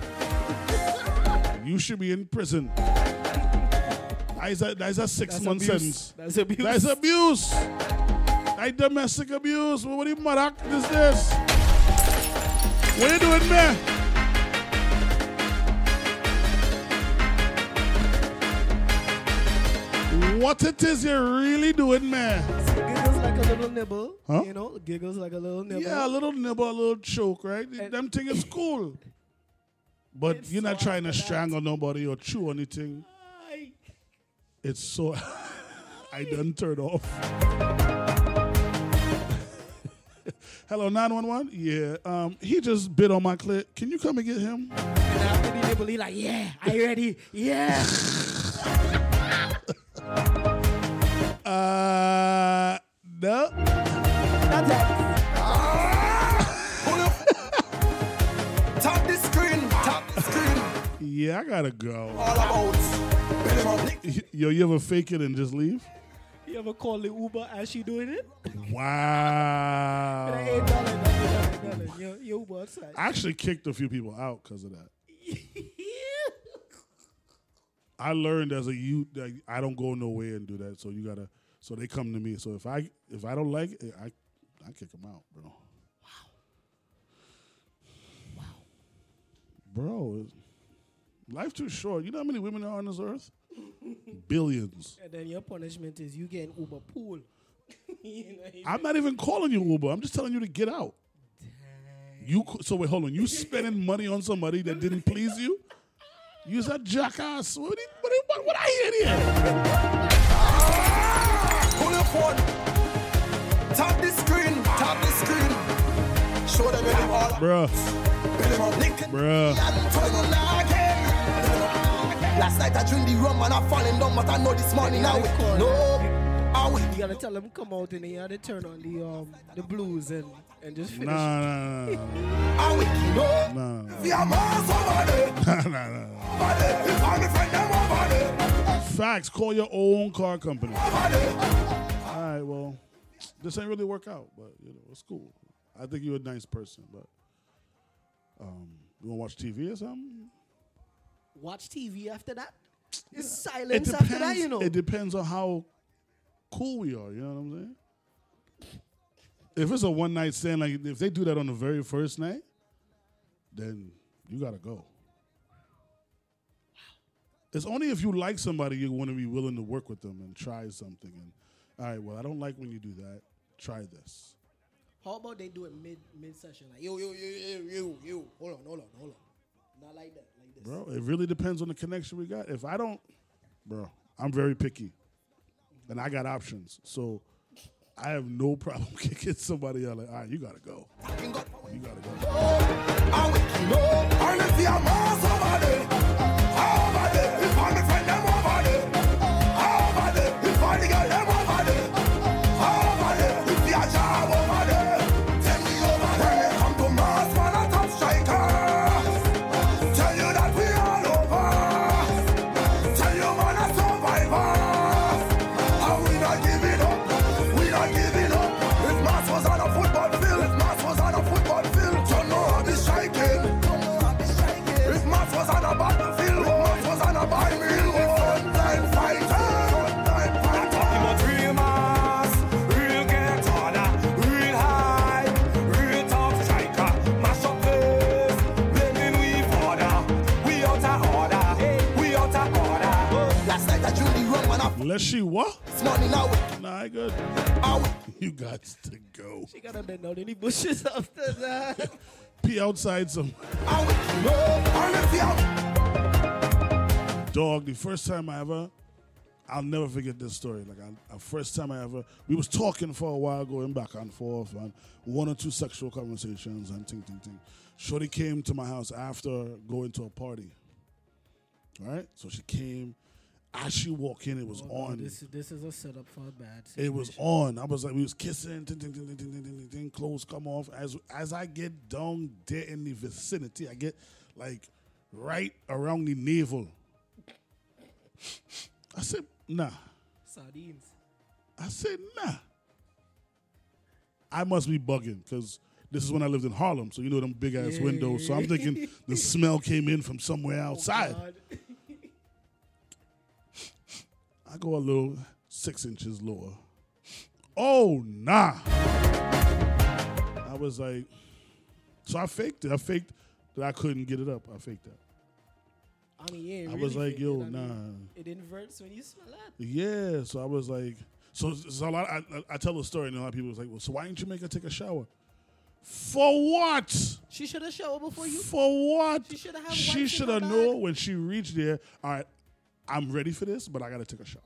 you should be in prison. That is a, that is a six That's month abuse. sentence. That's abuse. That's abuse. That domestic abuse. What the mother is this? What you doing, man? What it is you really doing, man? Giggles like a little nibble. Huh? You know, giggles like a little nibble. Yeah, a little nibble, a little choke, right? Them thing is cool. But you're not trying to strangle nobody or chew anything. It's so. I done turned off. Hello, 911? Yeah, um, he just bit on my clit. Can you come and get him? And after the nibble, he like, yeah, are you ready? Yeah. Uh, no. Tap the screen, tap the screen. Yeah, I gotta go. All about. Yo, you ever fake it and just leave? Ever call the Uber as she doing it? Wow. Like, hey, darling, darling, darling, your, your Uber outside. I actually kicked a few people out because of that. I learned as a youth that I don't go nowhere and do that. So you gotta. So they come to me. So if I if I don't like it, I I kick them out, bro. Wow. Wow. Bro, life too short. You know how many women are on this earth? Billions. And then your punishment is you getting Uber pool. you know, you- I'm not even calling you Uber. I'm just telling you to get out. You so wait, hold on. You spending money on somebody that didn't please you? You's a jackass. What, do you- what, do you- what, what I hear here? Pull your phone. Tap the screen, tap the screen. Show them where them all. Bruh. Bruh. Last night I drink the rum and I falling down, but I know this morning now. No. You gotta tell them come out and you gotta turn on the um the blues and and just finish. Nah, nah, nah, I wake you know. nah. Nah, We are miles over there. nah, nah, nah. Over there. If I'm a friend, them over there. Facts. Call your own car company. All right. Well, this ain't really work out, but you know it's cool. I think you're a nice person, but um, you want to watch TV or something? Watch TV after that. It's It silence depends. after that, you know. It depends on how cool we are. You know what I'm saying? If it's a one night stand, like if they do that on the very first night, then you gotta go. It's only if you like somebody you want to be willing to work with them and try something. And all right, well, I don't like when you do that. Try this. How about they do it mid mid session? Like yo yo yo yo yo yo. Hold on, hold on, hold on. Not like that. Like this. Bro, it really depends on the connection we got. If I don't, bro, I'm very picky. And I got options. So I have no problem kicking somebody out. Like, all right, you gotta go. You gotta go. Unless she what? This morning now. Nah, I good. You got to go. She gotta bend down any bushes after that. Pee outside some. Dog, the first time I ever, I'll never forget this story. Like, I, the first time I ever, we was talking for a while, going back and forth, and one or two sexual conversations and ting, ting, ting. Shorty came to my house after going to a party. All right? So she came as she walk in, it was oh, on. This, this is a setup for a bad situation. It was on. I was like, we was kissing, ding, ding, ding, ding, ding, ding, ding, clothes come off. As as I get down there in the vicinity, I get like right around the navel. I said, nah. Sardines. I said, nah. I must be bugging because this is when I lived in Harlem, so you know them big ass yeah. windows. So I'm thinking the smell came in from somewhere oh, outside. Oh I go a little six inches lower. Oh nah. I was like, so I faked it. I faked that I couldn't get it up. I faked that. I mean, yeah. it I was like, yo, I mean, nah. It inverts when you smell that. Yeah, so I was like, so, so a lot, I, I- I tell a story, and a lot of people was like, well, so why didn't you make her take a shower? For what? She should have showered before you. For what? She should have She should have known when she reached there. All right, I'm ready for this, but I gotta take a shower.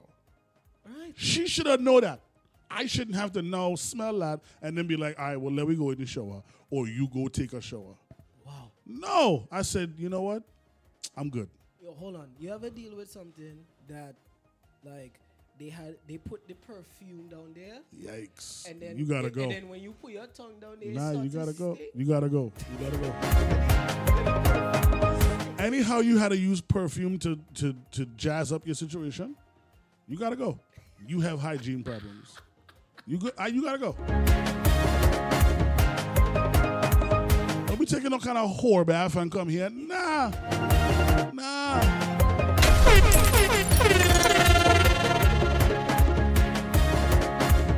Right. She should have known that. I shouldn't have to know, smell that, and then be like, all right, well, let me go in the shower, or you go take a shower. Wow. No, I said, you know what? I'm good. Yo, hold on. You ever deal with something that, like, they had they put the perfume down there? Yikes. And then You gotta and, go. And then when you put your tongue down there, Nah, you gotta go. stink. You gotta go. You gotta go. Anyhow, you had to use perfume to to to jazz up your situation. You gotta go. You have hygiene problems. You go. uh, You gotta go. Don't be taking no kind of whore bath and come here. Nah, nah.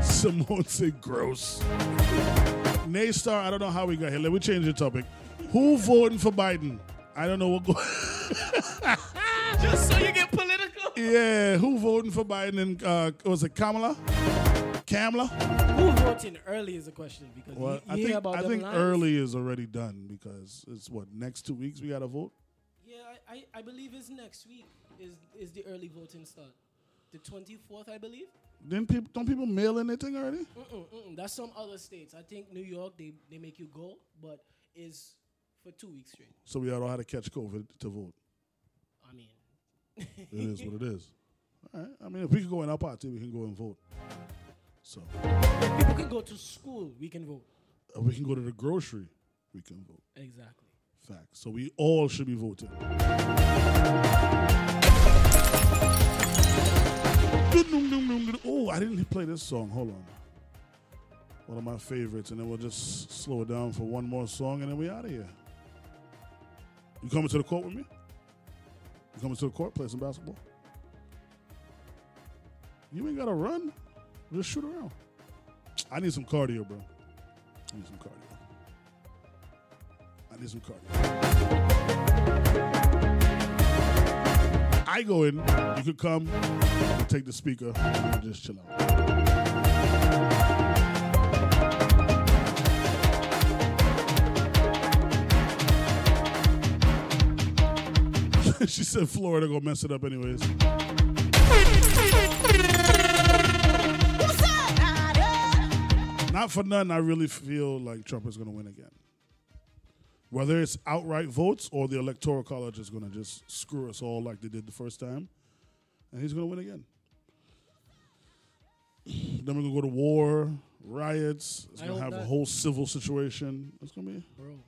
Simone said gross. Naystar, I don't know how we got here. Let me change the topic. Who voting for Biden? I don't know what. Go- Just so you get political. yeah, who voting for Biden? And uh, was it Kamala? Kamala? Who voting early is a question because Well, I think about I think lines. early is already done because it's what next two weeks we got to vote. Yeah, I, I, I believe it's next week is is the early voting start. The twenty fourth, I believe. Then people don't people mail anything already? Mm-mm, mm-mm. That's some other states. I think New York they, they make you go, but is for two weeks straight. So we all know how to catch COVID to vote. I mean, It is what it is. All right. I mean, if we can go in our party, we can go and vote. So if people can go to school, we can vote. if we can go to the grocery, we can vote. Exactly. Facts. So we all should be voting. Oh, I didn't play this song. Hold on. One of my favorites, and then we'll just slow it down for one more song, and then we out of here. You coming to the court with me? You coming to the court, play some basketball? You ain't gotta run. Just shoot around. I need some cardio, bro. I need some cardio. I need some cardio. I go in. You could come. Take the speaker and just chill out. she said Florida gonna mess it up anyways. not for nothing, I really feel like Trump is going to win again. Whether it's outright votes or the electoral college is going to just screw us all like they did the first time, and he's going to win again. then we're going to go to war, riots. It's I going to hope have a whole civil situation. It's going to be Bro,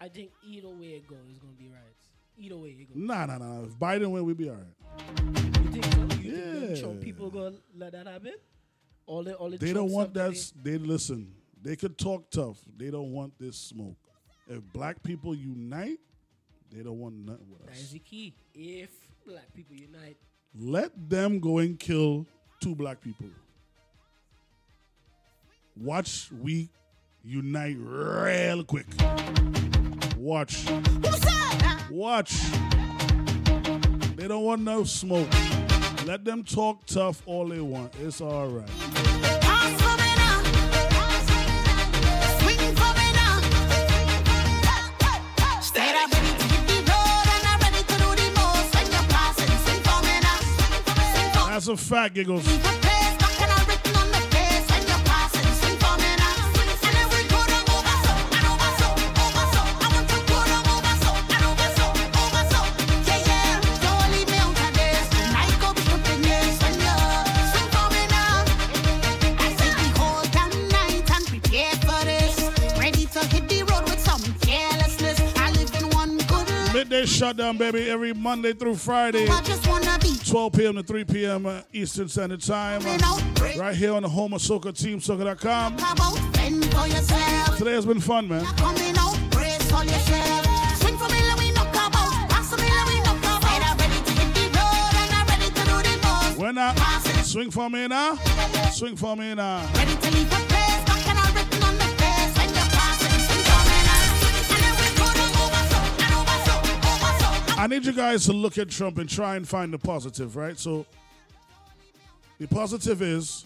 I think either way it goes, it's gonna be riots. Either way it goes. nah, nah, nah. If Biden win, we'll be all right. You think so? You Yeah. them Trump people gonna let that happen? All the all the They don't want that. they- s- They listen. They could talk tough. They don't want this smoke. If black people unite, they don't want nothing with That us. is the key. If black people unite, Let them go and kill two black people. Watch we unite real quick. Watch. Watch. They don't want no smoke. Let them talk tough all they want. It's all right. Stay up ready to life. Midday shutdown, baby, every Monday through Friday. I just wanna be 12 p.m. to 3 p.m. uh, Eastern Standard Time. right here on the home of Soca, TeamSoca.com. about fend for yourself. Today has been fun, man. Coming out, brace for yourself. Swing for me, let me knock about. Pass for me, let me knock about. And I'm ready to hit the road and I'm ready to do the most. When I swing for me now, swing for me now. I need you guys to look at Trump and try and find the positive, right? So, the positive is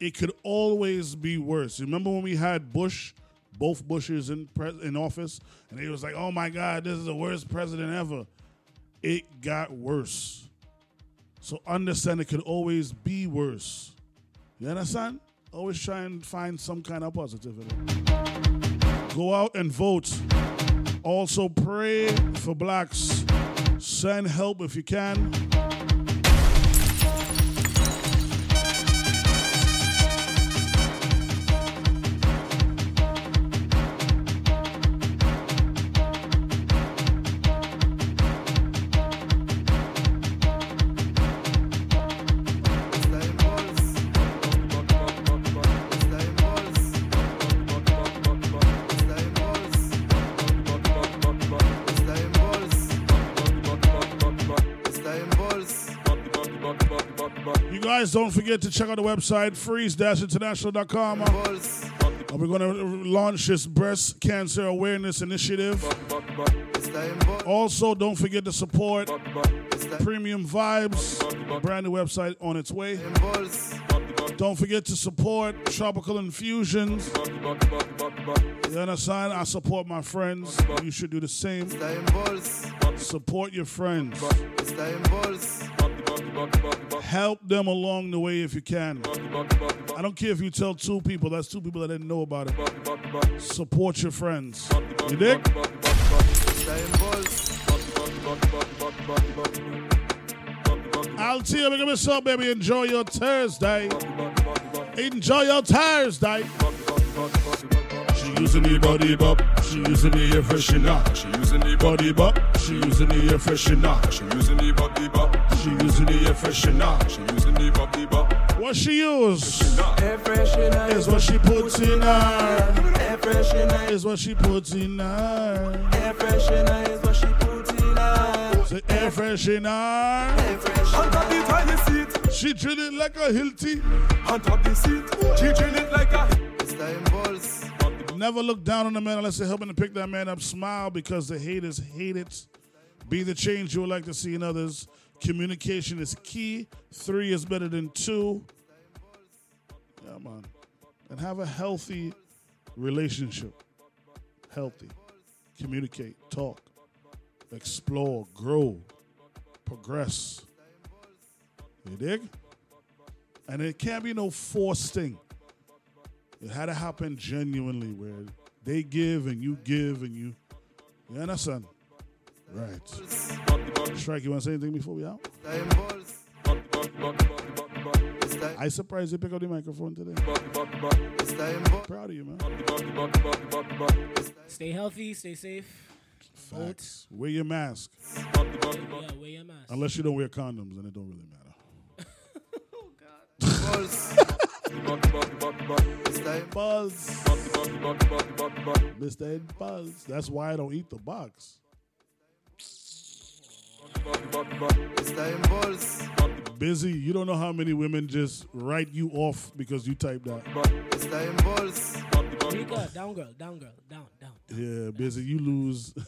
it could always be worse. Remember when we had Bush, both Bushes in in office, and he was like, "Oh my God, this is the worst president ever." It got worse. So understand it could always be worse. You understand? Always try and find some kind of positivity. Go out and vote. Also pray for blacks. Send help if you can. Guys don't forget to check out the website freeze-international.com. Uh, we're going to launch this breast cancer awareness initiative. Also, don't forget to support Premium Vibes, brand new website on its way. Don't forget to support Tropical Infusions. You understand? I support my friends. You should do the same. Support your friends. Help them along the way if you can. I don't care if you tell two people, that's two people that didn't know about it. Support your friends. You dig? You, make what's up, baby. Enjoy your Thursday. Enjoy your Thursday. She using the body bop. She using the air freshener. She using the body bop. She using the air freshener. She using the body bop. She using the air freshener. She using the body bop. What she use? Air freshener Is what she puts in her. Air freshener Is what she puts in her. Air freshener is what she put in her. Say air freshener. On top the toilet seat. She drill it like a Hilti. On top the seat. She drill it like a. Never look down on a man unless they're helping to pick that man up. Smile because the haters hate it. Be the change you would like to see in others. Communication is key. Three is better than two. Yeah, man. And have a healthy relationship. Healthy. Communicate, talk, explore, grow, progress. You dig? And it can't be no forced thing. It had to happen genuinely where they give and you give and you. You understand? Right. Strike, you want to say anything before we out? I surprised you pick up the microphone today. Proud of you, man. Stay healthy, stay safe. Vote. Facts. Wear your mask. Yeah, wear your mask. Unless you don't wear condoms, then it don't really matter. Oh, Buzz. Mr. Ed Buzz. That's why I don't eat the box. Busy. You don't know how many women just write you off because you type that. Down girl, down girl, down, down. Yeah, busy. You lose.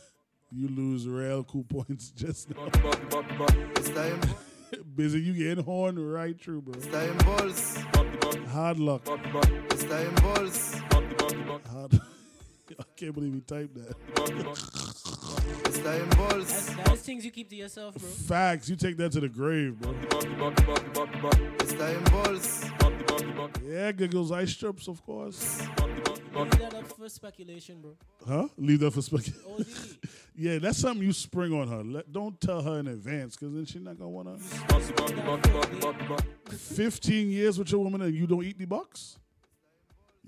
You lose real cool points just now. busy. You getting horn right through, bro. Hard luck. Hard. I can't believe you typed that. That's, that's things you keep to yourself, bro. Facts. You take that to the grave, bro. Yeah, giggles, ice strips, of course. Leave that up for speculation, bro. Huh? Leave that for speculation. yeah, that's something you spring on her. Let, don't tell her in advance, because then she's not gonna wanna. Fifteen years with your woman and you don't eat the box.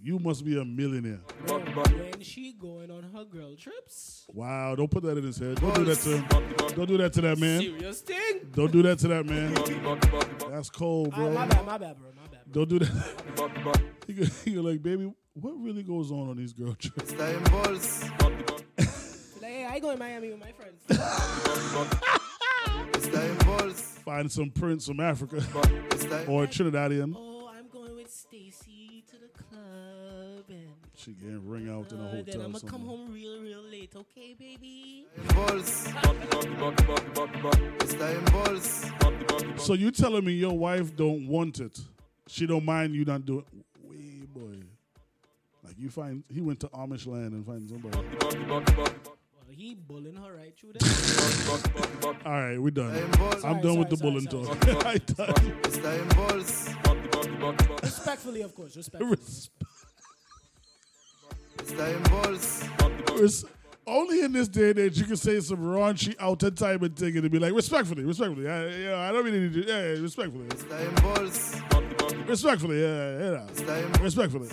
You must be a millionaire. Bro, when she going on her girl trips, Wow, don't put that in his head. Don't do that to him. Don't do that to that man. serious thing. Don't do that to that man. That's cold, bro. Ah, my bad, my bad, bro, my bad. Don't do that. You go- You're like, baby, what really goes on on these girl trips? I go in Miami with my friends. Find some prince from Africa or Trinidadian. oh, I'm going with Stacy to the club, and She getting ring out in a uh, then. I'm gonna come home real, real late. Okay, baby. So you telling me your wife don't want it? She don't mind you not doing. Way boy, like you find he went to Amish land and find somebody. Well, he bullying her right through there. All right, we done. I'm Sorry, done with the sorry, bullying sorry, talk. I done. Respectfully, of course. Respectfully. Res- Only in this day and age you can say some raunchy out of time and thing and it'd be like respectfully, respectfully. I, yeah, I don't really need to. Yeah, yeah, respectfully. Respectfully, yeah, yeah. Respectfully.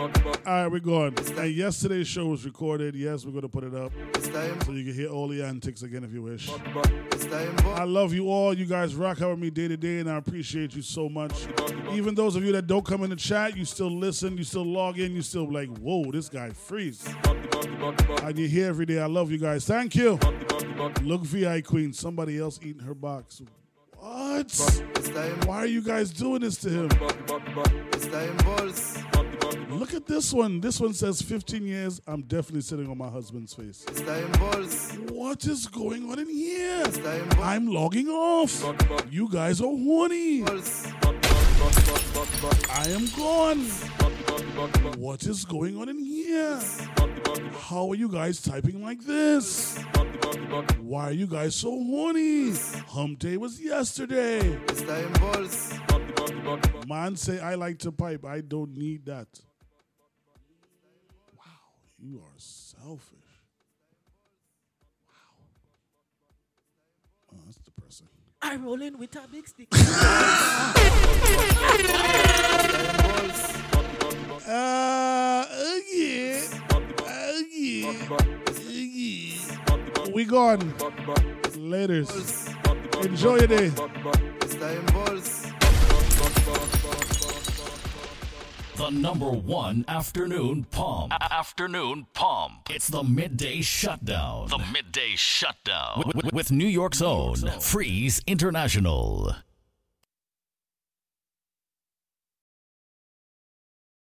All right, we're going. And yesterday's show was recorded. Yes, we're going to put it up so you can hear all the antics again if you wish. I love you all. You guys rock out with me day to day, and I appreciate you so much. Even those of you that don't come in the chat, you still listen, you still log in, you still like, whoa, this guy freeze. And you're here every day. I love you guys. Thank you. Look, VI Queen, somebody else eating her box. What? Why are you guys doing this to him? Look at this one. This one says 15 years. I'm definitely sitting on my husband's face. What is going on in here? I'm logging off. You guys are horny. I am gone. What is going on in here? How are you guys typing like this? Why are you guys so horny? Hump day was yesterday. Man say I like to pipe. I don't need that. Wow, you are selfish. Wow. Oh, that's depressing. I roll in with a big stick. Uh, yeah. Uh, yeah. Yeah. We gone. Laters. Enjoy your day. The number one afternoon pump. A- Afternoon pump. It's the midday shutdown. The midday shutdown. With, with- with New York's own Freeze International.